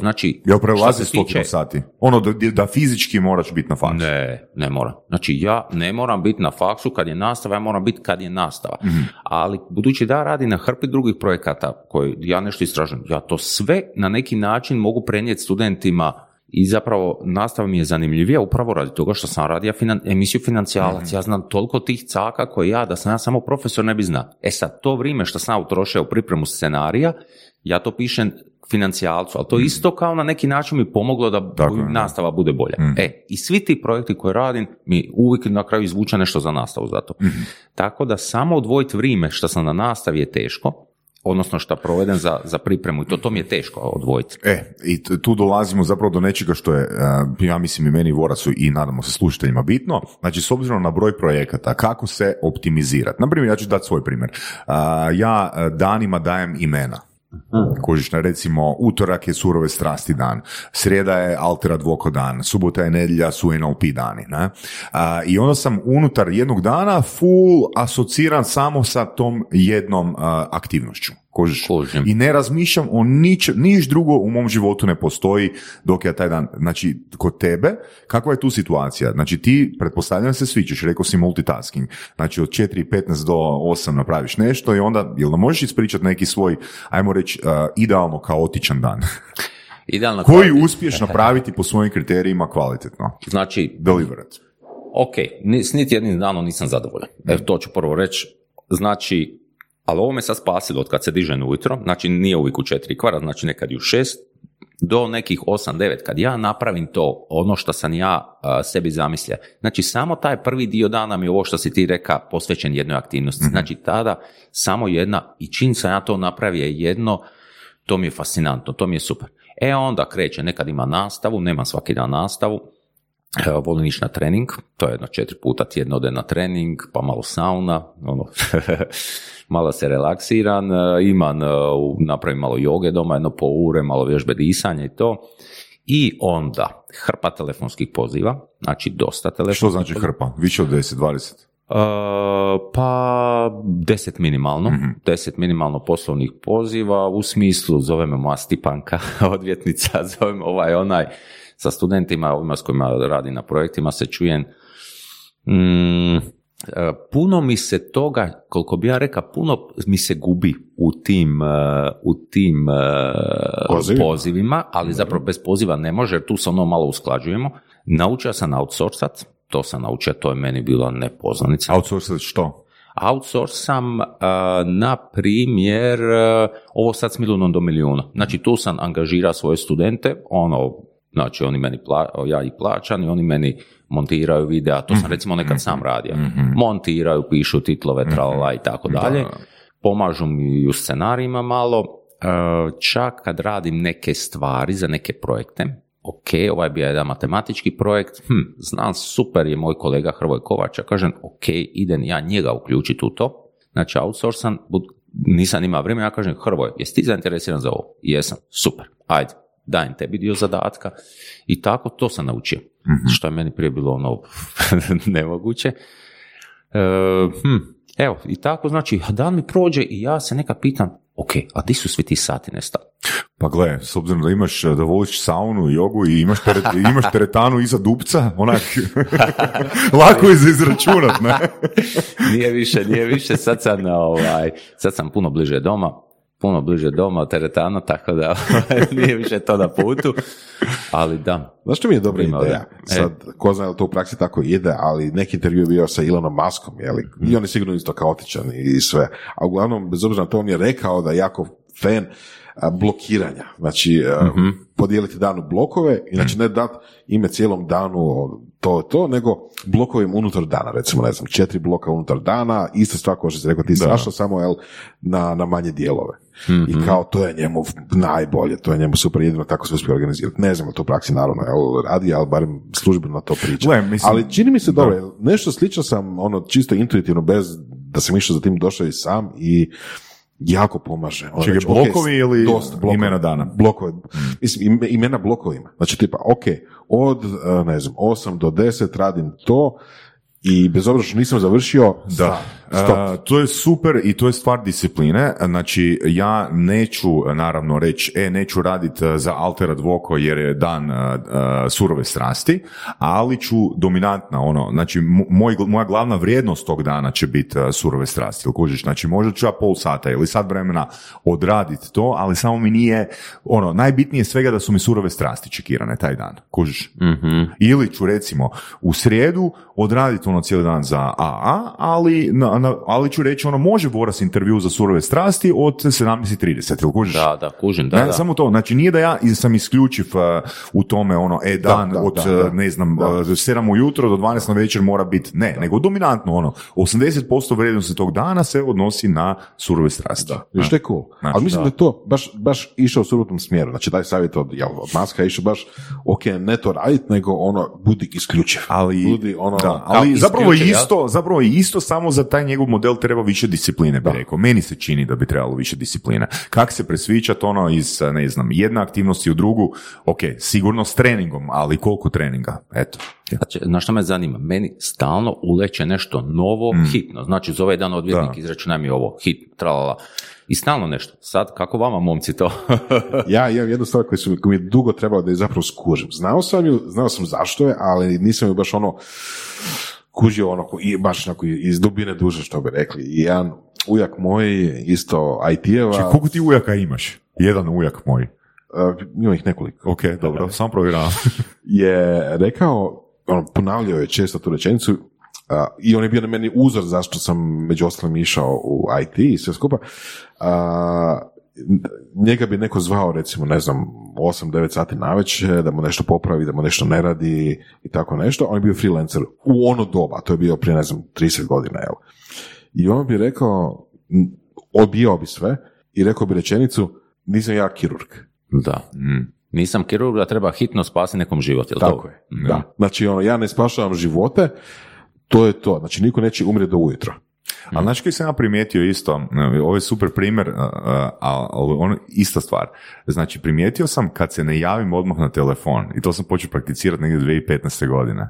znači... Jel što prelazi se tiče- sati? Ono da, da fizički moraš biti na faksu. Ne, ne moram. Znači ja ne moram biti na faksu kad je nastava, ja moram biti kad je nastava. Mhm. Ali budući da ja radim na hrpi drugih projekata koji ja nešto istražujem, ja to sve na neki način mogu prenijeti studentima i zapravo nastava mi je zanimljivija upravo radi toga što sam radio finan- emisiju financijalac. Mhm. Ja znam toliko tih caka koje ja, da sam ja samo profesor, ne bi znao. E sad, to vrijeme što sam ja utrošio u pripremu scenarija, ja to pišem financijalcu, ali to isto kao na neki način mi pomoglo da. Tako nastava bude bolja. E, i svi ti projekti koje radim mi uvijek na kraju izvuče nešto za nastavu za to. Tako da samo odvojiti vrijeme što sam na nastavi je teško, odnosno šta proveden za, za pripremu i to, to mi je teško odvojiti. E, i tu dolazimo zapravo do nečega što je, e, ja mislim i meni i Vorasu i nadamo se slušateljima bitno, znači s obzirom na broj projekata, kako se optimizirati. Naprimjer, ja ću dati svoj primjer. A, ja e, danima dajem imena. Kužiš, na recimo, utorak je surove strasti dan, srijeda je alter advoko dan, subota je nedjelja su NLP dani. Ne? A, I onda sam unutar jednog dana full asociran samo sa tom jednom a, aktivnošću. Kužiš? Kužim. I ne razmišljam o nič, niš drugo u mom životu ne postoji dok ja taj dan, znači kod tebe, kakva je tu situacija? Znači ti, pretpostavljam da se sviđaš, rekao si multitasking, znači od 4.15 do 8 napraviš nešto i onda, jel nam možeš ispričati neki svoj, ajmo reći, uh, idealno kaotičan dan, [LAUGHS] Idealna koji kvaliteta- uspiješ napraviti po svojim kriterijima kvalitetno, Znači, deliverat. ok, s niti jednim danom nisam zadovoljan. Evo, to ću prvo reći. Znači, ali ovo me sad spasilo od kad se dižem ujutro, znači nije uvijek u četiri kvara, znači nekad i u šest, do nekih 8-9, kad ja napravim to, ono što sam ja a, sebi zamislio. Znači, samo taj prvi dio dana mi je ovo što si ti reka posvećen jednoj aktivnosti. Znači, tada samo jedna, i čim sam ja to napravio jedno, to mi je fascinantno, to mi je super. E onda kreće, nekad ima nastavu, nema svaki dan nastavu, volim ići na trening, to je jedno četiri puta tjedno ode na trening, pa malo sauna, ono, [LAUGHS] malo se relaksiran, e, imam, e, napravim malo joge doma, jedno po ure, malo vježbe disanja i to. I onda hrpa telefonskih poziva, znači dosta telefonskih Što znači poziva. hrpa? Više od 10, 20? Uh, pa deset minimalno, Mhm. deset minimalno poslovnih poziva u smislu, zove me moja Stipanka, [LAUGHS] odvjetnica, [LAUGHS] zove me ovaj onaj, sa studentima, ovima s kojima radi na projektima se čujem. Mm, puno mi se toga, koliko bi ja rekao, puno mi se gubi u tim, uh, u tim uh, Pozivima. pozivima, ali zapravo bez poziva ne može, jer tu se ono malo usklađujemo. Naučio sam outsourcat, to sam naučio, to je meni bilo nepoznanica. Outsourcing što? Outsource sam, uh, na primjer, uh, ovo sad s milijunom do milijuna. Znači, tu sam angažirao svoje studente, ono, znači oni meni, pla, ja ih plaćam i oni meni montiraju videa, to sam recimo nekad sam radio. Montiraju, pišu titlove, tralala i tako dalje. Pomažu mi u scenarijima malo. Uh, čak kad radim neke stvari za neke projekte, ok, ovaj bio jedan matematički projekt, hm, znam, super je moj kolega Hrvoj Kovač, ja kažem, ok, idem ja njega uključiti u to, znači outsourcam, bud- nisam imao vremena, ja kažem, Hrvoj, jesi ti zainteresiran za ovo? Jesam, super, ajde, dajem tebi dio zadatka i tako to sam naučio, što je meni prije bilo ono [LAUGHS] nemoguće. E, hm, evo, i tako, znači, dan mi prođe i ja se nekad pitam, ok, a di su svi ti sati nestali? Pa gle, s obzirom da imaš, da voliš saunu, jogu i imaš, teret, [LAUGHS] imaš teretanu iza dupca, onak, [LAUGHS] lako je za izračunat, ne? nije više, nije više, sad sam, ovaj, sad sam puno bliže doma, puno bliže doma od teretana, tako da [LAUGHS] nije više to na putu, ali da. Znaš što mi je dobra ideja? da. Sad, ko zna da to u praksi tako ide, ali neki intervju je bio sa Elonom Muskom, jeli? I on je sigurno isto kaotičan i sve. A uglavnom, bez obzira na to, on je rekao da je jako fan blokiranja. Znači, a, podijeliti dan u blokove, inače ne dat ime cijelom danu to to, nego blokovim unutar dana, recimo, ne znam, četiri bloka unutar dana, ista stvar kao što si rekao ti, Sašo, samo jel, na, na manje dijelove. I kao to je njemu najbolje, to je njemu super, jedino tako se uspije organizirati. Ne znam, to u praksi naravno jel, radi, ali barem službeno to priča. Gle, mislim- ali čini mi se dobro, jel, nešto slično sam, ono, čisto intuitivno, bez da sam išao za tim došao i sam i jako pomaže. Ono, Čekaj, reći, ok, blokovi ili dosta blokova. imena dana? Blokovi. Mislim, ime- imena blokovima. Znači, tipa, ok, od, eh, ne znam, 8 do 10 radim to i bez obzira što nisam završio, Da, stop. To je super i to je stvar discipline. Znači, ja neću naravno reći, e, neću raditi za alter advoko jer je dan a, surove strasti, ali ću dominantna, ono, znači, mo- moj, moja glavna vrijednost tog dana će biti a, surove strasti, jel kužiš? Znači, možda ću ja pol sata ili sat vremena odraditi to, ali samo mi nije, ono, najbitnije svega da su mi surove strasti čekirane taj dan, kužiš? Ili ću recimo u srijedu odraditi ono cijeli dan za AA, ali na, onda, ali ću reći, ono, može Boras intervju za surove strasti od 17.30, jel kužiš? Da, da, kužim, da, Ne, da. Samo to, znači nije da ja sam isključiv uh, u tome, ono, e, dan da, od, da, da. uh, ne znam, uh, 7 ujutro do 12 na večer mora biti, ne, nego dominantno, ono, 80% vrijednosti tog dana se odnosi na surove strasti. Da, viš to je cool. Znači, Ali mislim da. da. je to baš, baš išao u suprotnom smjeru. Znači, taj savjet od, jel, od Maska je išao baš, ok, ne to radit, nego ono, budi isključiv. Ali, Budi ono, da, ali zapravo je isto, zapravo je isto samo za taj njegov model treba više discipline, bi rekao. Meni se čini da bi trebalo više discipline. Kak se presvičat ono iz, ne znam, jedne aktivnosti u drugu, ok, sigurno s treningom, ali koliko treninga, eto. Znači, na što me zanima? Meni stalno uleće nešto novo, hitno. Znači, za ovaj dan odvjetnik Da. izračunaj mi ovo, hit, tralala. I stalno nešto. Sad, kako vama, momci, to? [LAUGHS] Ja imam jednu stvar koju, su, koju mi je dugo trebalo da je zapravo skužim. Znao sam ju, znao sam zašto je, ali nisam ju baš ono kužio ono, i baš onako iz dubine duže što bi rekli. I jedan ujak moj, isto IT-eva, Či, koliko ti ujaka imaš? Jedan ujak moj. uh, ima ih nekoliko, Ok, dobro, sam provjeravam. [LAUGHS] je rekao, ono, ponavljao je često tu rečenicu, a, i on je bio na meni uzor zašto sam među ostalim išao u IT i sve skupa. A, njega bi neko zvao recimo, ne znam, 8-9 sati navečer, da mu nešto popravi, da mu nešto ne radi i tako nešto. On je bio freelancer u ono doba, to je bio prije, ne znam, 30 godina, jel? I on bi rekao, odbijao bi sve i rekao bi rečenicu, nisam ja kirurg. da. Nisam kirurg da treba hitno spasiti nekom život, jel Tako to? je, da. Znači, ono, ja ne spašavam živote, to je to. Znači, niko neće umrijeti do ujutro. Ali znaš kaj sam ja primijetio isto, ovo je super primjer, ali ono, ista stvar. Znači, primijetio sam kad se ne javim odmah na telefon, i to sam počeo prakticirati negdje 2015. godine,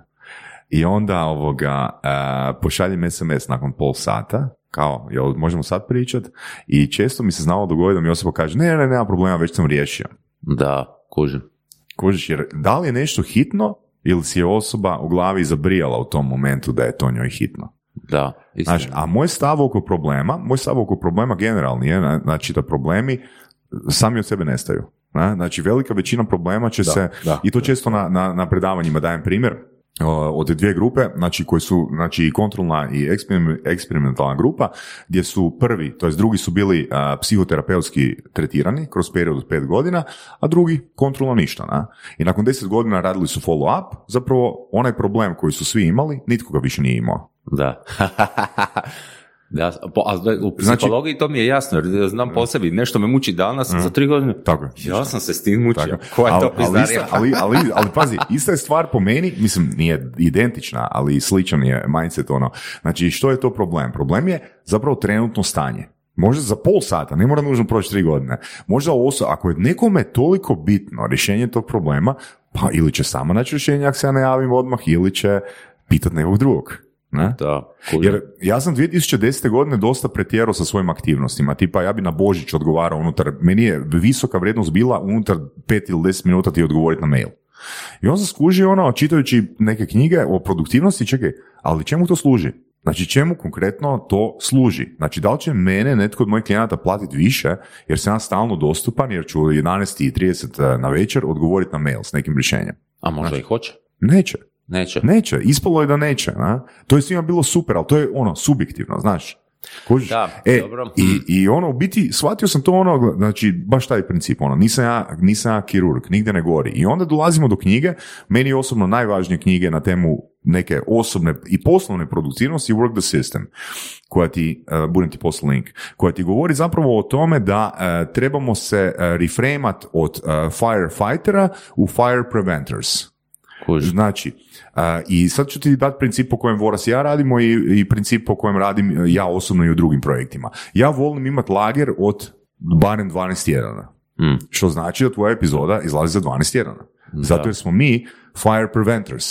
i onda ovoga, pošaljem SMS nakon pol sata, kao, jel možemo sad pričat, i često mi se znalo dogoditi da mi osoba kaže, ne, ne, nema problema, već sam riješio. Da, kužim. Kužiš, jer da li je nešto hitno, ili si je osoba u glavi zabrijala u tom momentu da je to njoj hitno? Da, istina. Znači, a moj stav oko problema, moj stav oko problema generalni je, na- znači da problemi sami od sebe nestaju. Na? Znači, velika većina problema će se, da, i to često na, na, na predavanjima dajem primjer, od dvije grupe, znači koji su znači i kontrolna i eksperim- eksperimentalna grupa, gdje su prvi, to jest drugi su bili a, psihoterapeutski tretirani kroz period od pet godina, a drugi kontrolno ništa. Na? I nakon deset godina radili su follow up, zapravo onaj problem koji su svi imali, nitko ga više nije imao. Da. [LAUGHS] da, po, a u Znači- psihologiji to mi je jasno, jer znam po sebi, nešto me muči danas, za tri godine, Tako ja sam se s tim mučio. Tako. Koja je to ali, ista- ali, ali, [LAUGHS] ali pazi, ista je stvar po meni, mislim nije identična, ali sličan je mindset ono. Znači što je to problem? Problem je zapravo trenutno stanje. Možda za pol sata, ne mora nužno proći tri godine. Možda oso, ako je nekome toliko bitno rješenje tog problema, pa ili će sama naći rješenje ako se ja ne javim odmah, ili će pitat nekog drugog. Ne? Da. Jer ja sam 2010. godine dosta pretjerao sa svojim aktivnostima, tipa ja bi na Božić odgovarao unutar, meni je visoka vrijednost bila unutar 5 ili 10 minuta ti odgovoriti na mail. I on sam skužio ono, čitajući neke knjige o produktivnosti, čekaj, ali čemu to služi? Znači čemu konkretno to služi? Znači da li će mene netko od mojih klijenata platiti više jer sam ja stalno dostupan jer ću u 11.30 na večer odgovoriti na mail s nekim rješenjem? A možda i hoće? Neće. Neće. Neće, ispalo je da neće. Na? To je svima bilo super, ali to je ono, subjektivno, znaš. Kužiš? Da, e, dobro. I, I ono, u biti, shvatio sam to ono, znači, baš taj princip, ono, nisam ja, nisam ja kirurg, nigdje ne gori. I onda dolazimo do knjige, meni osobno najvažnije knjige na temu neke osobne i poslovne produktivnosti Work the System, koja ti, uh, budem ti poslao link, koja ti govori zapravo o tome da uh, trebamo se uh, reframat od uh, firefightera u fire preventers. Kužim. Znači, a, i sad ću ti dati princip po kojem Voras i ja radimo i, i princip po kojem radim e, ja osobno i u drugim projektima. Ja volim imati lager od barem 12 tjedana. Mm. Što znači da tvoja epizoda izlazi za 12 tjedana. Zato jer smo mi fire preventers.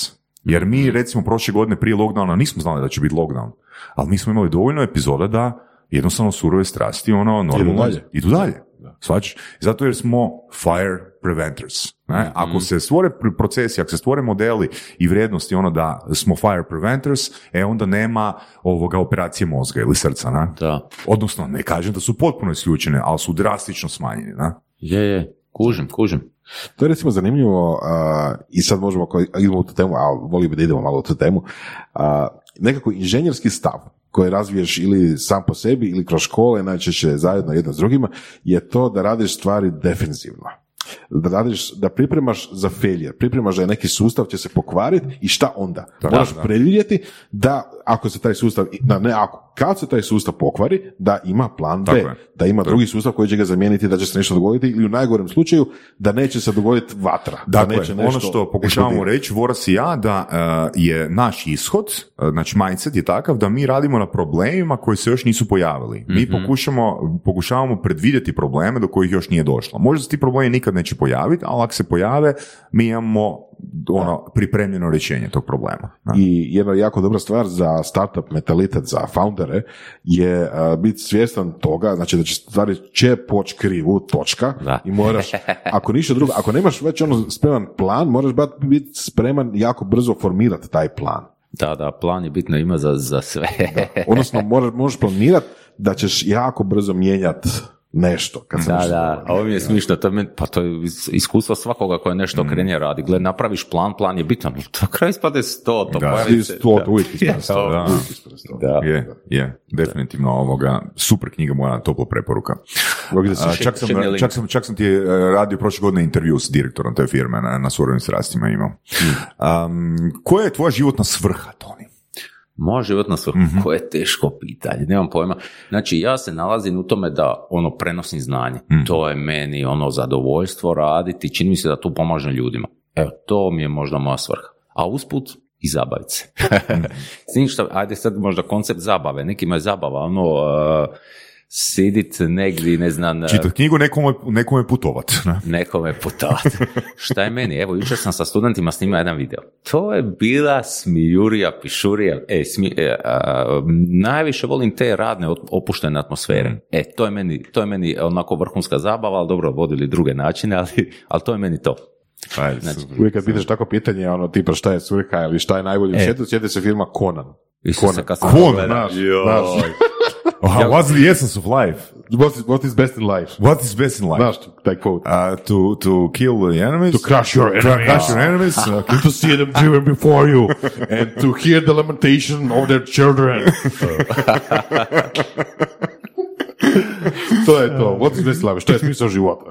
Jer mi, recimo, prošle godine prije lockdowna nismo znali da će biti lockdown. Ali mi smo imali dovoljno epizoda da jednostavno surove strasti, ono, normalno, dalje. idu dalje. Shvaćaš? Zato jer smo fire preventers. Ne? Ako se stvore pr- procesi, ako se stvore modeli i vrijednosti ono da smo fire preventers, e onda nema ovoga operacije mozga ili srca. Ne? Da. Odnosno, ne kažem da su potpuno isključene, ali su drastično smanjene. Ne? Je, je, kužim, kužim. To je recimo zanimljivo a, i sad možemo, ako idemo u tu temu, ali volio bi da idemo malo u tu temu, a, nekako inženjerski stav koje razviješ ili sam po sebi ili kroz škole, najčešće zajedno jedno s drugima, je to da radiš stvari defensivno. Da radiš, da pripremaš za failure, pripremaš da neki sustav će se pokvariti i šta onda? Moraš da. predvidjeti da ako se taj sustav, da ne ako, kad se taj sustav pokvari, da ima plan B, da ima drugi sustav koji će ga zamijeniti, da će se nešto dogoditi ili u najgorem slučaju da neće se dogoditi vatra. da Dakle, neće ono nešto što pokušavamo reći, Voras i ja, da e, je naš ishod, e, znači mindset je takav da mi radimo na problemima koji se još nisu pojavili. Mi pokušamo, pokušavamo predvidjeti probleme do kojih još nije došlo. Možda se ti problemi nikad neće pojaviti, ali ako se pojave, mi imamo ono pripremljeno rješenje tog problema. da. I jedna jako dobra stvar za startup mentalitet, za foundere, je uh, biti svjestan toga, znači da će stvari će poći krivu, točka, Da. i moraš, [LAUGHS] ako ništa drugo, ako nemaš već ono spreman plan, moraš biti spreman jako brzo formirati taj plan. Da, da, plan je bitno ima za, za sve. Odnosno, moraš, možeš planirati da ćeš jako brzo mijenjati nešto. Kad se Da, nešto da, a ovo mi je smišno, to je pa to je is- iskustvo svakoga koje nešto okrenje radi. Gle, napraviš plan, plan je bitan, to kraj ispade sto, to Da. se- sto, [LAUGHS] da. uvijek ispred sto, Da. Da. Je, je, definitivno ovoga, super knjiga moja, topla preporuka. A, čak, sam, čak, sam, čak sam ti e, radio prošle godine intervju s direktorom te firme na, na surovim strastima imao. Um, koja je tvoja životna svrha, Toni? Moja životna svrha, koje je teško pitanje, nemam pojma. Znači, ja se nalazim u tome da ono prenosim znanje. To je meni ono zadovoljstvo raditi, čini mi se da tu pomažem ljudima. Evo, to mi je možda moja svrha. A usput i zabaviti se. S tim što, ajde sad možda koncept zabave, nekima je zabava, ono, uh, sidit negdje, ne znam, uh, Čitat knjigu, nekome, nekome putovat. ne? nekome putovati. [LAUGHS] Šta je meni? Evo, jučer sam sa studentima snimao jedan video. To je bila smijurija, pišurija. E, smi, e, a, najviše volim te radne op- opuštene atmosfere. E, to je meni, to je meni onako vrhunska zabava, ali dobro, vodili druge načine, ali, ali to je meni to. Ajde, Znači, super. Uvijek kad pitaš tako pitanje, ono tipa šta je svrha ili šta je najbolje u E. svijetu, sjeti se filma Conan. Isuse, Conan. kad sam Conan, [LAUGHS] gledao. znaš, Joj. znaš. What's the essence of life? What is, what is best in life? What is best in life? Znaš, taj quote. Uh, to, to kill the enemies? To crush your enemies. Crush your enemies? [LAUGHS] Okay. to see them driven before you [LAUGHS] and to hear the lamentation of their children. [LAUGHS] [LAUGHS] to je to. What is best in life? Što je smisao života?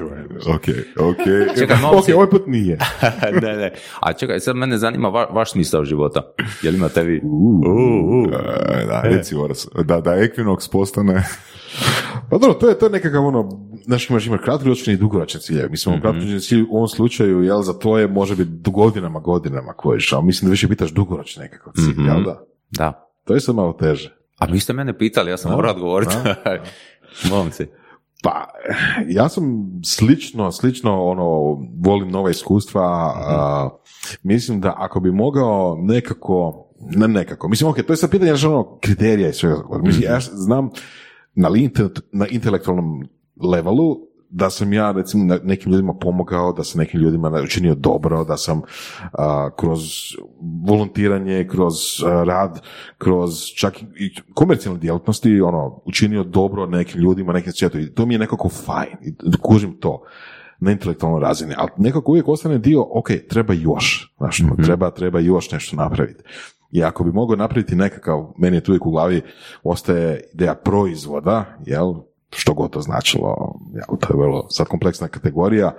Your enemies. Ok, ok. [LAUGHS] Čekaj, Ok, momci, ovaj put nije. [LAUGHS] ne, ne. A čekaj, sad mene zanima va- vaš smisao života. Jel imate vi? E, da, reci Voras, da, da Equinox postane... Pa dobro, to je, to je nekakav ono, znaš imaš, imaš kratkoročni i dugoročni ciljevi. Mislim, mm kratkoročni cilj u ovom slučaju, jel, za to je može biti godinama, godinama kojiš, ali mislim da više pitaš dugoročni nekakav cilj, jel da? Da. To je sad malo teže. A vi ste mene pitali, ja sam morao odgovoriti. [LAUGHS] Momci. Pa, ja sam slično, slično, ono, volim nova iskustva, a, mislim da ako bi mogao nekako, ne nekako, mislim, ok, to je sad pitanje, ono, kriterija i svega, mislim, ja znam na, na intelektualnom levelu da sam ja recimo ne- nekim ljudima pomogao, da sam nekim ljudima učinio dobro, da sam a, kroz volontiranje, kroz a, rad, kroz čak i komercijalne djelatnosti ono, učinio dobro nekim ljudima, nekim svijetu. I to mi je nekako fajn, i kužim to na intelektualnoj razini, ali nekako uvijek ostane dio, ok, treba još, znaš, ono, treba, treba još nešto napraviti. I ako bi mogao napraviti nekakav, meni je tu uvijek u glavi, ostaje ideja proizvoda, jel, što god to značilo, jel, to je vrlo sad kompleksna kategorija,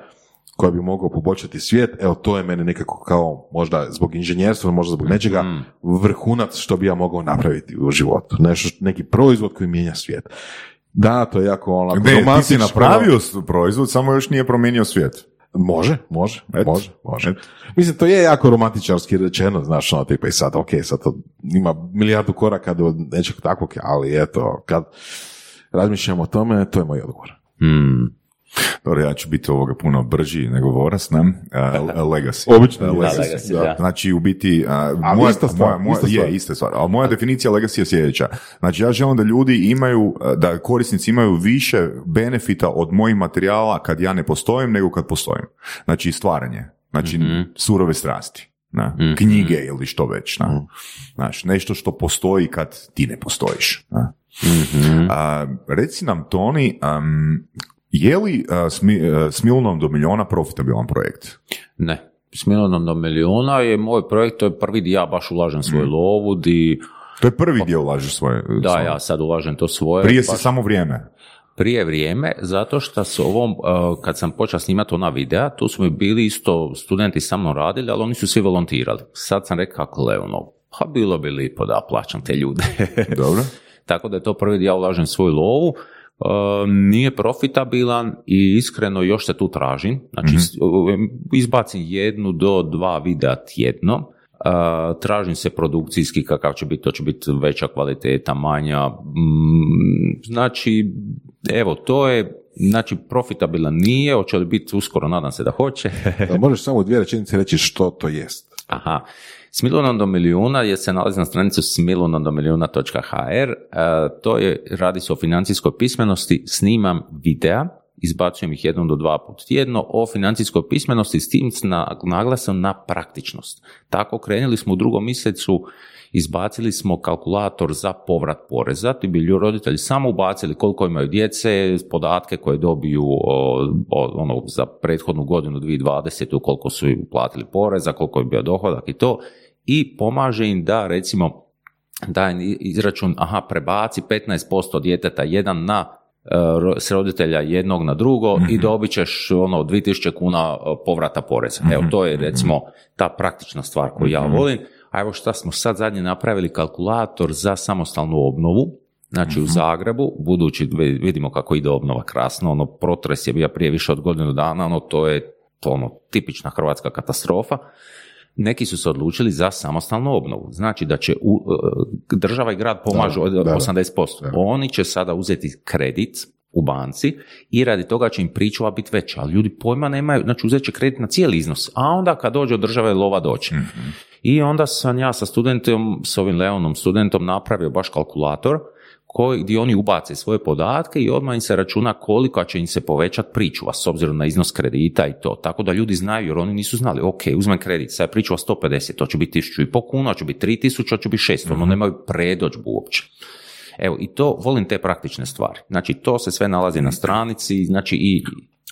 koja bi mogao poboljšati svijet, evo to je meni nekako kao možda zbog inženjerstva, možda zbog nečega vrhunac što bi ja mogao napraviti u životu. Nešto, neki proizvod koji mijenja svijet. Da, to je jako onako Ne, ti si napravio proizvod, samo još nije promijenio svijet. Može, može, Eto. može, može. Mislim, to je jako romantičarski rečeno, znaš, ono, tipa i sad, ok, sad to ima milijardu koraka do nečeg takvog, ali eto, kad razmišljam o tome, to je moj odgovor. Hmm. Dobro, ja ću biti ovoga puno brži nego Voras, ne? Uh, [LAUGHS] legacy. Obično Uh, je Da, legacy, da. Znači, u biti, Ali moja, ista stvar, moja, moja- ista stvar. je, ista stvar, ali moja definicija legacy je sljedeća. Znači, ja želim da ljudi imaju, da korisnici imaju više benefita od mojih materijala kad ja ne postojim nego kad postojim. Znači, stvaranje. Znači, surove strasti. Na, knjige ili što već. Na. Znaš, nešto što postoji kad ti ne postojiš. Na. A, reci nam, Toni, um, je li a, smi, s Milunom do milijuna profitabilan projekt? Ne. S do milijuna je moj projekt, to je prvi di ja baš ulažem svoju lovu, di To je prvi gdje ulažeš svoje. Da, svoje. ja sad ulažem to svoje. Prije si baš samo vrijeme. prije vrijeme, zato što s ovom, uh, kad sam počeo snimati ona videa, tu su mi bili isto studenti sa mnom radili, ali oni su svi volontirali. Sad sam rekao, kako Leono, pa bilo bi lipo da plaćam te ljude. [LAUGHS] Dobro. Tako da je to prvi dio ja ulažem svoju lovu. Uh, nije profitabilan i iskreno još se tu tražim. Znači, s- izbacim jednu do dva videa tjedno. Uh, tražim se produkcijski kakav će biti, to će biti veća kvaliteta, manja. Mm, znači, evo, to je Znači, profitabilan nije, hoće li biti uskoro, nadam se da hoće. [LAUGHS] Možeš samo u dvije rečenice reći što to jest? Aha. S milijunom do milijuna je se nalazi na stranicu smilunomdomilijuna.hr. E, to je, radi se o financijskoj pismenosti, snimam videa, izbacujem ih jednom do dva put tjedno o financijskoj pismenosti s tim na, naglasom na praktičnost. Tako krenuli smo u drugom mjesecu, izbacili smo kalkulator za povrat poreza, ti bi roditelji samo ubacili koliko imaju djece, podatke koje dobiju o, o- ono, za prethodnu godinu 2020. koliko su uplatili poreza, koliko je bio dohodak i to, i pomaže im da recimo da izračun, aha, prebaci 15% djeteta jedan na e, s roditelja jednog na drugo i dobit ćeš ono 2000 kuna e, povrata poreza. Evo, to je recimo ta praktična stvar koju ja volim. A evo šta smo sad zadnje napravili, kalkulator za samostalnu obnovu, Znači u Zagrebu, budući vi- vidimo kako ide obnova krasno, ono protres je bio prije više od godinu dana, ono to je to ono tipična hrvatska katastrofa. Neki su se odlučili za samostalnu obnovu. Znači da će u, e, država i grad pomažu od da, da. 80%. Oni će sada uzeti kredit u banci i radi toga će im pričuva biti veća, ali ljudi pojma nemaju, znači uzet će kredit na cijeli iznos, a onda kad dođe od države lova doći. I onda sam ja sa studentom, s ovim Leonom studentom napravio baš kalkulator koji, gdje oni ubace svoje podatke i odmah im se računa koliko će im se povećati pričuva s obzirom na iznos kredita i to. Tako da ljudi znaju jer oni nisu znali, ok, uzmem kredit, sad je pričuva 150, to će biti 1500 kuna, to će biti 3000, to će biti 600, ono nemaju predođbu uopće. Evo, i to, volim te praktične stvari. Znači, to se sve nalazi na stranici, znači i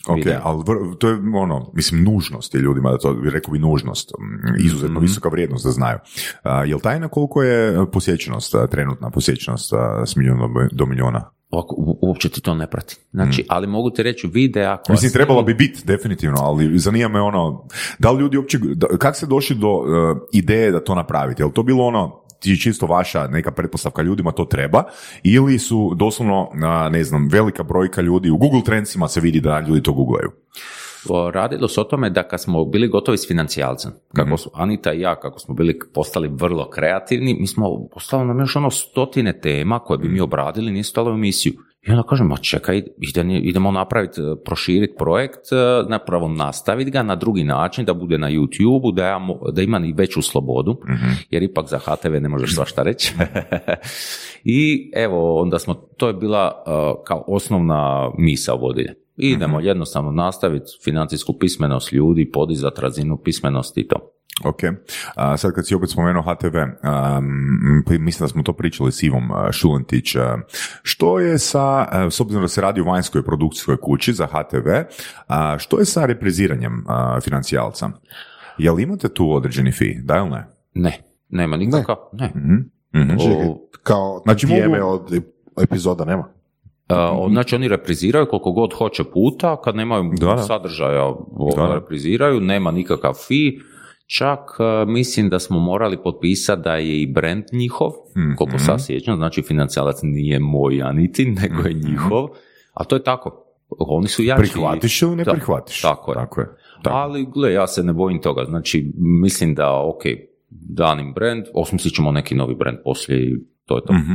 Ok, video. ali to je ono, mislim, nužnost je ljudima, da to rekao bi nužnost, mm, izuzetno visoka vrijednost da znaju. A, jel tajna koliko je posjećenost, a, trenutna posjećenost a, s milijuna do- milijuna? Ovako, u- uopće ti to ne prati. Znači, ali mogu ti reći videa koja Mislim, trebalo snimim- bi biti, definitivno, ali zanima me ono, da li ljudi uopće, da, kak ste došli do e, ideje da to napravite? Je li to bilo ono, čisto vaša neka pretpostavka ljudima to treba ili su doslovno, ne znam, velika brojka ljudi, u Google Trendsima se vidi da ljudi to googlaju. Radilo se o tome da kad smo bili gotovi s financijalcem, kako Mhm. su Anita i ja, kako smo bili postali vrlo kreativni, mi smo ostalo nam još ono stotine tema koje bi mi Mhm. obradili, nije stalo u emisiju. I onda kažem, ma čekaj, ide- idemo napraviti, proširiti projekt, e, napravo nastaviti ga na drugi način, da bude na YouTube-u, da, ja da ima i veću slobodu, Mhm. jer ipak za HTV ne možeš svašta reći. [LAUGHS] I evo, onda smo, to je bila uh, kao osnovna misa vodilje. Idemo jednostavno nastaviti financijsku pismenost ljudi, podizati razinu pismenosti i to. Ok. A, sad kad si opet spomenuo HTV, um, mislim da smo to pričali s Ivom Šulentić, a, što je sa, a, s obzirom da se radi o vanjskoj produkcijskoj kući za HTV, a, što je sa repriziranjem a, financijalca? Jel imate tu određeni fee, da ili ne? Ne, nema nikakav, ne. Mhm. Mhm. Čekaj, O, kao Znači mogu- od epizoda nema. a, znači oni repriziraju koliko god hoće puta, kad nemaju Da, da. sadržaja Da, da. repriziraju, nema nikakav fee, Čak a, mislim da smo morali potpisati da je i brand njihov, Mhm. koliko sad sjećam, znači financijalac nije moj Anitin, nego je Mhm. njihov, a to je tako. Oni su jači. Prihvatiš ili ne Da, prihvatiš? Tako je. Tako je. Tako. Ali, gle, ja se ne bojim toga. Znači, mislim da, ok, danim brand, osmislit ćemo neki novi brand poslije i to je to. Mhm.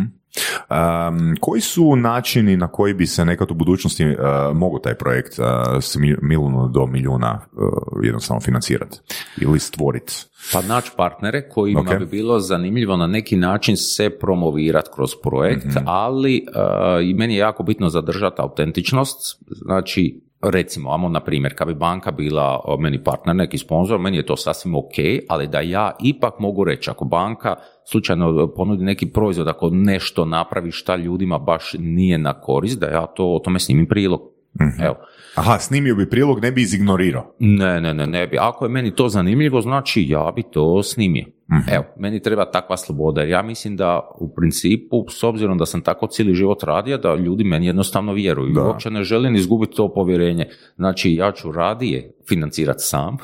Um, koji su načini na koji bi se nekad u budućnosti uh, mogao taj projekt uh, s mi- milijuna do milijuna uh, jednostavno financirati ili stvoriti? Pa naći partnere kojima Ok. bi bilo zanimljivo na neki način se promovirati kroz projekt, Mhm. ali uh, i meni je jako bitno zadržati autentičnost, znači recimo, amo na primjer, kad bi banka bila meni partner, neki sponsor, meni je to sasvim ok, ali da ja ipak mogu reći, ako banka slučajno ponudi neki proizvod, ako nešto napravi šta ljudima baš nije na korist, da ja to o tome snimim prilog. Evo. Aha, snimio bi prilog, ne bi izignorirao. Ne, ne, ne, ne bi. Ako je meni to zanimljivo, znači ja bi to snimio. Evo, meni treba takva sloboda. Ja mislim da u principu, s obzirom da sam tako cijeli život radio, da ljudi meni jednostavno vjeruju. Da. Uopće ne želim izgubiti to povjerenje. Znači, ja ću radije financirati sam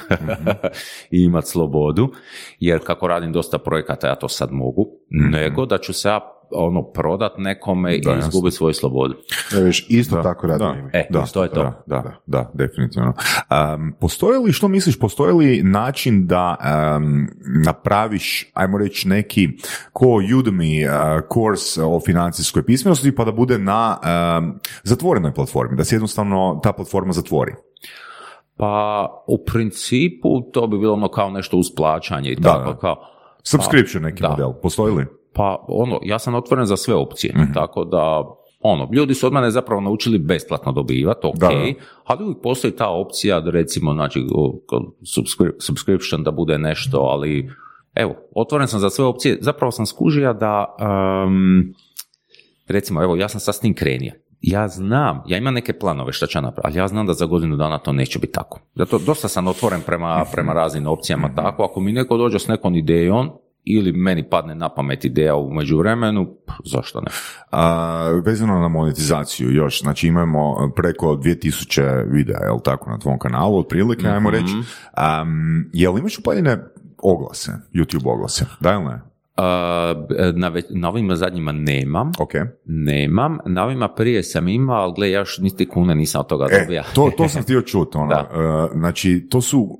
[LAUGHS] i imati slobodu, jer kako radim dosta projekata, ja to sad mogu, nego da ću se ja ono prodat nekome Da, i jasno. izgubiti svoju slobodu. E, viš, isto Da, tako radim da. E, Da, to je to. Da, da, da, definitivno. Um, postoji li, što misliš, postoji li način da um, napraviš, ajmo reći, neki ko Udemy uh, course o financijskoj pismenosti pa da bude na um, zatvorenoj platformi, da se jednostavno ta platforma zatvori? Pa u principu to bi bilo ono kao nešto uz plaćanje i Da, tako da. kao. Subscription neki da. model, postoji li? Pa ono, ja sam otvoren za sve opcije, Mhm. tako da ono, ljudi su od mene zapravo naučili besplatno dobivati, ok, Da, da. ali uvijek postoji ta opcija da recimo, znači, subscri- subscription da bude nešto, ali evo, otvoren sam za sve opcije, zapravo sam skužio da, em, recimo, evo, ja sam sad s tim krenio. Ja znam, ja imam neke planove što ću napraviti, ali ja znam da za godinu dana to neće biti tako. Zato dosta sam otvoren prema, prema raznim opcijama tako. Ako mi neko dođe s nekom idejom, ili meni padne na pamet ideja u međuvremenu, zašto ne? A, vezano na monetizaciju još, znači imamo preko 2000 videa, jel tako, na tvom kanalu, otprilike, ajmo Mhm. reći. Um, jel imaš upaljene oglase, YouTube oglase, da ili ne? Na, ve- na ovima zadnjima nemam, Ok. nemam, na ovima prije sam imao, ali gle, ja još niti kune nisam od toga E, dobija. to, to sam htio čuti, ono, [LAUGHS] e, znači, to su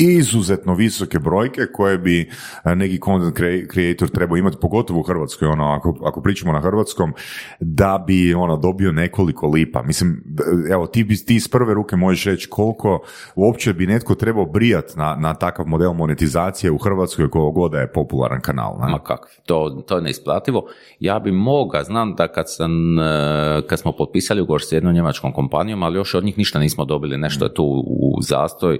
izuzetno visoke brojke koje bi e, neki content cre- creator trebao imati, pogotovo u Hrvatskoj, ono, ako, ako pričamo na hrvatskom, da bi ono, dobio nekoliko lipa. Mislim, evo, ti, bi- ti iz prve ruke možeš reći koliko uopće bi netko trebao brijat na, na takav model monetizacije u Hrvatskoj kogo god je popularan kanal. Ne? Ma kako, to, to je neisplativo. Ja bi moga, znam da kad, sam, e, kad smo potpisali ugovor s jednom njemačkom kompanijom, ali još od njih ništa nismo dobili, nešto je tu u zastoj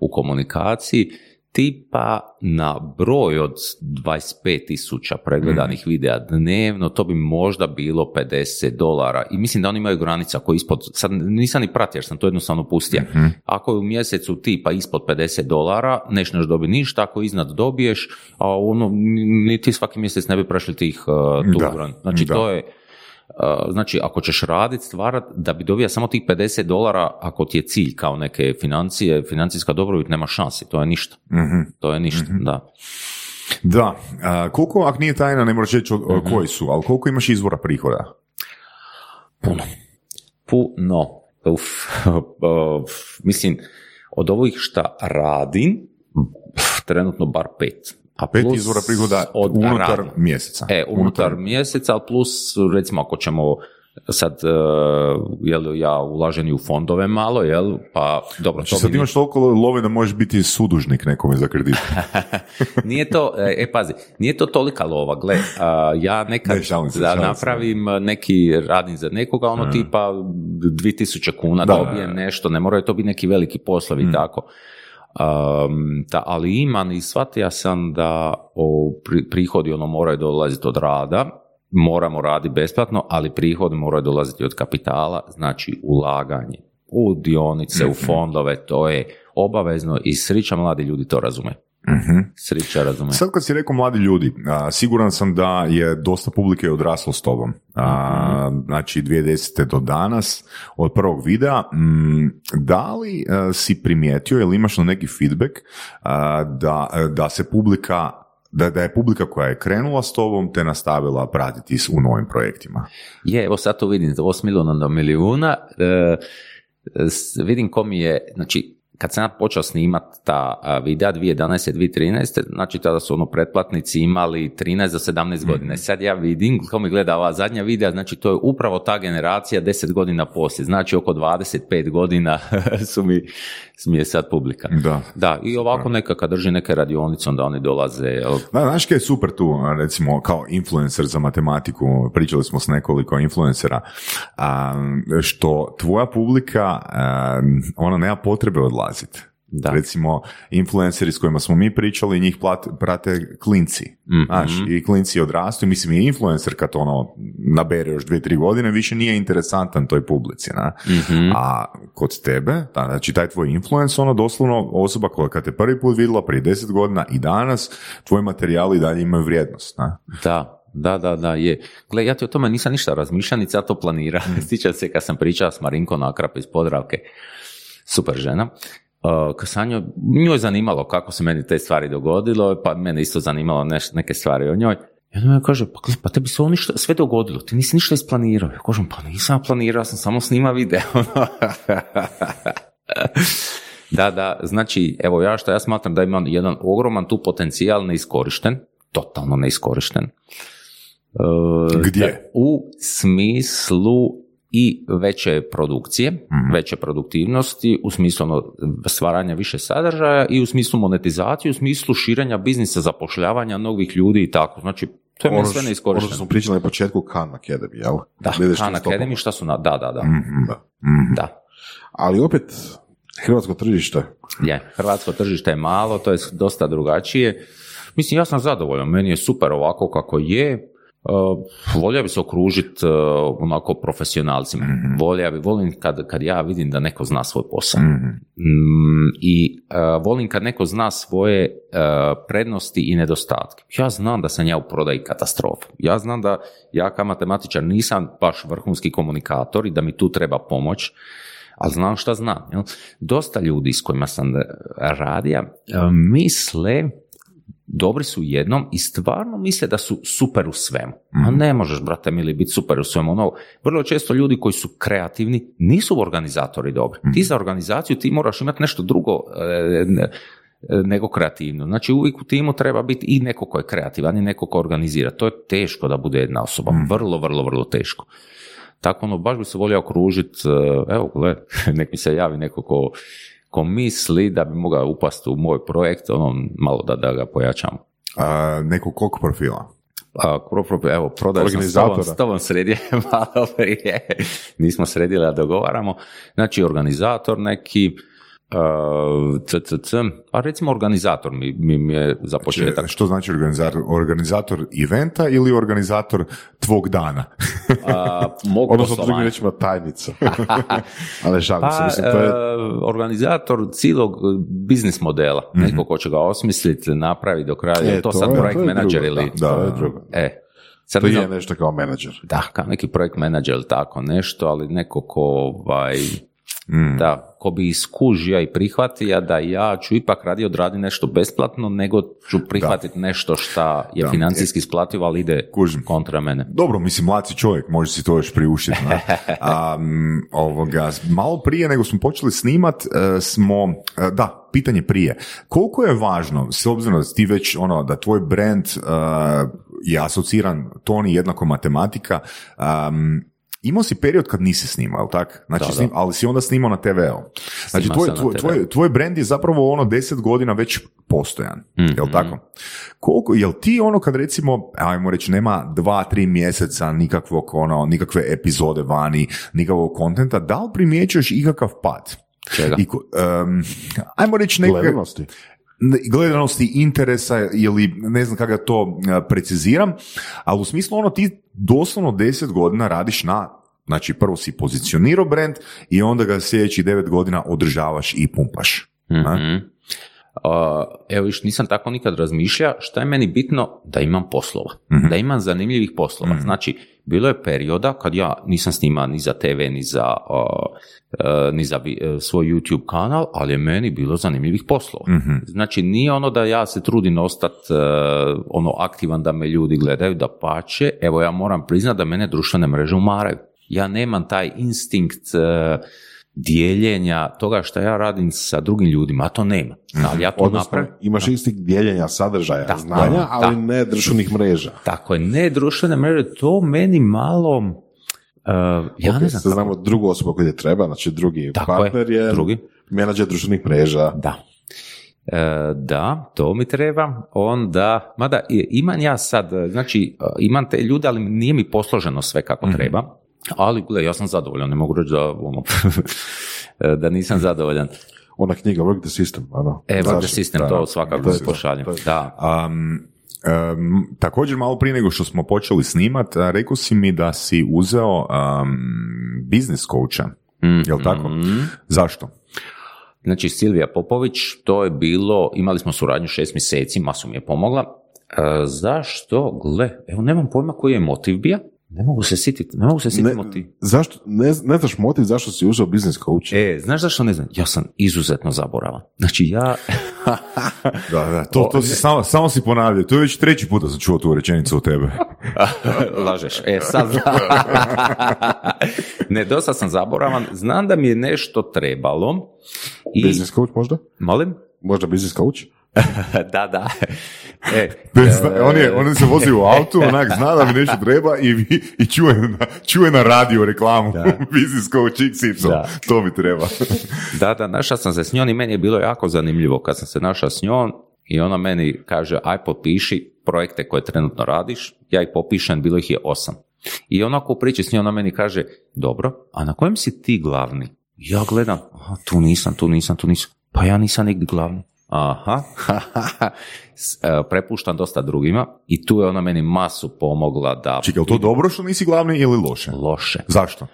u komunikaciji, tipa na broj od 25 tisuća pregledanih videa dnevno, to bi možda bilo 50 dolara. I mislim da oni imaju granica ako ispod, sad nisam ni pratio jer sam to jednostavno pustio. Ako je u mjesecu tipa ispod 50 dolara, neš neš dobiti ništa, ako iznad dobiješ, a ono, ni- ni ti svaki mjesec ne bi prešli tih uh, tu Znači da. to je, znači ako ćeš raditi, stvarat, da bi dobija samo tih 50 dolara, ako ti je cilj kao neke financije, financijska dobrobit, nema šansi, to je ništa. Mhm. To je ništa, da. Da, a, koliko, ako nije tajna, ne moraš reći Mhm. koji su, ali koliko imaš izvora prihoda? Puno. Puno. Uf. [LAUGHS] Uf. Mislim, od ovih šta radim, trenutno bar pet. A Pet plus izvora prihoda od unutar radim. mjeseca. E, unutar mjeseca, ali plus, recimo, ako ćemo sad, uh, jel, ja ulažem i u fondove malo, jel, pa dobro, Znači to sad imaš toliko love da možeš biti sudužnik nekome za kredit. [LAUGHS] nije to, e pazi, nije to tolika lova, gle, ja nekad Ne, šalim se, da šalim napravim neki radim za nekoga, ono tipa 2000 kuna Da, dobijem nešto, ne moraju to biti neki veliki poslovi i tako. Um, da, ali imam i shvatio sam da o, pri- prihodi ono moraju dolaziti od rada, moramo raditi besplatno, ali prihodi moraju dolaziti od kapitala, znači ulaganje u dionice, Mhm. u fondove, to je obavezno i srića mladi ljudi to razume. Mhm. Srića razume. Sad kad si rekao mladi ljudi, a, siguran sam da je dosta publike odraslo s tobom. A, Znači 2010. do danas, od prvog videa, mm, da li a, si primijetio ili imaš na neki feedback a, da, da se publika da, da je publika koja je krenula s tobom te nastavila pratiti u novim projektima. Je, evo sad to vidim, 8 milijuna do milijuna, e, vidim ko mi je, znači, kad sam ja počeo snimat ta videa 2011. 2013. znači tada su ono pretplatnici imali 13 do 17 godina. I Sad ja vidim, ko mi gleda ova zadnja videa, znači to je upravo ta generacija 10 godina poslije, znači oko 25 godina [LAUGHS] su mi, su mi je sad publika. Da. Da, i ovako neka kad drži neke radionice, onda oni dolaze, jel, Da, znaš kaj je super tu, recimo, kao influencer za matematiku, pričali smo s nekoliko influencera, što tvoja publika, ona nema potrebe odlaziti. Da. Recimo, influenceri s kojima smo mi pričali, njih plat- prate klinci. Mhm. Znaš, i klinci odrastu i mislim i influencer kad ono nabere još dvije, tri godine, više nije interesantan toj publici. Na? Mhm. A kod tebe, da, znači taj tvoj influence, ono doslovno osoba koja kad te prvi put vidjela prije deset godina i danas, tvoji materijali i dalje imaju vrijednost. Na? Da, da, da, da, je. Gle, ja ti o tome nisam ništa razmišljao, niti ja to planira. [LAUGHS] Sjećam se kad sam pričao s Marinkom Nakrap iz Podravke, super žena, uh, njoj, nju je zanimalo kako se meni te stvari dogodilo, pa mene isto zanimalo neš, neke stvari o njoj. I onda mi kaže, pa, pa tebi se ovo ništa, sve dogodilo, ti nisi ništa isplanirao. Ja kažem, pa nisam planirao, sam samo snima video. [LAUGHS] da, da, znači, evo ja što ja smatram da imam jedan ogroman tu potencijal neiskorišten, totalno neiskorišten. E, Gdje? da- U smislu i veće produkcije, veće produktivnosti, u smislu ono, stvaranja više sadržaja i u smislu monetizacije, u smislu širenja biznisa, zapošljavanja novih ljudi i tako. Znači, to je Ono sve što- ono neiskorišteno. smo pričali na početku Khan Academy, jel? Da, Khan. Academy, šta su na... Da, da, da. Mhm. Da. Mhm. Da. Ali opet, hrvatsko tržište, Je, hrvatsko tržište je malo, to je dosta drugačije. Mislim, ja sam zadovoljan, meni je super ovako kako je. Uh, volio bi se okružiti onako profesionalcima. Volio bi, volim kad, kad ja vidim da neko zna svoj posao. Mhm. Mm, I uh, volim kad neko zna svoje uh, prednosti i nedostatke. Ja znam da sam ja u prodaji katastrofa. Ja znam da ja kao matematičar nisam baš vrhunski komunikator i da mi tu treba pomoć, ali znam šta znam. Jel? Dosta ljudi s kojima sam radio uh, misle dobri su u jednom i stvarno misle da su super u svemu. A ne možeš, brate mili, biti super u svemu. Ono, vrlo često ljudi koji su kreativni nisu organizatori dobri. Ti za organizaciju ti moraš imati nešto drugo e, ne- e, nego kreativno. Znači uvijek u timu treba biti i neko ko je kreativan i neko ko organizira. To je teško da bude jedna osoba. Vrlo, vrlo, vrlo teško. Tako ono, baš bi se volio okružiti, evo, gle, [LAUGHS] nek mi se javi neko ko, ko misli da bi mogao upasti u moj projekt, ono, malo da, da ga pojačamo. A, nekog kog profila? A, evo, prodaju sam s Organizatora. tobom, s tobom sredio [LAUGHS] malo prije, nismo sredili, a dogovaramo. Znači, organizator neki, uh, CCC, a recimo organizator mi, mi, mi je za početak. Znači, Što znači organizator? Organizator eventa ili organizator tvog dana? A, mog odnosno drugim rečima tajnica. [LAUGHS] Ali šalim se, Pa, mislim, to je... e, organizator cijelog e, biznis modela, neko ko će ga osmisliti, napravi do kraja, je E, to, to sad je- projekt to je menadžer drugo, ili... da, to je drugo. E, sad To je nešto kao menadžer. da, kao neki projekt menadžer ili tako nešto, ali neko ko, ovaj, Mm. da, ko bi iskužio i prihvatio da ja ću ipak radije odradi nešto besplatno, nego ću prihvatiti nešto šta je Da. financijski isplativo, ali ide Kužim. kontra mene. Dobro, mislim, mlad si čovjek, može si to još priuštiti. mm, [LAUGHS] ovoga, malo prije nego smo počeli snimat, e, smo, e, da, pitanje prije. Koliko je važno, s obzirom da ti već, ono, da tvoj brand e, je asociran toni jednako matematika, um, Imao si period kad nisi snimao, jel tak? Znači, Da, da. snim- ali si onda snimao na TV-u. Znači, tvoj, tvoj, tvoj, tvoj brand je zapravo ono deset godina već postojan, jel Mhm. tako? Koliko, jel ti ono kad recimo, ajmo reći, nema dva, tri mjeseca nikakvog ono, nikakve epizode vani, nikakvog kontenta, da li primjećuješ ikakav pad? Čega? I, em, ajmo reći neke, Gledanosti. Gledanosti, interesa ili ne znam kako da to e, preciziram, ali u smislu ono ti doslovno deset godina radiš na Znači, prvo si pozicionirao brand i onda ga sljedećih devet godina održavaš i pumpaš. Mhm. A, evo viš, nisam tako nikad razmišljao, šta je meni bitno da imam poslova, Mhm. da imam zanimljivih poslova. Znači, bilo je perioda kad ja nisam snimao ni za TV, ni za, a, ni za e, svoj YouTube kanal, ali je meni bilo zanimljivih poslova. Mhm. Znači, nije ono da ja se trudim ostati ono aktivan da me ljudi gledaju, da pače, evo ja moram priznati da mene društvene mreže umaraju. Ja nemam taj instinkt e, dijeljenja toga što ja radim sa drugim ljudima, a to nema. Ali ja to Odnosno, napravim. imaš instinkt dijeljenja sadržaja, Da, znanja, da, ali da. ne društvenih mreža. Tako je, ne društvene mreže, to meni malo, e, ja ne znam kako- znamo drugu osobu koju ti treba, znači drugi Tako partner je, drugi. menadžer društvenih mreža. Da. E, da, to mi treba. Onda, mada imam ja sad, znači e, imam te ljude, ali nije mi posloženo sve kako Mhm. treba. Ali, gle, ja sam zadovoljan, ne mogu reći da, ono, [LAUGHS] da nisam zadovoljan. Ona knjiga, Work the System, ono. E? Work the System, da, to svakako je pošaljem. je- Da. Um, um, također malo prije nego što smo počeli snimat, rekao si mi da si uzeo um, business coacha, jel tako? Mhm. Zašto? Znači, Silvija Popović, to je bilo, imali smo suradnju šest mjeseci, masu mi je pomogla. E, zašto? Gle, evo, nemam pojma koji je motiv bio. Ne mogu se sititi, ne mogu se sititi motiv. zašto, ne, ne znaš motiv zašto si uzeo business coach? E, znaš zašto ne znam? Ja sam izuzetno zaboravan. Znači, ja... [LAUGHS] Da, da, to, to si samo, samo si ponavljao, to je već treći puta sam čuo tu rečenicu od tebe. [LAUGHS] Lažeš. E, sad... [LAUGHS] ne, dosta sam zaboravan. Znam da mi je nešto trebalo. I... Business coach možda? Molim? Možda business coach? [LAUGHS] da, da. E, Bez- on, je, on se vozi u autu, onak zna da mi nešto treba i, i čuje, na, čuje na radio reklamu Business Coach XY. Da. To mi treba. Da, da, našao sam se s njom i meni je bilo jako zanimljivo kad sam se našao s njom i ona meni kaže, aj potpiši projekte koje trenutno radiš, ja ih popišem, bilo ih je osam. I onako u priči s njom ona meni kaže, dobro, a na kojem si ti glavni? Ja gledam, aha, tu nisam, tu nisam, tu nisam. Pa ja nisam nigdje glavni. Aha, [LAUGHS] e, prepuštam dosta drugima i tu je ona meni masu pomogla da... Čekaj, je to dobro što nisi glavni ili loše? Loše. Zašto?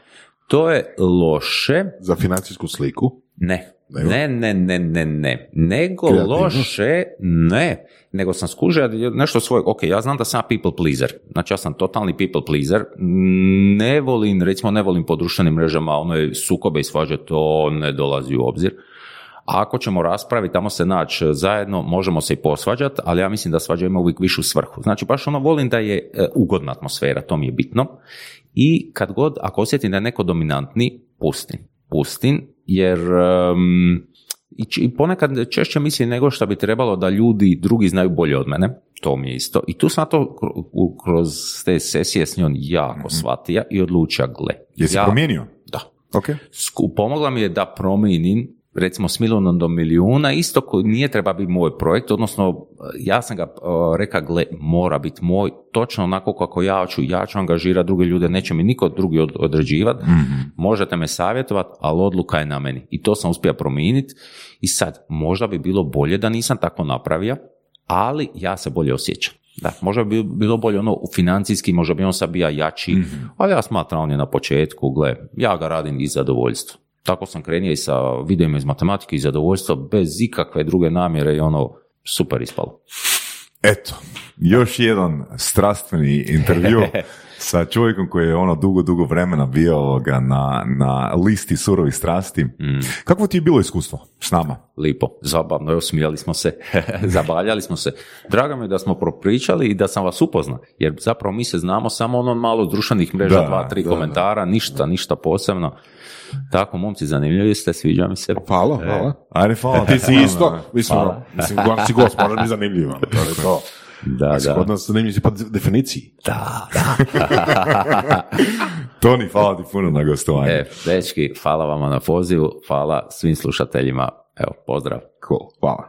To je loše, Za financijsku sliku? Ne. Ne, ne, ne, ne, ne. Nego Kreativnost? loše, ne. Nego sam skužio nešto svoje, ok, ja znam da sam people pleaser. Znači ja sam totalni people pleaser. Ne volim, recimo ne volim po društvenim mrežama, ono je sukobe i svađe, to ne dolazi u obzir. A ako ćemo raspraviti, tamo se naći zajedno, možemo se i posvađati, ali ja mislim da svađa ima uvijek višu svrhu. Znači, baš ono volim da je e, ugodna atmosfera, to mi je bitno. I kad god, ako osjetim da je neko dominantni, pustim. Pustim, jer em, i, ponekad češće mislim nego što bi trebalo da ljudi drugi znaju bolje od mene, to mi je isto. I tu sam to kroz te sesije s njom jako shvatio i odlučio, gle. Jesi ja- promijenio? Da. Ok. Sku- pomogla mi je da promijenim recimo s milionom do milijuna, isto koji nije treba biti moj projekt, odnosno ja sam ga uh, reka, gle, mora biti moj, točno onako kako ja ću, ja ću angažirati druge ljude, neće mi niko drugi od, određivati, možete me savjetovati, ali odluka je na meni. I to sam uspio promijeniti i sad, možda bi bilo bolje da nisam tako napravio, ali ja se bolje osjećam. Da, možda bi bilo bolje ono u financijski, možda bi on sad bio jači, ali ja smatram on je na početku, gle, ja ga radim iz zadovoljstva. Tako sam krenio i sa videima iz matematike i zadovoljstva, bez ikakve druge namjere i ono, super ispalo. Eto, još jedan strastveni intervju [LAUGHS] sa čovjekom koji je ono dugo, dugo vremena bio ovoga na, na listi surovih strasti. Kakvo ti je bilo iskustvo s nama? Lipo, zabavno, evo smijali smo se, [LAUGHS] zabavljali smo se. Drago mi je da smo propričali i da sam vas upoznao, jer zapravo mi se znamo samo ono malo društvenih mreža, Da, dva, tri da, komentara, ništa, ništa posebno. Tako, momci, zanimljivi ste, sviđa mi se. Hvala, hvala. Ajde, hvala. Ti si isto, mislim, Hvala. mislim, si gost, moraš biti zanimljiv. ono, To je [LAUGHS] to. Da, da. Kod nas zanimljiv si po definiciji. Da, da. [LAUGHS] Toni, hvala ti puno na gostovanju. E, dečki, hvala vama na pozivu, hvala svim slušateljima. Evo, pozdrav. Cool, hvala.